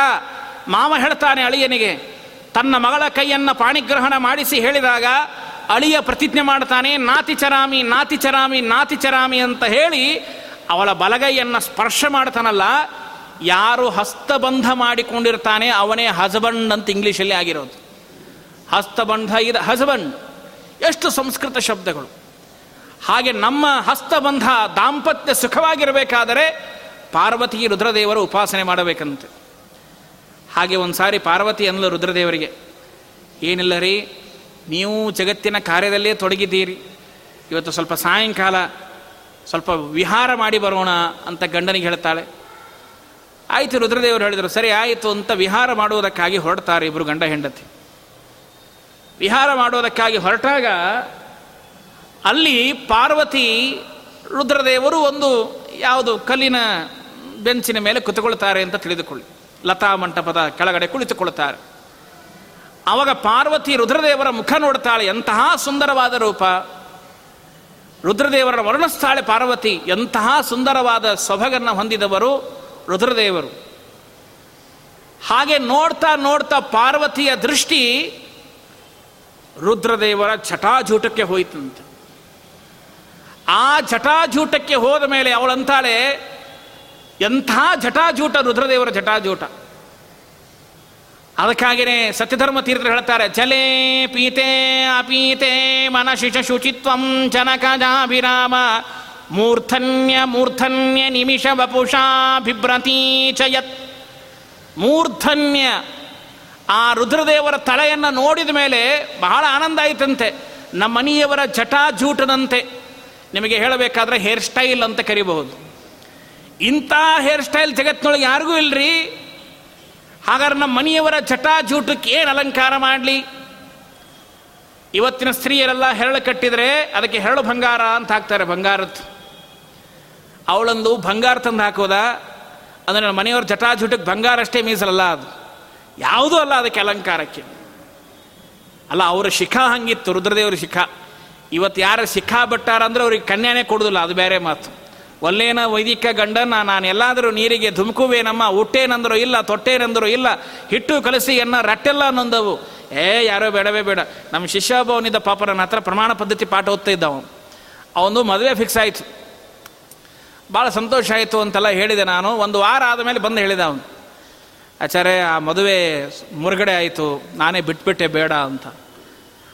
ಮಾವ ಹೇಳ್ತಾನೆ ಅಳಿಯನಿಗೆ, ತನ್ನ ಮಗಳ ಕೈಯನ್ನು ಪಾಣಿಗ್ರಹಣ ಮಾಡಿಸಿ ಹೇಳಿದಾಗ, ಅಳಿಯ ಪ್ರತಿಜ್ಞೆ ಮಾಡ್ತಾನೆ ನಾತಿಚರಾಮಿ ನಾತಿಚರಾಮಿ ನಾತಿಚರಾಮಿ ಅಂತ ಹೇಳಿ ಅವಳ ಬಲಗೈಯನ್ನು ಸ್ಪರ್ಶ ಮಾಡ್ತಾನಲ್ಲ, ಯಾರು ಹಸ್ತಬಂಧ ಮಾಡಿಕೊಂಡಿರ್ತಾನೆ ಅವನೇ ಹಸ್ಬಂಡ್ ಅಂತ ಇಂಗ್ಲೀಷಲ್ಲಿ ಆಗಿರೋದು. ಹಸ್ತಬಂಧ ಇದು, ಹಸ್ಬಂಡ್. ಎಷ್ಟು ಸಂಸ್ಕೃತ ಶಬ್ದಗಳು. ಹಾಗೆ ನಮ್ಮ ಹಸ್ತಬಂಧ ದಾಂಪತ್ಯ ಸುಖವಾಗಿರಬೇಕಾದರೆ ಪಾರ್ವತಿ ರುದ್ರದೇವರು ಉಪಾಸನೆ ಮಾಡಬೇಕಂತೆ. ಹಾಗೆ ಒಂದು ಸಾರಿ ಪಾರ್ವತಿ ಅನ್ನಲು ರುದ್ರದೇವರಿಗೆ, ಏನಿಲ್ಲ ರೀ, ನೀವು ಜಗತ್ತಿನ ಕಾರ್ಯದಲ್ಲೇ ತೊಡಗಿದ್ದೀರಿ. ಇವತ್ತು ಸ್ವಲ್ಪ ಸಾಯಂಕಾಲ ಸ್ವಲ್ಪ ವಿಹಾರ ಮಾಡಿ ಬರೋಣ ಅಂತ ಗಂಡನಿಗೆ ಹೇಳ್ತಾಳೆ. ಆಯಿತು ರುದ್ರದೇವರು ಹೇಳಿದರು, ಸರಿ ಆಯಿತು ಅಂತ ವಿಹಾರ ಮಾಡುವುದಕ್ಕಾಗಿ ಹೊರಡ್ತಾರೆ ಇಬ್ಬರು ಗಂಡ ಹೆಂಡತಿ. ವಿಹಾರ ಮಾಡೋದಕ್ಕಾಗಿ ಹೊರಟಾಗ ಅಲ್ಲಿ ಪಾರ್ವತಿ ರುದ್ರದೇವರು ಒಂದು ಯಾವುದು ಕಲ್ಲಿನ ಬೆಂಚಿನ ಮೇಲೆ ಕುತುಕೊಳ್ತಾರೆ ಅಂತ ತಿಳಿದುಕೊಳ್ಳಿ. ಲತಾ ಮಂಟಪದ ಕೆಳಗಡೆ ಕುಳಿತುಕೊಳ್ಳುತ್ತಾರೆ. ಅವಾಗ ಪಾರ್ವತಿ ರುದ್ರದೇವರ ಮುಖ ನೋಡ್ತಾಳೆ. ಎಂತಹ ಸುಂದರವಾದ ರೂಪ. ರುದ್ರದೇವರ ವರ್ಣಸ್ಥಾಳೆ ಪಾರ್ವತಿ. ಎಂತಹ ಸುಂದರವಾದ ಸೊಭಗನ್ನು ಹೊಂದಿದವರು ರುದ್ರದೇವರು. ಹಾಗೆ ನೋಡ್ತಾ ನೋಡ್ತಾ ಪಾರ್ವತಿಯ ದೃಷ್ಟಿ ರುದ್ರದೇವರ ಚಟಾಜೂಟಕ್ಕೆ ಹೋಯಿತಂತೆ. ಆ ಜಟಾಜೂಟಕ್ಕೆ ಹೋದ ಮೇಲೆ ಅವಳಂತಾಳೆ, ಎಂಥ ಜಟಾಜೂಟ, ರುದ್ರದೇವರ ಜಟಾಜೂಟ. ಅದಕ್ಕಾಗಿಯೇ ಸತ್ಯಧರ್ಮ ತೀರ್ಥರು ಹೇಳ್ತಾರೆ ಚಲೇ ಪೀತೆ ಅಪೀತೆ ಮನಶಿಷ ಶುಚಿತ್ವಂ ಜನಕಜಾಭಿರಾಮ ಮೂರ್ಧನ್ಯ ಮೂರ್ಧನ್ಯ ನಿಮಿಷ ವಪುಷಾ ಯತ್. ಮೂರ್ಧನ್ಯ ಆ ರುದ್ರದೇವರ ತಲೆಯನ್ನು ನೋಡಿದ ಮೇಲೆ ಬಹಳ ಆನಂದ ಆಯಿತಂತೆ ನಮ್ಮ ಮನೆಯವರ ಜಟಾಜೂಟದಂತೆ. ನಿಮಗೆ ಹೇಳಬೇಕಾದ್ರೆ ಹೇರ್ ಸ್ಟೈಲ್ ಅಂತ ಕರಿಬಹುದು. ಇಂಥ ಹೇರ್ ಸ್ಟೈಲ್ ಜಗತ್ತಿನೊಳಗೆ ಯಾರಿಗೂ ಇಲ್ರಿ? ಹಾಗಾದ್ರೆ ನಮ್ಮ ಮನೆಯವರ ಜಟಾಜೂಟಕ್ಕೆ ಏನು ಅಲಂಕಾರ ಮಾಡಲಿ? ಇವತ್ತಿನ ಸ್ತ್ರೀಯರೆಲ್ಲ ಹೆರಳು ಕಟ್ಟಿದರೆ ಅದಕ್ಕೆ ಹೆರಳು ಬಂಗಾರ ಅಂತ ಹಾಕ್ತಾರೆ ಬಂಗಾರದ್ದು ಅವಳೊಂದು ಬಂಗಾರ ತಂದು ಹಾಕೋದಾ? ಅಂದರೆ ಮನೆಯವರ ಮನೆಯವ್ರ ಜಟಾಜುಟಕ್ಕೆ ಬಂಗಾರ ಅಷ್ಟೇ ಮೀಸಲಲ್ಲ ಅದು. ಯಾವುದೂ ಅಲ್ಲ ಅದಕ್ಕೆ ಅಲಂಕಾರಕ್ಕೆ. ಅಲ್ಲ, ಅವರ ಶಿಖಾ ಹಂಗಿತ್ತು, ರುದ್ರದೇವರ ಶಿಖಾ. ಇವತ್ತು ಯಾರು ಶಿಖಾ ಬಟ್ಟಾರಂದ್ರೆ ಅವ್ರಿಗೆ ಕನ್ಯಾನೇ ಕೊಡೋದಿಲ್ಲ, ಅದು ಬೇರೆ ಮಾತು. ಒಲ್ಲೇನ ವೈದಿಕ ಗಂಡನ ನಾನು ಎಲ್ಲಾದರೂ ನೀರಿಗೆ ಧುಮುಕುವೇನಮ್ಮ, ಹುಟ್ಟೇನಂದರೂ ಇಲ್ಲ, ತೊಟ್ಟೇನಂದರು ಇಲ್ಲ, ಹಿಟ್ಟು ಕಲಸಿ ಎನ್ನ ರಟ್ಟೆಲ್ಲ ನೊಂದವು. ಏ, ಯಾರೋ ಬೇಡವೇ ಬೇಡ. ನಮ್ಮ ಶಿಷ್ಯಭವನಿದ್ದ ಪಾಪ ನನ್ನ ಹತ್ರ ಪ್ರಮಾಣ ಪದ್ಧತಿ ಪಾಠ ಓದ್ತಾ ಇದ್ದ ಅವನು. ಮದುವೆ ಫಿಕ್ಸ್ ಆಯಿತು. ಭಾಳ ಸಂತೋಷ ಆಯಿತು ಅಂತೆಲ್ಲ ಹೇಳಿದೆ ನಾನು. ಒಂದು ವಾರ ಆದಮೇಲೆ ಬಂದು ಹೇಳಿದ ಅವನು. ಆಚಾರ್ಯ, ಆ ಮದುವೆ ಮುರುಗಡೆ ಆಯಿತು. ನಾನೇ ಬಿಟ್ಬಿಟ್ಟೆ, ಬೇಡ ಅಂತ.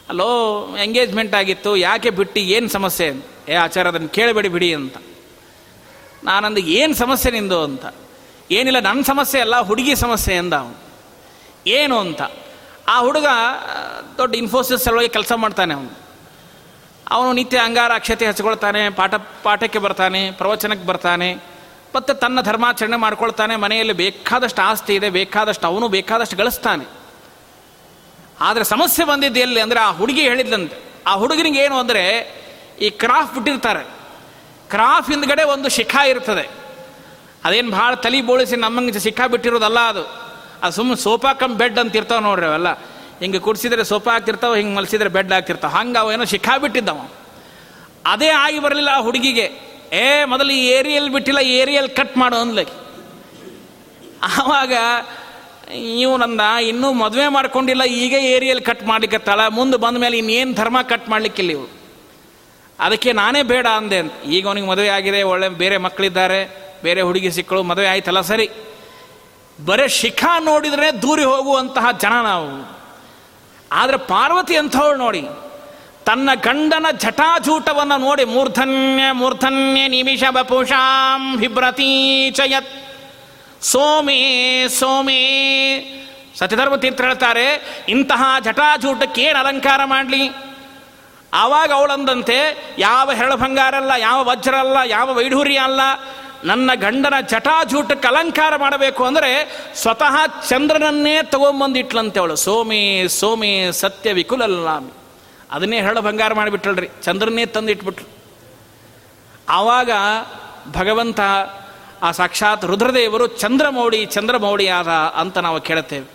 ಅಲ್ಲೋ ಎಂಗೇಜ್ಮೆಂಟ್ ಆಗಿತ್ತು. ಯಾಕೆ ಬಿಟ್ಟು? ಏನು ಸಮಸ್ಯೆ? ಏ ಆಚಾರ ಅದನ್ನು ಕೇಳಬೇಡಿ ಬಿಡಿ ಅಂತ. ನಾನಂದು ಏನು ಸಮಸ್ಯೆ ನಿಂದು? ಅಂತ. ಏನಿಲ್ಲ ನನ್ನ ಸಮಸ್ಯೆ ಅಲ್ಲ, ಹುಡುಗಿ ಸಮಸ್ಯೆ ಎಂದ ಅವನು. ಏನು? ಅಂತ. ಆ ಹುಡುಗ, ದೊಡ್ಡ ಇನ್ಫೋಸಿಸ್ ಸಲುವಾಗಿ ಕೆಲಸ ಮಾಡ್ತಾನೆ ಅವನು. ಅವನು ನಿತ್ಯ ಅಂಗಾರ ಅಕ್ಷತೆ ಹಚ್ಕೊಳ್ತಾನೆ, ಪಾಠ, ಪಾಠಕ್ಕೆ ಬರ್ತಾನೆ, ಪ್ರವಚನಕ್ಕೆ ಬರ್ತಾನೆ. ಮತ್ತು ತನ್ನ ಧರ್ಮಾಚರಣೆ ಮಾಡ್ಕೊಳ್ತಾನೆ. ಮನೆಯಲ್ಲಿ ಬೇಕಾದಷ್ಟು ಆಸ್ತಿ ಇದೆ, ಬೇಕಾದಷ್ಟು ಅವನು ಬೇಕಾದಷ್ಟು ಗಳಿಸ್ತಾನೆ. ಆದರೆ ಸಮಸ್ಯೆ ಬಂದಿದ್ದು ಎಲ್ಲಿ ಅಂದರೆ ಆ ಹುಡುಗಿ ಹೇಳಿದ್ದಂತೆ ಆ ಹುಡುಗನಿಗೆ ಏನು ಅಂದರೆ ಈ ಕ್ರಾಫ್ ಬಿಟ್ಟಿರ್ತಾರೆ. ಕ್ರಾಫ್ ಹಿಂದ್ಗಡೆ ಒಂದು ಶಿಖಾ ಇರ್ತದೆ. ಅದೇನು ಭಾಳ ತಲೆ ಬೋಳಿಸಿ ನಮ್ಮಂಗೆ ಶಿಖಾ ಬಿಟ್ಟಿರೋದಲ್ಲ ಅದು. ಅದು ಸುಮ್ಮನೆ ಸೋಫಾ ಕಮ್ ಬೆಡ್ ಅಂತ ಇರ್ತಾವೆ ನೋಡ್ರಿ ಅವೆಲ್ಲ. ಹಿಂಗೆ ಕುಡಿಸಿದ್ರೆ ಸೋಫಾ ಆಗ್ತಿರ್ತಾವ ಹಿಂಗೆ ಮಲಸಿದ್ರೆ ಬೆಡ್ ಆಗ್ತಿರ್ತಾವ ಹಂಗೆ ಅವೇನೋ ಶಿಖಾ ಬಿಟ್ಟಿದ್ದವ. ಅದೇ ಆಗಿ ಬರಲಿಲ್ಲ ಆ ಹುಡುಗಿಗೆ. ಏ, ಮೊದಲು ಈ ಏರಿಯಲ್ ಬಿಟ್ಟಿಲ್ಲ ಏರಿಯಲ್ ಕಟ್ ಮಾಡು ಅನ್ಲಕ್ಕೆ ಆವಾಗ ನಂದ ಇನ್ನೂ ಮದುವೆ ಮಾಡ್ಕೊಂಡಿಲ್ಲ ಈಗ ಏರಿಯಲ್ಲಿ ಕಟ್ ಮಾಡ್ಲಿಕ್ಕತ್ತಾಳ ಮುಂದೆ ಬಂದ ಮೇಲೆ ಇನ್ನೇನು ಧರ್ಮ ಕಟ್ ಮಾಡಲಿಕ್ಕಿಲ್ಲ ಇವು ಅದಕ್ಕೆ ನಾನೇ ಬೇಡ ಅಂದೆ ಈಗ ಅವನಿಗೆ ಮದುವೆ ಆಗಿದೆ, ಒಳ್ಳೆ ಬೇರೆ ಮಕ್ಕಳಿದ್ದಾರೆ, ಬೇರೆ ಹುಡುಗಿ ಸಿಕ್ಕಳು, ಮದುವೆ ಆಯ್ತಲ್ಲ, ಸರಿ. ಬರೇ ಶಿಖಾ ನೋಡಿದ್ರೆ ದೂರಿ ಹೋಗುವಂತಹ ಜನ ನಾವು. ಆದರೆ ಪಾರ್ವತಿ ಅಂಥವಳು ನೋಡಿ, ತನ್ನ ಗಂಡನ ಜಟಾಜೂಟವನ್ನು ನೋಡಿ, ಮೂರ್ಧನ್ಯ ಮೂರ್ಧನ್ಯ ನಿಮಿಷ ಬಪುಷಾಂ ಚಯತ್ ಸೋಮೇ, ಸೋಮಿ. ಸತ್ಯಧರ್ಮ ತೀರ್ಥ ಹೇಳ್ತಾರೆ, ಇಂತಹ ಜಟಾಜೂಟಕ್ಕೆ ಏನು ಅಲಂಕಾರ ಮಾಡಲಿ? ಆವಾಗ ಅವಳಂದಂತೆ, ಯಾವ ಹೆರಳು ಬಂಗಾರ ಅಲ್ಲ, ಯಾವ ವಜ್ರ ಅಲ್ಲ, ಯಾವ ವೈಢೂರ್ಯ ಅಲ್ಲ, ನನ್ನ ಗಂಡನ ಜಟಾಜೂಟಕ್ಕೆ ಅಲಂಕಾರ ಮಾಡಬೇಕು ಅಂದರೆ ಸ್ವತಃ ಚಂದ್ರನನ್ನೇ ತಗೊಂಬಂದಿಟ್ಲಂತೆ ಅವಳು. ಸೋಮಿ ಸೋಮಿ, ಸತ್ಯ ವಿಕುಲಲ್ಲ ಅದನ್ನೇ ಹೆರಳು ಬಂಗಾರ ಮಾಡಿಬಿಟ್ಟಳ್ರಿ ಚಂದ್ರನ್ನೇ ತಂದಿಟ್ಬಿಟ್ರು. ಆವಾಗ ಭಗವಂತ ಆ ಸಾಕ್ಷಾತ್ ರುದ್ರದೇವರು ಚಂದ್ರಮೌಳಿ ಚಂದ್ರಮೌಳಿಯಾದ ಅಂತ ನಾವು ಕೇಳುತ್ತೇವೆ.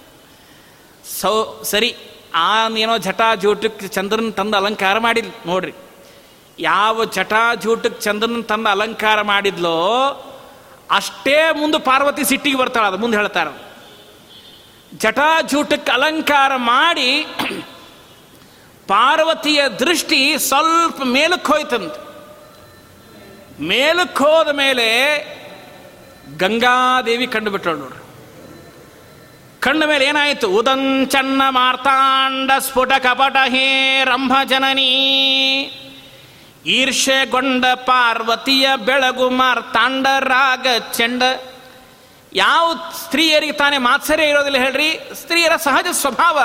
ಸೌ, ಸರಿ, ಆ ಏನೋ ಜಟಾಜೂಟಕ್ಕೆ ಚಂದ್ರನ ತಂದು ಅಲಂಕಾರ ಮಾಡಿದ್ಲು, ನೋಡ್ರಿ. ಯಾವ ಜಟಾಜೂಟಕ್ಕೆ ಚಂದ್ರನ ತಂದು ಅಲಂಕಾರ ಮಾಡಿದ್ಲೋ, ಅಷ್ಟೇ ಮುಂದೆ ಪಾರ್ವತಿ ಸಿಟ್ಟಿಗೆ ಬರ್ತಾಳೆ, ಅದು ಮುಂದೆ ಹೇಳ್ತಾರೆ ಜಟಾಜೂಟಕ್ಕೆ ಅಲಂಕಾರ ಮಾಡಿ ಪಾರ್ವತಿಯ ದೃಷ್ಟಿ ಸ್ವಲ್ಪ ಮೇಲಕ್ಕೆ ಹೋಯ್ತಂತೆ. ಮೇಲಕ್ಕೆ ಹೋದ ಮೇಲೆ ಗಂಗಾದೇವಿ ಕಂಡು ಬಿಟ್ಟಳು ನೋಡ್ರಿ. ಕಣ್ಣ ಮೇಲೆ ಏನಾಯಿತು? ಉದಂಚನ್ನ ಮಾರ್ತಾಂಡ ಸ್ಫುಟ ಕಪಟ ಹೇ ರಂಭ ಜನನೀ. ಈರ್ಷೆಗೊಂಡ ಪಾರ್ವತಿಯ ಬೆಳಗು ಮಾರ್ತಾಂಡ ರಾಗ ಚೆಂಡ. ಯಾವ ಸ್ತ್ರೀಯರಿಗೆ ತಾನೇ ಮಾತ್ಸರ್ಯ ಇರೋದಿಲ್ಲ ಹೇಳ್ರಿ? ಸ್ತ್ರೀಯರ ಸಹಜ ಸ್ವಭಾವ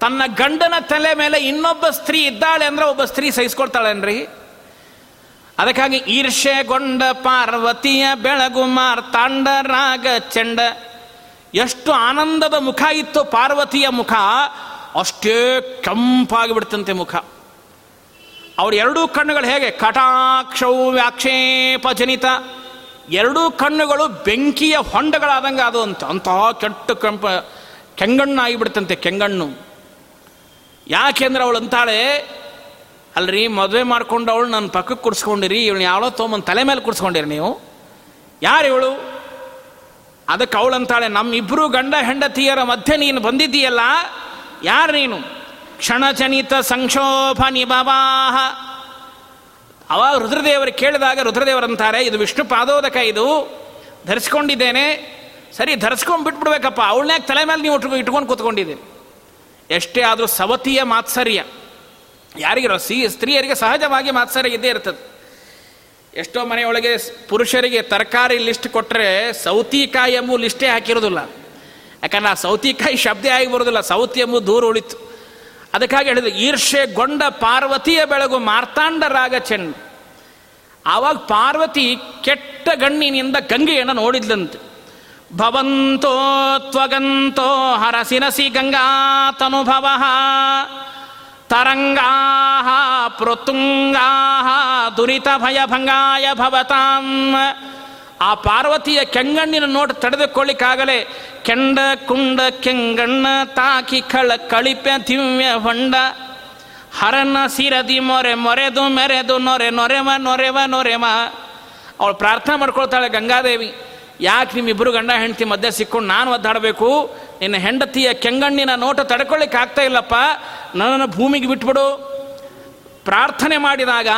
ತನ್ನ ಗಂಡನ ತಲೆ ಮೇಲೆ ಇನ್ನೊಬ್ಬ ಸ್ತ್ರೀ ಇದ್ದಾಳೆ ಅಂದ್ರೆ ಒಬ್ಬ ಸ್ತ್ರೀ ಸಹಿಸ್ಕೊಳ್ತಾಳೇನ್ರಿ? ಅದಕ್ಕಾಗಿ ಈರ್ಷೆಗೊಂಡ ಪಾರ್ವತಿಯ ಬೆಳಗು ಮಾರ್ತಾಂಡ ರಾಗ ಚೆಂಡ. ಎಷ್ಟು ಆನಂದದ ಮುಖ ಇತ್ತು ಪಾರ್ವತಿಯ ಮುಖ, ಅಷ್ಟೇ ಕೆಂಪಾಗಿ ಬಿಡ್ತಂತೆ ಮುಖ. ಅವ್ರ ಎರಡೂ ಕಣ್ಣುಗಳು ಹೇಗೆ? ಕಟಾಕ್ಷೌ ವ್ಯಾಕ್ಷೇಪ ಜನಿತ. ಎರಡೂ ಕಣ್ಣುಗಳು ಬೆಂಕಿಯ ಹೊಂಡಗಳಾದಂಗೆ ಅದು ಅಂತ. ಅಂತಹ ಕೆಟ್ಟ ಕೆಂಪ ಕೆಂಗಣ್ಣು. ಆಗಿಬಿಡ್ತಂತೆ ಕೆಂಗಣ್ಣು ಯಾಕೆಂದ್ರೆ ಅವಳು ಅಂತಾಳೆ ಅಲ್ರಿ, ಮದುವೆ ಮಾಡ್ಕೊಂಡು ಅವಳು ನನ್ನ ಪಕ್ಕಕ್ಕೆ ಕುಡ್ಸ್ಕೊಂಡಿರಿ ಇವಳು ಯಾವಳೋ ತೊಗೊಂಬಂದು ತಲೆ ಮೇಲೆ ಕುಡ್ಸ್ಕೊಂಡಿರಿ ನೀವು. ಯಾರು ಇವಳು? ಅದಕ್ಕೆ ಅವಳಂತಾಳೆ ನಮ್ಮಿಬ್ಬರು ಗಂಡ ಹೆಂಡತಿಯರ ಮಧ್ಯೆ ನೀನು ಬಂದಿದ್ದೀಯಲ್ಲ, ಯಾರು ನೀನು? ಕ್ಷಣಜನಿತ ಸಂಕ್ಷೋಭ ನಿಭವಾಹ ಅವಾಗ ರುದ್ರದೇವರು ಕೇಳಿದಾಗ ರುದ್ರದೇವರಂತಾರೆ ಇದು ವಿಷ್ಣು ಪಾದೋದಕ ಇದು, ಧರಿಸ್ಕೊಂಡಿದ್ದೇನೆ. ಸರಿ, ಧರಿಸ್ಕೊಂಡು ಬಿಟ್ಬಿಡ್ಬೇಕಪ್ಪ ಅವಳನ್ನೇ ತಲೆ ಮೇಲೆ ನೀವು ಇಟ್ಕೊಂಡು ಕೂತ್ಕೊಂಡಿದ್ದೀನಿ ಎಷ್ಟೇ ಆದರೂ ಸವತಿಯ ಮಾತ್ಸರ್ಯ. ಯಾರಿಗಿರೋ ಸಿ ಸ್ತ್ರೀಯರಿಗೆ ಸಹಜವಾಗಿ ಮಾತ್ಸರ್ಯ ಇದ್ದೇ ಇರ್ತದೆ. ಎಷ್ಟೋ ಮನೆಯೊಳಗೆ ಪುರುಷರಿಗೆ ತರಕಾರಿ ಲಿಸ್ಟ್ ಕೊಟ್ಟರೆ ಸೌತಿಕಾಯಿ ಎಂಬ ಲಿಸ್ಟೇ ಹಾಕಿರೋದಿಲ್ಲ. ಯಾಕಂದ್ರೆ ಆ ಸೌತಿಕಾಯಿ ಶಬ್ದ ಆಗಿ ಬರೋದಿಲ್ಲ, ಸೌತಿ ಎಂಬ ದೂರ ಉಳಿತು. ಅದಕ್ಕಾಗಿ ಹೇಳಿದ್ರು ಈರ್ಷೆ ಗೊಂಡ ಪಾರ್ವತಿಯ ಬೆಳಗು ಮಾರ್ತಾಂಡರಾಗ ಚೆಂಡು ಆವಾಗ ಪಾರ್ವತಿ ಕೆಟ್ಟ ಗಣ್ಣಿನಿಂದ ಗಂಗೆಯನ್ನು ನೋಡಿದ್ಲಂತೆ. ಭವಂತೋ ತ್ವಗಂತೋ ಹರಸಿನಸಿ ಗಂಗಾ ತನುಭವ ತರಂಗಾ ಪೃತುಂಗಾ ದುರಿತ ಭಯಭಂಗಾಯ ಭವತಾಂ ಆ ಪಾರ್ವತಿಯ ಕೆಂಗಣ್ಣಿನ ನೋಟ ತಡೆದುಕೊಳ್ಳಿಕ್ಕಾಗಲೇ ಕೆಂಡ ಕುಂಡ ಕೆಂಗಣ್ಣ ತಾಕಿ ಕಳ ಕಳಿಪೆ ದಿವ್ಯ ಹೊಂಡ ಹರನ ಸಿರದಿ ಮೊರೆ ಮೊರೆದು ಮೆರೆದು ನೊರೆ ನೊರೆವ ನೊರೆವ ನೊರೆವ ಅವಳು ಪ್ರಾರ್ಥನೆ ಮಾಡ್ಕೊಳ್ತಾಳೆ ಗಂಗಾದೇವಿ ಯಾಕೆ ನಿಮ್ಮಿಬ್ಬರು ಗಂಡ ಹೆಂಡತಿ ಮಧ್ಯೆ ಸಿಕ್ಕೊಂಡು ನಾನು ಒದ್ದಾಡಬೇಕು? ನಿನ್ನ ಹೆಂಡತಿಯ ಕೆಂಗಣ್ಣಿನ ನೋಟ ತಡ್ಕೊಳ್ಳಿಕ್ಕೆ ಆಗ್ತಾ ಇಲ್ಲಪ್ಪ. ನನ್ನನ್ನು ಭೂಮಿಗೆ ಬಿಟ್ಬಿಡು. ಪ್ರಾರ್ಥನೆ ಮಾಡಿದಾಗ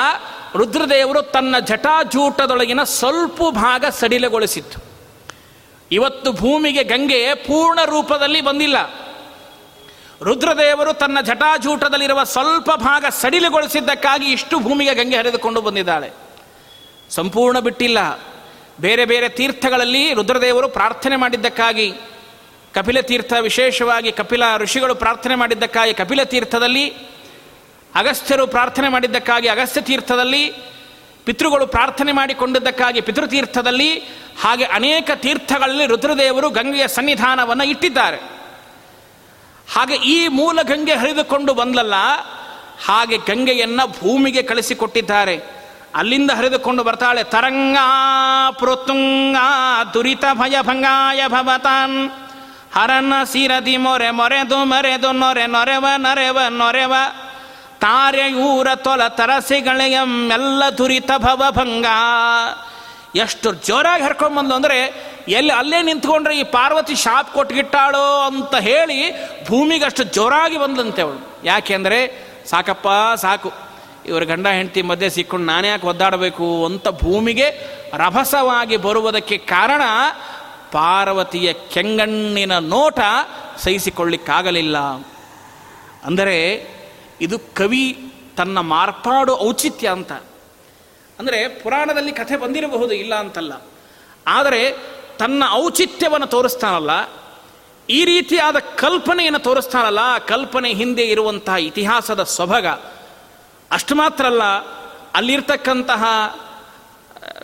ರುದ್ರದೇವರು ತನ್ನ ಜಟಾಜೂಟದೊಳಗಿನ ಸ್ವಲ್ಪ ಭಾಗ ಸಡಿಲಗೊಳಿಸಿತ್ತು. ಇವತ್ತು ಭೂಮಿಗೆ ಗಂಗೆ ಪೂರ್ಣ ರೂಪದಲ್ಲಿ ಬಂದಿಲ್ಲ. ರುದ್ರದೇವರು ತನ್ನ ಜಟಾಜೂಟದಲ್ಲಿರುವ ಸ್ವಲ್ಪ ಭಾಗ ಸಡಿಲಗೊಳಿಸಿದ್ದಕ್ಕಾಗಿ ಇಷ್ಟು ಭೂಮಿಗೆ ಗಂಗೆ ಹರಿದುಕೊಂಡು ಬಂದಿದ್ದಾಳೆ. ಸಂಪೂರ್ಣ ಬಿಟ್ಟಿಲ್ಲ. ಬೇರೆ ಬೇರೆ ತೀರ್ಥಗಳಲ್ಲಿ ರುದ್ರದೇವರು ಪ್ರಾರ್ಥನೆ ಮಾಡಿದ್ದಕ್ಕಾಗಿ, ಕಪಿಲ ತೀರ್ಥ ವಿಶೇಷವಾಗಿ ಕಪಿಲ ಋಷಿಗಳು ಪ್ರಾರ್ಥನೆ ಮಾಡಿದ್ದಕ್ಕಾಗಿ ಕಪಿಲ ತೀರ್ಥದಲ್ಲಿ, ಅಗಸ್ತ್ಯರು ಪ್ರಾರ್ಥನೆ ಮಾಡಿದ್ದಕ್ಕಾಗಿ ಅಗಸ್ತ್ಯ ತೀರ್ಥದಲ್ಲಿ, ಪಿತೃಗಳು ಪ್ರಾರ್ಥನೆ ಮಾಡಿಕೊಂಡಿದ್ದಕ್ಕಾಗಿ ಪಿತೃತೀರ್ಥದಲ್ಲಿ ಹಾಗೆ ಅನೇಕ ತೀರ್ಥಗಳಲ್ಲಿ ರುದ್ರದೇವರು ಗಂಗೆಯ ಸನ್ನಿಧಾನವನ್ನು ಇಟ್ಟಿದ್ದಾರೆ. ಹಾಗೆ ಈ ಮೂಲ ಗಂಗೆ ಹರಿದುಕೊಂಡು ಬಂದಲ್ಲ, ಹಾಗೆ ಗಂಗೆಯನ್ನು ಭೂಮಿಗೆ ಕಳಿಸಿಕೊಟ್ಟಿದ್ದಾರೆ. ಅಲ್ಲಿಂದ ಹರಿದುಕೊಂಡು ಬರ್ತಾಳೆ, ತರಂಗ ಪೃತುಂಗ ದುರಿತ ಭಯಭಂಗಾಯ ಭವತಾನ್. ಹರನ ಸಿರದಿ ಮೊರೆ ಮೊರೆದು ಮರೆದು ನೊರೆ ನೊರೆವ ನೊರೆವ ನೊರೆವ. ತಾರೆಯೂರ ತೊಲ ತರಸಿಗಳೆಯಮ್ಮೆಲ್ಲ ದುರಿತ ಭವಭಂಗ ಎಷ್ಟು ಜೋರಾಗಿ ಹರ್ಕೊಂಡ್ಬಂದು ಅಂದರೆ, ಎಲ್ಲಿ ಅಲ್ಲೇ ನಿಂತ್ಕೊಂಡ್ರೆ ಈ ಪಾರ್ವತಿ ಶಾಪ್ ಕೊಟ್ಗಿಟ್ಟಾಳೋ ಅಂತ ಹೇಳಿ ಭೂಮಿಗೆ ಅಷ್ಟು ಜೋರಾಗಿ ಬಂದಂತೆ ಅವಳು. ಯಾಕೆಂದರೆ ಸಾಕಪ್ಪ ಸಾಕು. ಇವರ ಗಂಡ ಹೆಂಡತಿ ಮಧ್ಯೆ ಸಿಕ್ಕೊಂಡು ನಾನೇ ಯಾಕೆ ಒದ್ದಾಡಬೇಕು ಅಂತ ಭೂಮಿಗೆ ರಭಸವಾಗಿ ಬರುವುದಕ್ಕೆ ಕಾರಣ ಪಾರ್ವತಿಯ ಕೆಂಗಣ್ಣಿನ ನೋಟ ಸಹಿಸಿಕೊಳ್ಳಿಕ್ಕಾಗಲಿಲ್ಲ. ಅಂದರೆ ಇದು ಕವಿ ತನ್ನ ಮಾರ್ಪಾಡು ಔಚಿತ್ಯ ಅಂತ. ಅಂದರೆ ಪುರಾಣದಲ್ಲಿ ಕಥೆ ಬಂದಿರಬಹುದು ಇಲ್ಲ ಅಂತಲ್ಲ. ಆದರೆ ತನ್ನ ಔಚಿತ್ಯವನ್ನು ತೋರಿಸ್ತಾನಲ್ಲ. ಈ ರೀತಿಯಾದ ಕಲ್ಪನೆಯನ್ನು ತೋರಿಸ್ತಾನಲ್ಲ. ಆ ಕಲ್ಪನೆ ಹಿಂದೆ ಇರುವಂತಹ ಇತಿಹಾಸದ ಸೊಬಗ. ಅಷ್ಟು ಮಾತ್ರ ಅಲ್ಲ, ಅಲ್ಲಿರ್ತಕ್ಕಂತಹ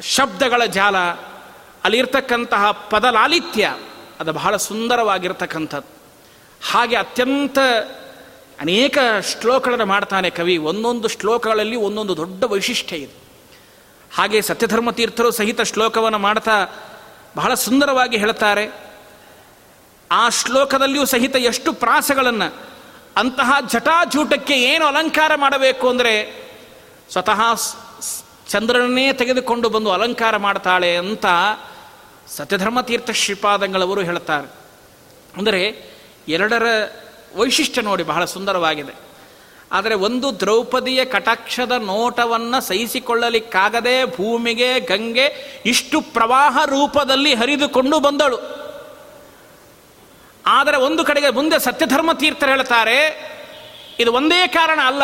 ಶಬ್ದಗಳ ಜಾಲ, ಅಲ್ಲಿರ್ತಕ್ಕಂತಹ ಪದಲಾಲಿತ್ಯ, ಅದು ಬಹಳ ಸುಂದರವಾಗಿರ್ತಕ್ಕಂಥದ್ದು. ಹಾಗೆ ಅತ್ಯಂತ ಅನೇಕ ಶ್ಲೋಕಗಳನ್ನು ಮಾಡ್ತಾನೆ ಕವಿ. ಒಂದೊಂದು ಶ್ಲೋಕಗಳಲ್ಲಿ ಒಂದೊಂದು ದೊಡ್ಡ ವೈಶಿಷ್ಟ್ಯ ಇದೆ. ಹಾಗೆ ಸತ್ಯಧರ್ಮ ತೀರ್ಥರು ಸಹಿತ ಶ್ಲೋಕವನ್ನು ಮಾಡ್ತಾ ಬಹಳ ಸುಂದರವಾಗಿ ಹೇಳ್ತಾರೆ. ಆ ಶ್ಲೋಕದಲ್ಲಿಯೂ ಸಹಿತ ಎಷ್ಟು ಪ್ರಾಸಗಳನ್ನು ಅಂತಹ ಜಟಾಜೂಟಕ್ಕೆ ಏನು ಅಲಂಕಾರ ಮಾಡಬೇಕು ಅಂದರೆ ಸ್ವತಃ ಚಂದ್ರನನ್ನೇ ತೆಗೆದುಕೊಂಡು ಬಂದು ಅಲಂಕಾರ ಮಾಡ್ತಾಳೆ ಅಂತ ಸತ್ಯಧರ್ಮ ತೀರ್ಥ ಶ್ರೀಪಾದಂಗಳವರು ಹೇಳ್ತಾರೆ. ಅಂದರೆ ಎರಡರ ವೈಶಿಷ್ಟ್ಯ ನೋಡಿ ಬಹಳ ಸುಂದರವಾಗಿದೆ. ಆದರೆ ಒಂದು ದ್ರೌಪದಿಯ ಕಟಾಕ್ಷದ ನೋಟವನ್ನು ಸಹಿಸಿಕೊಳ್ಳಲಿಕ್ಕಾಗದೆ ಭೂಮಿಗೆ, ಗಂಗೆ ಇಷ್ಟು ಪ್ರವಾಹ ರೂಪದಲ್ಲಿ ಹರಿದುಕೊಂಡು ಬಂದಳು. ಆದರೆ ಒಂದು ಕಡೆಗೆ ಮುಂದೆ ಸತ್ಯಧರ್ಮ ತೀರ್ಥರು ಹೇಳ್ತಾರೆ, ಇದು ಒಂದೇ ಕಾರಣ ಅಲ್ಲ.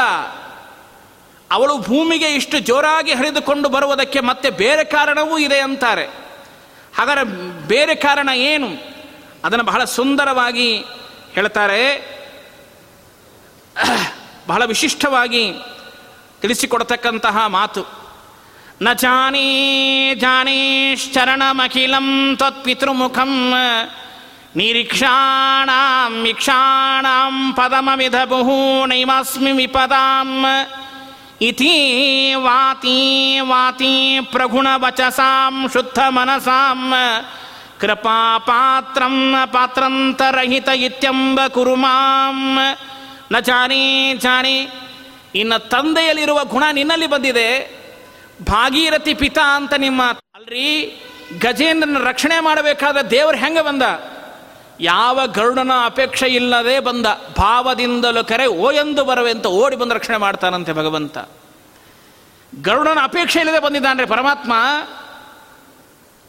ಅವಳು ಭೂಮಿಗೆ ಇಷ್ಟು ಜೋರಾಗಿ ಹರಿದುಕೊಂಡು ಬರುವುದಕ್ಕೆ ಮತ್ತೆ ಬೇರೆ ಕಾರಣವೂ ಇದೆ ಅಂತಾರೆ. ಹಾಗಾದರೆ ಬೇರೆ ಕಾರಣ ಏನು? ಅದನ್ನು ಬಹಳ ಸುಂದರವಾಗಿ ಹೇಳ್ತಾರೆ. ಬಹಳ ವಿಶಿಷ್ಟವಾಗಿ ತಿಳಿಸಿಕೊಡ್ತಕ್ಕಂತಹ ಮಾತು. ನ ಜಾನೇ ಜಾನೇಶ್ಚರಣಮಖಿಲಂ ತ್ವತ್ಪಿತೃಮುಖಂ ನಿರೀಕ್ಷಾಣಾಂ ಇಕ್ಷಾಣಾಂ ಪದಮವಿಧ ಬಹೂನೈಮಸ್ಮಿ ವಿಪದಾಂ ಇತಿ ವಾತಿ ವಾತಿ ಪ್ರಗುಣವಚಸಾಂ ಶುದ್ಧ ಮನಸಾಂ ಕೃಪಾ ಪಾತ್ರಂ ಪಾತ್ರಂತರಹಿತ ಇತ್ಯಂಬ ಕುರುಮಾಂ ನ ಜಾನಿ ಚಾಣಿ ಇನ್ನು ತಂದೆಯಲ್ಲಿರುವ ಗುಣ ನಿನ್ನಲ್ಲಿ ಬಂದಿದೆ. ಭಾಗೀರಥಿ ಪಿತಾ ಅಂತ ನಿಮ್ಮ ಅಲ್ರಿ, ಗಜೇಂದ್ರನ ರಕ್ಷಣೆ ಮಾಡಬೇಕಾದ ದೇವರು ಹೆಂಗೆ ಬಂದ? ಯಾವ ಗರುಡನ ಅಪೇಕ್ಷೆ ಇಲ್ಲದೆ ಬಂದ ಭಾವದಿಂದಲೂ ಕರೆ ಓ ಎಂದು ಬರವೆ ಅಂತ ಓಡಿ ಬಂದು ರಕ್ಷಣೆ ಮಾಡ್ತಾನಂತೆ ಭಗವಂತ. ಗರುಡನ ಅಪೇಕ್ಷೆ ಇಲ್ಲದೆ ಬಂದಿದ್ದಾನೆ ಪರಮಾತ್ಮ.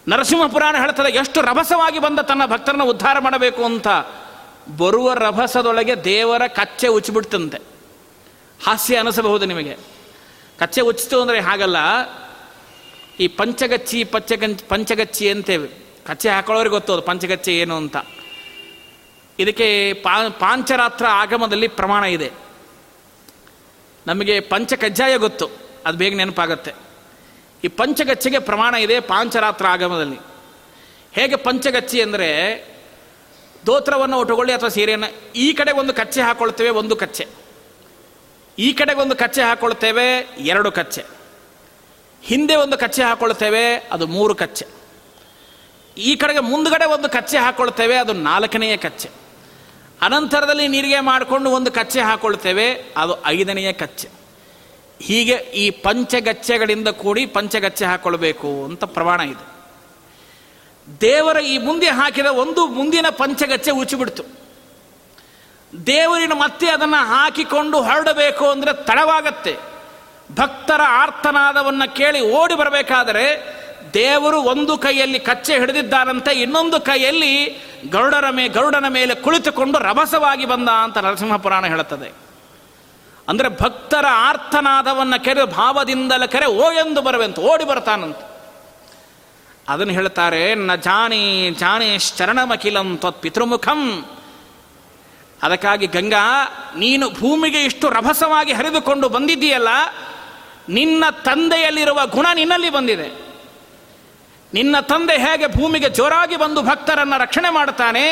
ನರಸಿಂಹ ಪುರಾಣ ಹೇಳ್ತದೆ, ಎಷ್ಟು ರಭಸವಾಗಿ ಬಂದ ತನ್ನ ಭಕ್ತರನ್ನ ಉದ್ಧಾರ ಮಾಡಬೇಕು ಅಂತ. ಬರುವ ರಭಸದೊಳಗೆ ದೇವರ ಕಚ್ಚೆ ಉಚ್ಚಿಬಿಡ್ತಂತೆ. ಹಾಸ್ಯ ಅನಿಸಬಹುದು ನಿಮಗೆ. ಕಚ್ಚೆ ಉಚ್ಚಿತು ಅಂದರೆ ಹಾಗಲ್ಲ. ಈ ಪಂಚಗಚ್ಚಿ ಪಚ್ಚಗಂಚ್ ಪಂಚಗಚ್ಚಿ ಅಂತೇವೆ ಕಚ್ಚೆ ಹಾಕೊಳ್ಳೋರಿಗೆ ಗೊತ್ತು ಅದು ಪಂಚಗಚ್ಚೆ ಏನು ಅಂತ. ಇದಕ್ಕೆ ಪಾ, ಪಾಂಚರಾತ್ರ ಆಗಮದಲ್ಲಿ ಪ್ರಮಾಣ ಇದೆ. ನಮಗೆ ಪಂಚ ಕಜ್ಜಾಯ ಗೊತ್ತು, ಅದು ಬೇಗ ನೆನಪಾಗತ್ತೆ. ಈ ಪಂಚಗಚ್ಚಿಗೆ ಪ್ರಮಾಣ ಇದೆ ಪಾಂಚರಾತ್ರ ಆಗಮದಲ್ಲಿ. ಹೇಗೆ ಪಂಚಗಚ್ಚಿ ಅಂದರೆ, ದೋತ್ರವನ್ನು ಒಟ್ಟುಕೊಳ್ಳಿ ಅಥವಾ ಸೀರೆಯನ್ನು, ಈ ಕಡೆ ಒಂದು ಕಚ್ಚೆ ಹಾಕೊಳ್ತೇವೆ, ಒಂದು ಕಚ್ಚೆ. ಈ ಕಡೆಗೆ ಒಂದು ಕಚ್ಚೆ ಹಾಕೊಳ್ತೇವೆ, ಎರಡು ಕಚ್ಚೆ. ಹಿಂದೆ ಒಂದು ಕಚ್ಚೆ ಹಾಕೊಳ್ತೇವೆ, ಅದು ಮೂರು ಕಚ್ಚೆ. ಈ ಕಡೆಗೆ ಮುಂದುಗಡೆ ಒಂದು ಕಚ್ಚೆ ಹಾಕ್ಕೊಳ್ತೇವೆ ಅದು ನಾಲ್ಕನೆಯ ಕಚ್ಚೆ. ಅನಂತರದಲ್ಲಿ ನೀರಿಗೆ ಮಾಡಿಕೊಂಡು ಒಂದು ಕಚ್ಚೆ ಹಾಕೊಳ್ತೇವೆ ಅದು ಐದನೆಯ ಕಚ್ಚೆ. ಹೀಗೆ ಈ ಪಂಚಗಚ್ಚೆಗಳಿಂದ ಕೂಡಿ ಪಂಚಗಚ್ಚೆ ಹಾಕೊಳ್ಬೇಕು ಅಂತ ಪ್ರಮಾಣ ಇದೆ. ದೇವರ ಈ ಮುಂದೆ ಹಾಕಿದ ಒಂದು ಮುಂದಿನ ಪಂಚಗಚ್ಚೆ ಉಚ್ಚಿಬಿಡ್ತು. ದೇವರಿನ ಮತ್ತೆ ಅದನ್ನು ಹಾಕಿಕೊಂಡು ಹೊರಡಬೇಕು ಅಂದರೆ ತಡವಾಗತ್ತೆ. ಭಕ್ತರ ಆರ್ತನಾದವನ್ನು ಕೇಳಿ ಓಡಿ ಬರಬೇಕಾದರೆ ದೇವರು ಒಂದು ಕೈಯಲ್ಲಿ ಕಚ್ಚೆ ಹಿಡಿದಿದ್ದಾನಂತೆ ಇನ್ನೊಂದು ಕೈಯಲ್ಲಿ ಗರುಡರ ಮೇ, ಗರುಡನ ಮೇಲೆ ಕುಳಿತುಕೊಂಡು ರಭಸವಾಗಿ ಬಂದ ಅಂತ ನರಸಿಂಹ ಪುರಾಣ ಹೇಳುತ್ತದೆ. ಅಂದರೆ ಭಕ್ತರ ಆರ್ತನಾದವನ್ನು ಕೆರೆ ಭಾವದಿಂದಲೇ ಕರೆ ಓ ಎಂದು ಬರವೆಂತ, ಓಡಿ ಬರ್ತಾನಂತ. ಅದನ್ನು ಹೇಳ್ತಾರೆ, ನ ಜಾನಿ ಜಾನಿ ಶರಣಮಖಿಲಂ ತ್ವತ್ ಪಿತೃಮುಖಂ. ಅದಕ್ಕಾಗಿ ಗಂಗಾ, ನೀನು ಭೂಮಿಗೆ ಇಷ್ಟು ರಭಸವಾಗಿ ಹರಿದುಕೊಂಡು ಬಂದಿದ್ದೀಯಲ್ಲ, ನಿನ್ನ ತಂದೆಯಲ್ಲಿರುವ ಗುಣ ನಿನ್ನಲ್ಲಿ ಬಂದಿದೆ. ನಿನ್ನ ತಂದೆ ಹೇಗೆ ಭೂಮಿಗೆ ಜೋರಾಗಿ ಬಂದು ಭಕ್ತರನ್ನು ರಕ್ಷಣೆ ಮಾಡ್ತಾನೆ?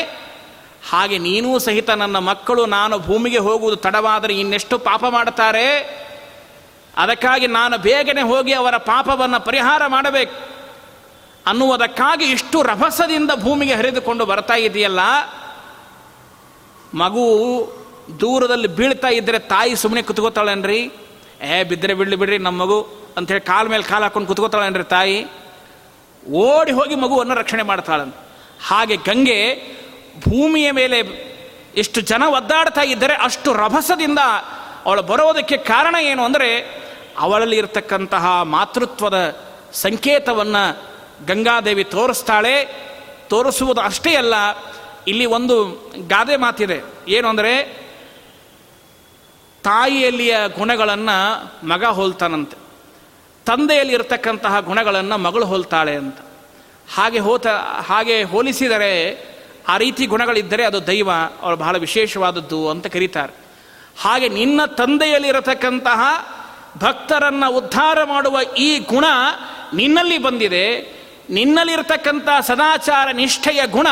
ಹಾಗೆ ನೀನೂ ಸಹಿತ ನನ್ನ ಮಕ್ಕಳು, ನಾನು ಭೂಮಿಗೆ ಹೋಗುವುದು ತಡವಾದರೆ ಇನ್ನೆಷ್ಟು ಪಾಪ ಮಾಡ್ತಾರೆ ಅದಕ್ಕಾಗಿ ನಾನು ಬೇಗನೆ ಹೋಗಿ ಅವರ ಪಾಪವನ್ನು ಪರಿಹಾರ ಮಾಡಬೇಕು. ಅನ್ನುವುದಕ್ಕಾಗಿ ಇಷ್ಟು ರಭಸದಿಂದ ಭೂಮಿಗೆ ಹರಿದುಕೊಂಡು ಬರ್ತಾ ಇದೆಯಲ್ಲ? ಮಗು ದೂರದಲ್ಲಿ ಬೀಳ್ತಾ ಇದ್ದರೆ ತಾಯಿ ಸುಮ್ಮನೆ ಕುತ್ಕೋತಾಳೇನ್ರಿ? ಏ ಬಿದ್ದರೆ ಬಿಡ್ಲಿ ಬಿಡ್ರಿ ನಮ್ಮ ಮಗು. ಅಂಥೇಳಿ ಕಾಲ ಮೇಲೆ ಕಾಲು ಹಾಕೊಂಡು ಕುತ್ಕೋತಾಳೇನ್ರಿ ತಾಯಿ? ಓಡಿ ಹೋಗಿ ಮಗುವನ್ನು ರಕ್ಷಣೆ ಮಾಡ್ತಾಳಂತ. ಹಾಗೆ ಗಂಗೆ ಭೂಮಿಯ ಮೇಲೆ ಎಷ್ಟು ಜನ ಒದ್ದಾಡ್ತಾ ಇದ್ದರೆ ಅಷ್ಟು ರಭಸದಿಂದ ಅವಳು ಬರೋದಕ್ಕೆ ಕಾರಣ ಏನು ಅಂದರೆ ಅವಳಲ್ಲಿ ಇರತಕ್ಕಂತಹ ಮಾತೃತ್ವದ ಸಂಕೇತವನ್ನು ಗಂಗಾದೇವಿ ತೋರಿಸ್ತಾಳೆ. ತೋರಿಸುವುದು ಅಷ್ಟೇ ಅಲ್ಲ, ಇಲ್ಲಿ ಒಂದು ಗಾದೆ ಮಾತಿದೆ. ಏನು ಅಂದರೆ, ತಾಯಿಯಲ್ಲಿಯ ಗುಣಗಳನ್ನು ಮಗ ಹೋಲ್ತಾನಂತೆ. ತಂದೆಯಲ್ಲಿ ಇರತಕ್ಕಂತಹ ಗುಣಗಳನ್ನು ಮಗಳು ಹೋಲ್ತಾಳೆ ಅಂತ. ಹಾಗೆ ಹೋತ, ಹಾಗೆ ಹೋಲಿಸಿದರೆ ಆ ರೀತಿ ಗುಣಗಳಿದ್ದರೆ ಅದು ದೈವ, ಅವಳು ಬಹಳ ವಿಶೇಷವಾದದ್ದು ಅಂತ ಕರೀತಾರೆ. ಹಾಗೆ ನಿನ್ನ ತಂದೆಯಲ್ಲಿರತಕ್ಕಂತಹ ಭಕ್ತರನ್ನು ಉದ್ಧಾರ ಮಾಡುವ ಈ ಗುಣ ನಿನ್ನಲ್ಲಿ ಬಂದಿದೆ. ನಿನ್ನಲ್ಲಿರತಕ್ಕಂಥ ಸದಾಚಾರ ನಿಷ್ಠೆಯ ಗುಣ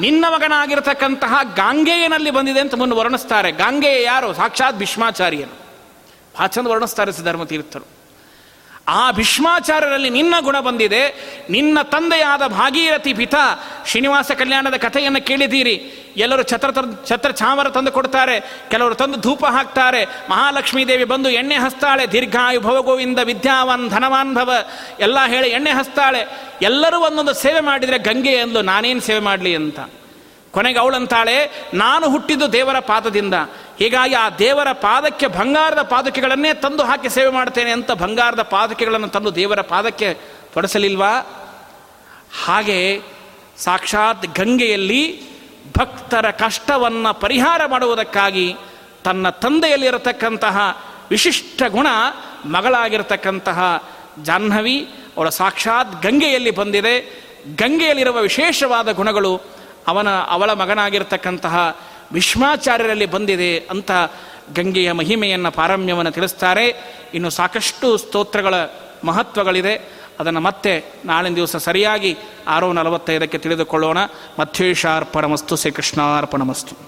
ನಿನ್ನ ಮಗನಾಗಿರತಕ್ಕಂತಹ ಗಾಂಗೆಯನಲ್ಲಿ ಬಂದಿದೆ ಅಂತ ಮುಂದೆ ವರ್ಣಿಸ್ತಾರೆ. ಗಾಂಗೆಯ ಯಾರು? ಸಾಕ್ಷಾತ್ ಭೀಷ್ಮಾಚಾರ್ಯನು. ಭಾಳ ಚಂದ ವರ್ಣಿಸ್ತಾರೆ ಆ ಭೀಷ್ಮಾಚಾರ್ಯರಲ್ಲಿ ನಿನ್ನ ಗುಣ ಬಂದಿದೆ. ನಿನ್ನ ತಂದೆಯಾದ ಭಾಗೀರಥಿ ಪಿತ, ಶ್ರೀನಿವಾಸ ಕಲ್ಯಾಣದ ಕಥೆಯನ್ನು ಕೇಳಿದ್ದೀರಿ. ಎಲ್ಲರೂ ಛತ್ರ ಛತ್ರ ಚಾಮರ ತಂದು ಕೊಡ್ತಾರೆ. ಕೆಲವರು ತಂದು ಧೂಪ ಹಾಕ್ತಾರೆ. ಮಹಾಲಕ್ಷ್ಮೀ ದೇವಿ ಬಂದು ಎಣ್ಣೆ ಹಸ್ತಾಳೆ. ದೀರ್ಘಾಯು ಭವಗೋವಿಂದ ವಿದ್ಯಾವಾನ್ ಧನವಾನ್ ಭವ ಎಲ್ಲ ಹೇಳಿ ಎಣ್ಣೆ ಹಸ್ತಾಳೆ. ಎಲ್ಲರೂ ಒಂದೊಂದು ಸೇವೆ ಮಾಡಿದರೆ ಗಂಗೆ ಎಂದು ನಾನೇನು ಸೇವೆ ಮಾಡಲಿ ಅಂತ. ಕೊನೆಗೆ ಅವಳಂತಾಳೆ, ನಾನು ಹುಟ್ಟಿದ್ದು ದೇವರ ಪಾದದಿಂದ. ಹೀಗಾಗಿ ಆ ದೇವರ ಪಾದಕ್ಕೆ ಬಂಗಾರದ ಪಾದಕೆಗಳನ್ನೇ ತಂದು ಹಾಕಿ ಸೇವೆ ಮಾಡ್ತೇನೆ ಅಂತ ಬಂಗಾರದ ಪಾದಕೆಗಳನ್ನು ತಂದು ದೇವರ ಪಾದಕ್ಕೆ ತೊಡಸಲಿಲ್ವಾ? ಹಾಗೆ ಸಾಕ್ಷಾತ್ ಗಂಗೆಯಲ್ಲಿ ಭಕ್ತರ ಕಷ್ಟವನ್ನು ಪರಿಹಾರ ಮಾಡುವುದಕ್ಕಾಗಿ ತನ್ನ ತಂದೆಯಲ್ಲಿರತಕ್ಕಂತಹ ವಿಶಿಷ್ಟ ಗುಣ ಮಗಳಾಗಿರತಕ್ಕಂತಹ ಜಾಹ್ನವಿ ಅವಳ ಸಾಕ್ಷಾತ್ ಗಂಗೆಯಲ್ಲಿ ಬಂದಿದೆ. ಗಂಗೆಯಲ್ಲಿರುವ ವಿಶೇಷವಾದ ಗುಣಗಳು ಅವನ, ಅವಳ ಮಗನಾಗಿರ್ತಕ್ಕಂತಹ ಭೀಷ್ಮಾಚಾರ್ಯರಲ್ಲಿ ಬಂದಿದೆ ಅಂತ ಗಂಗೆಯ ಮಹಿಮೆಯನ್ನು ಪಾರಮ್ಯವನ್ನು ತಿಳಿಸ್ತಾರೆ. ಇನ್ನು ಸಾಕಷ್ಟು ಸ್ತೋತ್ರಗಳ ಮಹತ್ವಗಳಿದೆ. ಅದನ್ನು ಮತ್ತೆ ನಾಳಿನ ದಿವಸ ಸರಿಯಾಗಿ ಆರು ನಲವತ್ತೈದಕ್ಕೆ ತಿಳಿದುಕೊಳ್ಳೋಣ. ಮಥ್ವೇಶಾರ್ಪಣಮಸ್ತು ಶ್ರೀಕೃಷ್ಣಾರ್ಪಣಮಸ್ತು.